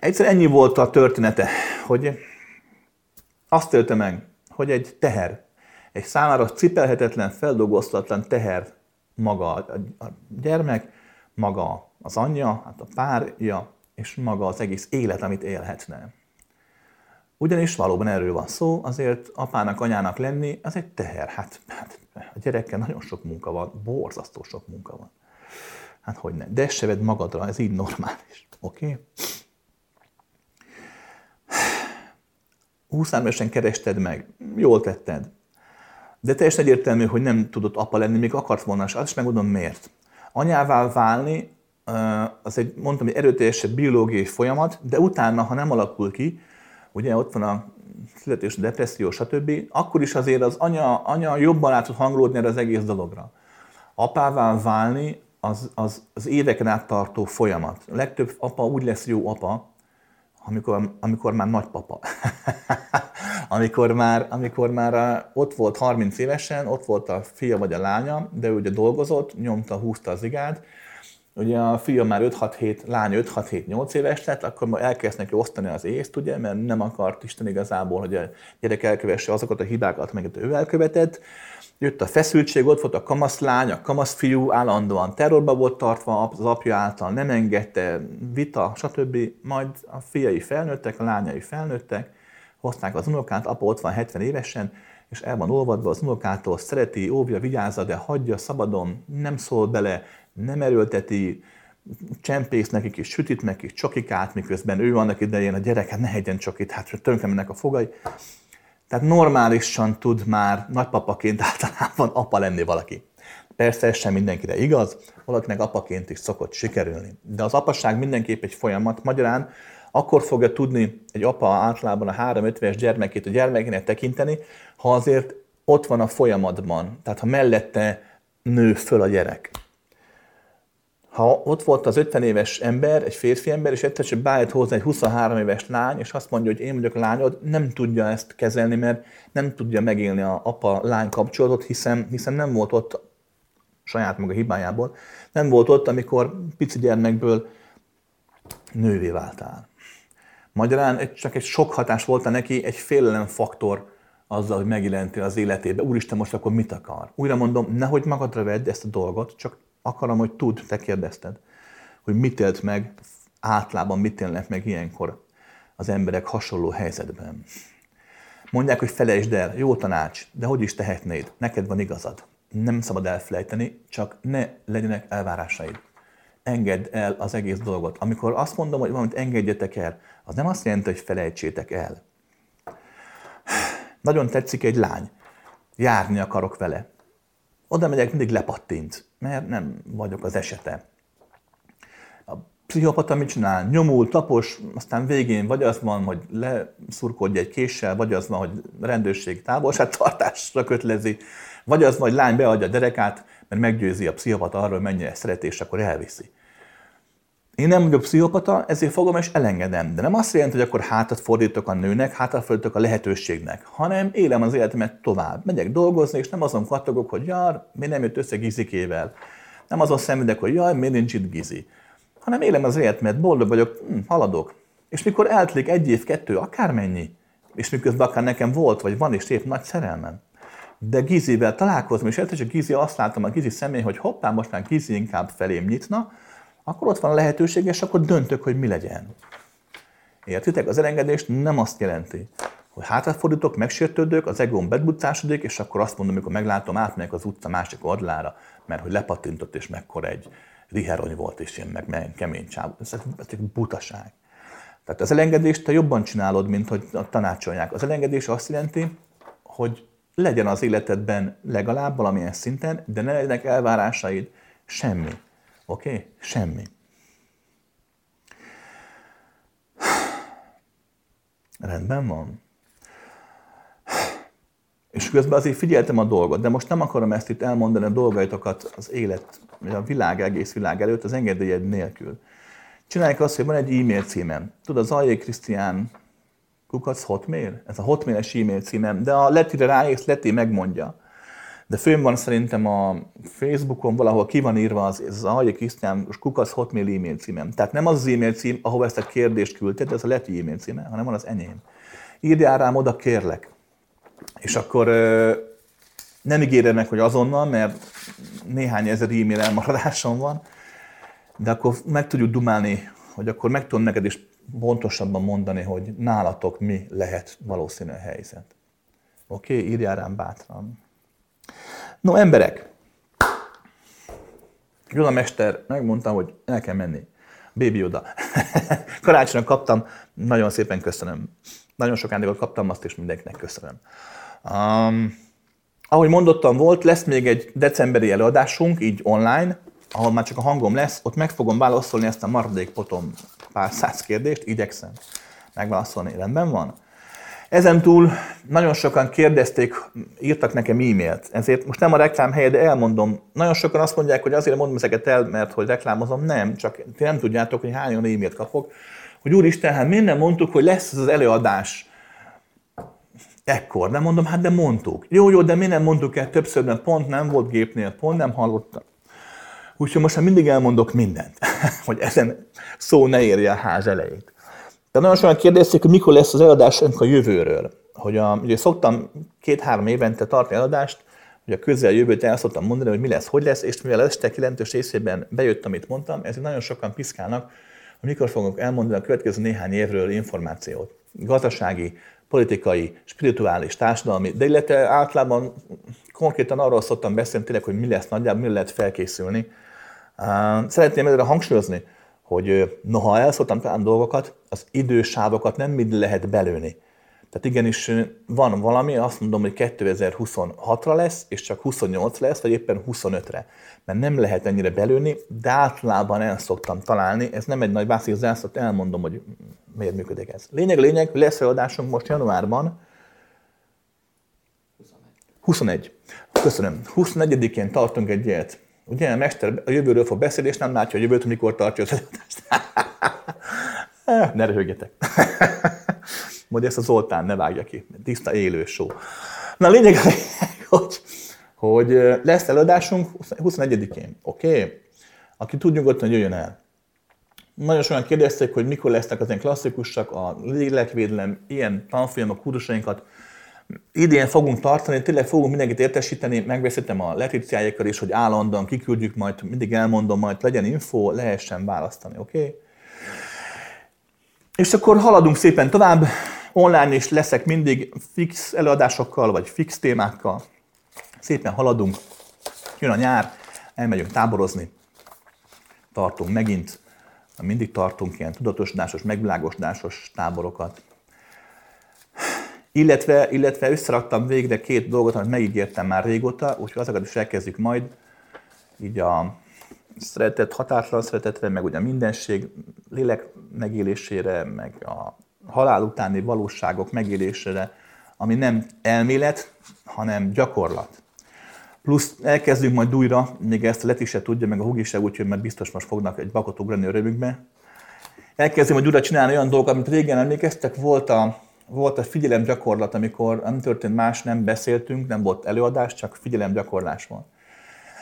Egyszer ennyi volt a története, hogy azt élte meg, hogy egy teher, egy számára cipelhetetlen, feldolgoztatlan teher maga a gyermek, maga az anyja, hát a párja, és maga az egész élet, amit élhetne. Ugyanis valóban erről van szó, azért apának, anyának lenni, az egy teher. Hát, hát a gyerekkel nagyon sok munka van, borzasztó sok munka van. Hát hogy ne. De se vedd magadra, ez így normális. Oké? Okay? 23 évesen kerested meg, jól tetted. De teljesen egyértelmű, hogy nem tudott apa lenni, még akart volna, és azt is megmondom miért. Anyává válni, az egy, mondtam, egy erőteljesebb biológiai folyamat, de utána, ha nem alakul ki, ugye ott van a születés, depresszió, stb., akkor is azért az anya, anya jobban át tud hangolódni erre az egész dologra. Apává válni az, az, az éveken át tartó folyamat. A legtöbb apa úgy lesz jó apa, amikor, amikor már nagypapa. amikor, már, amikor már ott volt 30 évesen, ott volt a fia vagy a lánya, de ő ugye dolgozott, nyomta, húzta az igát, ugye a fia már 5-6-7, lány 5-6-7-8 éves lett, akkor elkezd neki osztani az észt, ugye, mert nem akart Isten igazából, hogy a gyerek elkövesse azokat a hibákat, amiket ő elkövetett. Jött a feszültség, ott volt a kamasz lány, a kamasz fiú, állandóan terrorba volt tartva az apja által, nem engedte, vita, stb. Majd a fiai felnőttek, a lányai felnőttek, hozták az unokát, apa ott van 70 évesen, és el van olvadva az unokától, szereti, óvja, vigyázza, de hagyja szabadon, nem szól bele, nem erőlteti, csempész nekik is, sütit nekik csokikát, miközben ő annak idején a gyerek, hát ne hegyen csokit, hát tönkre mennek a fogai. Tehát normálisan tud már nagypapaként általában apa lenni valaki. Persze ez sem mindenkire igaz, valakinek apaként is szokott sikerülni. De az apasság mindenképp egy folyamat. Magyarán akkor fogja tudni egy apa általában a 3-5 éves gyermekét a gyermekének tekinteni, ha azért ott van a folyamatban, tehát ha mellette nő föl a gyerek. Ha ott volt az 50 éves ember, egy férfi ember, és egyszer bejött hozzá egy 23 éves lány, és azt mondja, hogy én vagyok lányod, nem tudja ezt kezelni, mert nem tudja megélni a apa-lány kapcsolatot, hiszen, hiszen nem volt ott saját maga hibájából, nem volt ott, amikor pici gyermekből nővé váltál. Magyarán csak egy sok hatás volt neki, egy faktor azzal, hogy megjelenti az életébe. Úristen, most akkor mit akar? Újra mondom, nehogy magadra vedd ezt a dolgot, csak akarom, hogy tud, te kérdezted, hogy mit élt meg, általában mit élnek meg ilyenkor az emberek hasonló helyzetben. Mondják, hogy felejtsd el, jó tanács, de hogy is tehetnéd? Neked van igazad. Nem szabad elfelejteni, csak ne legyenek elvárásaid. Engedd el az egész dolgot. Amikor azt mondom, hogy valamit engedjetek el, az nem azt jelenti, hogy felejtsétek el. Nagyon tetszik egy lány. Járni akarok vele. Oda megyek, mindig lepattint, mert nem vagyok az esete. A pszichopata mit csinál? Nyomul, tapos, aztán végén vagy az van, hogy leszurkodja egy késsel, vagy az van, hogy rendőrség távolságtartásra kötlezi, Vagy az, vagy lány beadja a derekát, mert meggyőzi a pszichopata arról, hogy mennyire szereti, és akkor elviszi. Én nem vagyok pszichopata, ezért fogom és elengedem. De nem azt jelenti, hogy akkor hátat fordítok a nőnek, hátat fordítok a lehetőségnek, hanem élem az életemet tovább. Megyek dolgozni, és nem azon kattogok, hogy jár, mi nem jött össze Gizikével. Nem azon szenvedek, hogy jaj, miért nincs itt Gizi. Hanem élem az életemet, boldog vagyok, hm, haladok. És mikor eltelik egy év, kettő, akármennyi, és miközben akár nekem volt, vagy van is épp nagy szerelmem, de Gizivel találkozom, és hogy Gizi azt látom a Gizi személy, hogy hoppá, most már Gizi inkább felém nyitna, akkor ott van a lehetőség, és akkor döntök, hogy mi legyen. Értitek? Az elengedés nem azt jelenti, hogy hátrafordítok, megsértődök, az egóm bedbucásodik, és akkor azt mondom, amikor meglátom, átmegyek az utca másik oldalára, mert hogy lepattintott, és mekkor egy riherony volt, és én meg kemény csáv. Ez, ez egy butaság. Tehát az elengedést te jobban csinálod, mint hogy tanácsolják. Az elengedés azt jelenti, hogy legyen az életedben legalább valamilyen szinten, de ne legyenek elvárásaid, semmi. Oké? Okay? Semmi. Rendben van. És közben azért figyeltem a dolgot, de most nem akarom ezt itt elmondani a dolgaitokat az élet, vagy a világ, egész világ előtt, az engedélyed nélkül. Csinálják azt, hogy van egy e-mail címem. Tudod, az Aljé Krisztián kukac hotmail? Ez a hotmailes e-mail címem, de a letire ráérsz, leti megmondja de fönn van szerintem a Facebookon valahol ki van írva az, Alja Krisztián kukasz hotmail e-mail címem. Tehát nem az az e-mail cím, ahova ezt a kérdést küldted, ez a leti e-mail címe, hanem van az enyém. Írjál rám oda, kérlek. És akkor nem ígérem meg, hogy azonnal, mert néhány ezer e-mail elmaradásom van, de akkor meg tudjuk dumálni, hogy akkor meg tudom neked is pontosabban mondani, hogy nálatok mi lehet valószínű a helyzet. Oké, okay? írjál rám bátran. No, emberek, Gyula Mester megmondta, hogy el kell menni. Baby oda. Karácsonyra kaptam, nagyon szépen köszönöm. Nagyon sok ajándékot kaptam, azt is mindenkinek köszönöm. Um, ahogy mondottam, volt, lesz még egy decemberi előadásunk, így online, ahol már csak a hangom lesz, ott meg fogom válaszolni ezt a maradék potom pár száz kérdést, igyekszem megválaszolni. Rendben van? Ezen túl nagyon sokan kérdezték, írtak nekem e-mailt, ezért most nem a reklám helye, de elmondom. Nagyon sokan azt mondják, hogy azért mondom ezeket el, mert hogy reklámozom. Nem, csak ti nem tudjátok, hogy hány e-mailt kapok. Hogy úristen, hát miért nem mondtuk, hogy lesz az előadás ekkor? Nem mondom, hát de mondtuk. Jó, jó, de mi nem mondtuk el többször, mert pont nem volt gépnél, pont nem hallottam. Úgyhogy most már mindig elmondok mindent, hogy ezen szó ne érje a ház elejét. De nagyon sokan kérdezték, hogy mikor lesz az eladásunk a jövőről. Hogy a, ugye szoktam két-három évente tartani eladást, hogy a közel jövőt el szoktam mondani, hogy mi lesz, hogy lesz, és mivel este jelentős részében bejött, amit mondtam, ezért nagyon sokan piszkálnak, hogy mikor fogok elmondani a következő néhány évről információt. Gazdasági, politikai, spirituális, társadalmi, de illetve általában konkrétan arról szoktam beszélni tényleg, hogy mi lesz nagyjából, mi lehet felkészülni. Szeretném ezzel hangsúlyozni, hogy noha elszóltam talán dolgokat, az idősávokat nem mind lehet belőni. Tehát igenis van valami, azt mondom, hogy 2026-ra lesz, és csak 28 lesz, vagy éppen 25-re. Mert nem lehet ennyire belőni, de általában el szoktam találni. Ez nem egy nagy bászik, az elszokt elmondom, hogy miért működik ez. Lényeg, lényeg, lesz adásunk most januárban. 21. Köszönöm. 21-én tartunk egy ilyet. Ugye a mester a jövőről fog beszélni, és nem látja a jövőt, mikor tartja az előadást. ne röhögjetek. Majd ezt a Zoltán ne vágja ki. Tiszta élő show. Na a lényeg, hogy, hogy lesz előadásunk 21-én. Oké? Okay? Aki tud nyugodtan, jöjjön el. Nagyon sokan kérdezték, hogy mikor lesznek az ilyen klasszikusak, a lélekvédelem, ilyen tanfolyamok, kurzusainkat idén fogunk tartani, tényleg fogunk mindenkit értesíteni, megbeszéltem a letíciáikkal is, hogy állandóan kiküldjük, majd mindig elmondom, majd legyen info, lehessen választani, oké? Okay? És akkor haladunk szépen tovább, online is leszek mindig fix előadásokkal, vagy fix témákkal. Szépen haladunk, jön a nyár, elmegyünk táborozni, tartunk megint, mindig tartunk ilyen tudatosodásos, megvilágosodásos táborokat. Illetve, illetve összeraktam végre két dolgot, amit megígértem már régóta, úgyhogy azokat is elkezdjük majd. Így a szeretet, határtalan szeretetre, meg ugye a mindenség lélek megélésére, meg a halál utáni valóságok megélésére, ami nem elmélet, hanem gyakorlat. Plusz elkezdünk majd újra, még ezt a Leti se tudja, meg a Hugi se úgyhogy mert biztos most fognak egy bakot ugrani a rövükbe. Elkezdünk majd újra csinálni olyan dolgokat, amit régen emlékeztek, volt a, volt a figyelem gyakorlat, amikor nem történt más, nem beszéltünk, nem volt előadás, csak figyelem gyakorlás volt.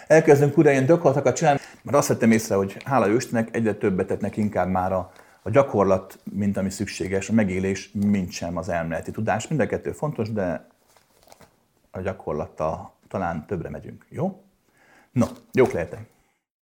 Elkezdünk újra ilyen gyakorlatokat csinálni, mert azt vettem észre, hogy hála Istennek egyre többet tettnek inkább már a, a gyakorlat, mint ami szükséges, a megélés, mint sem az elméleti tudás. Mind a kettő fontos, de a gyakorlattal talán többre megyünk. Jó? No, jók lehetek.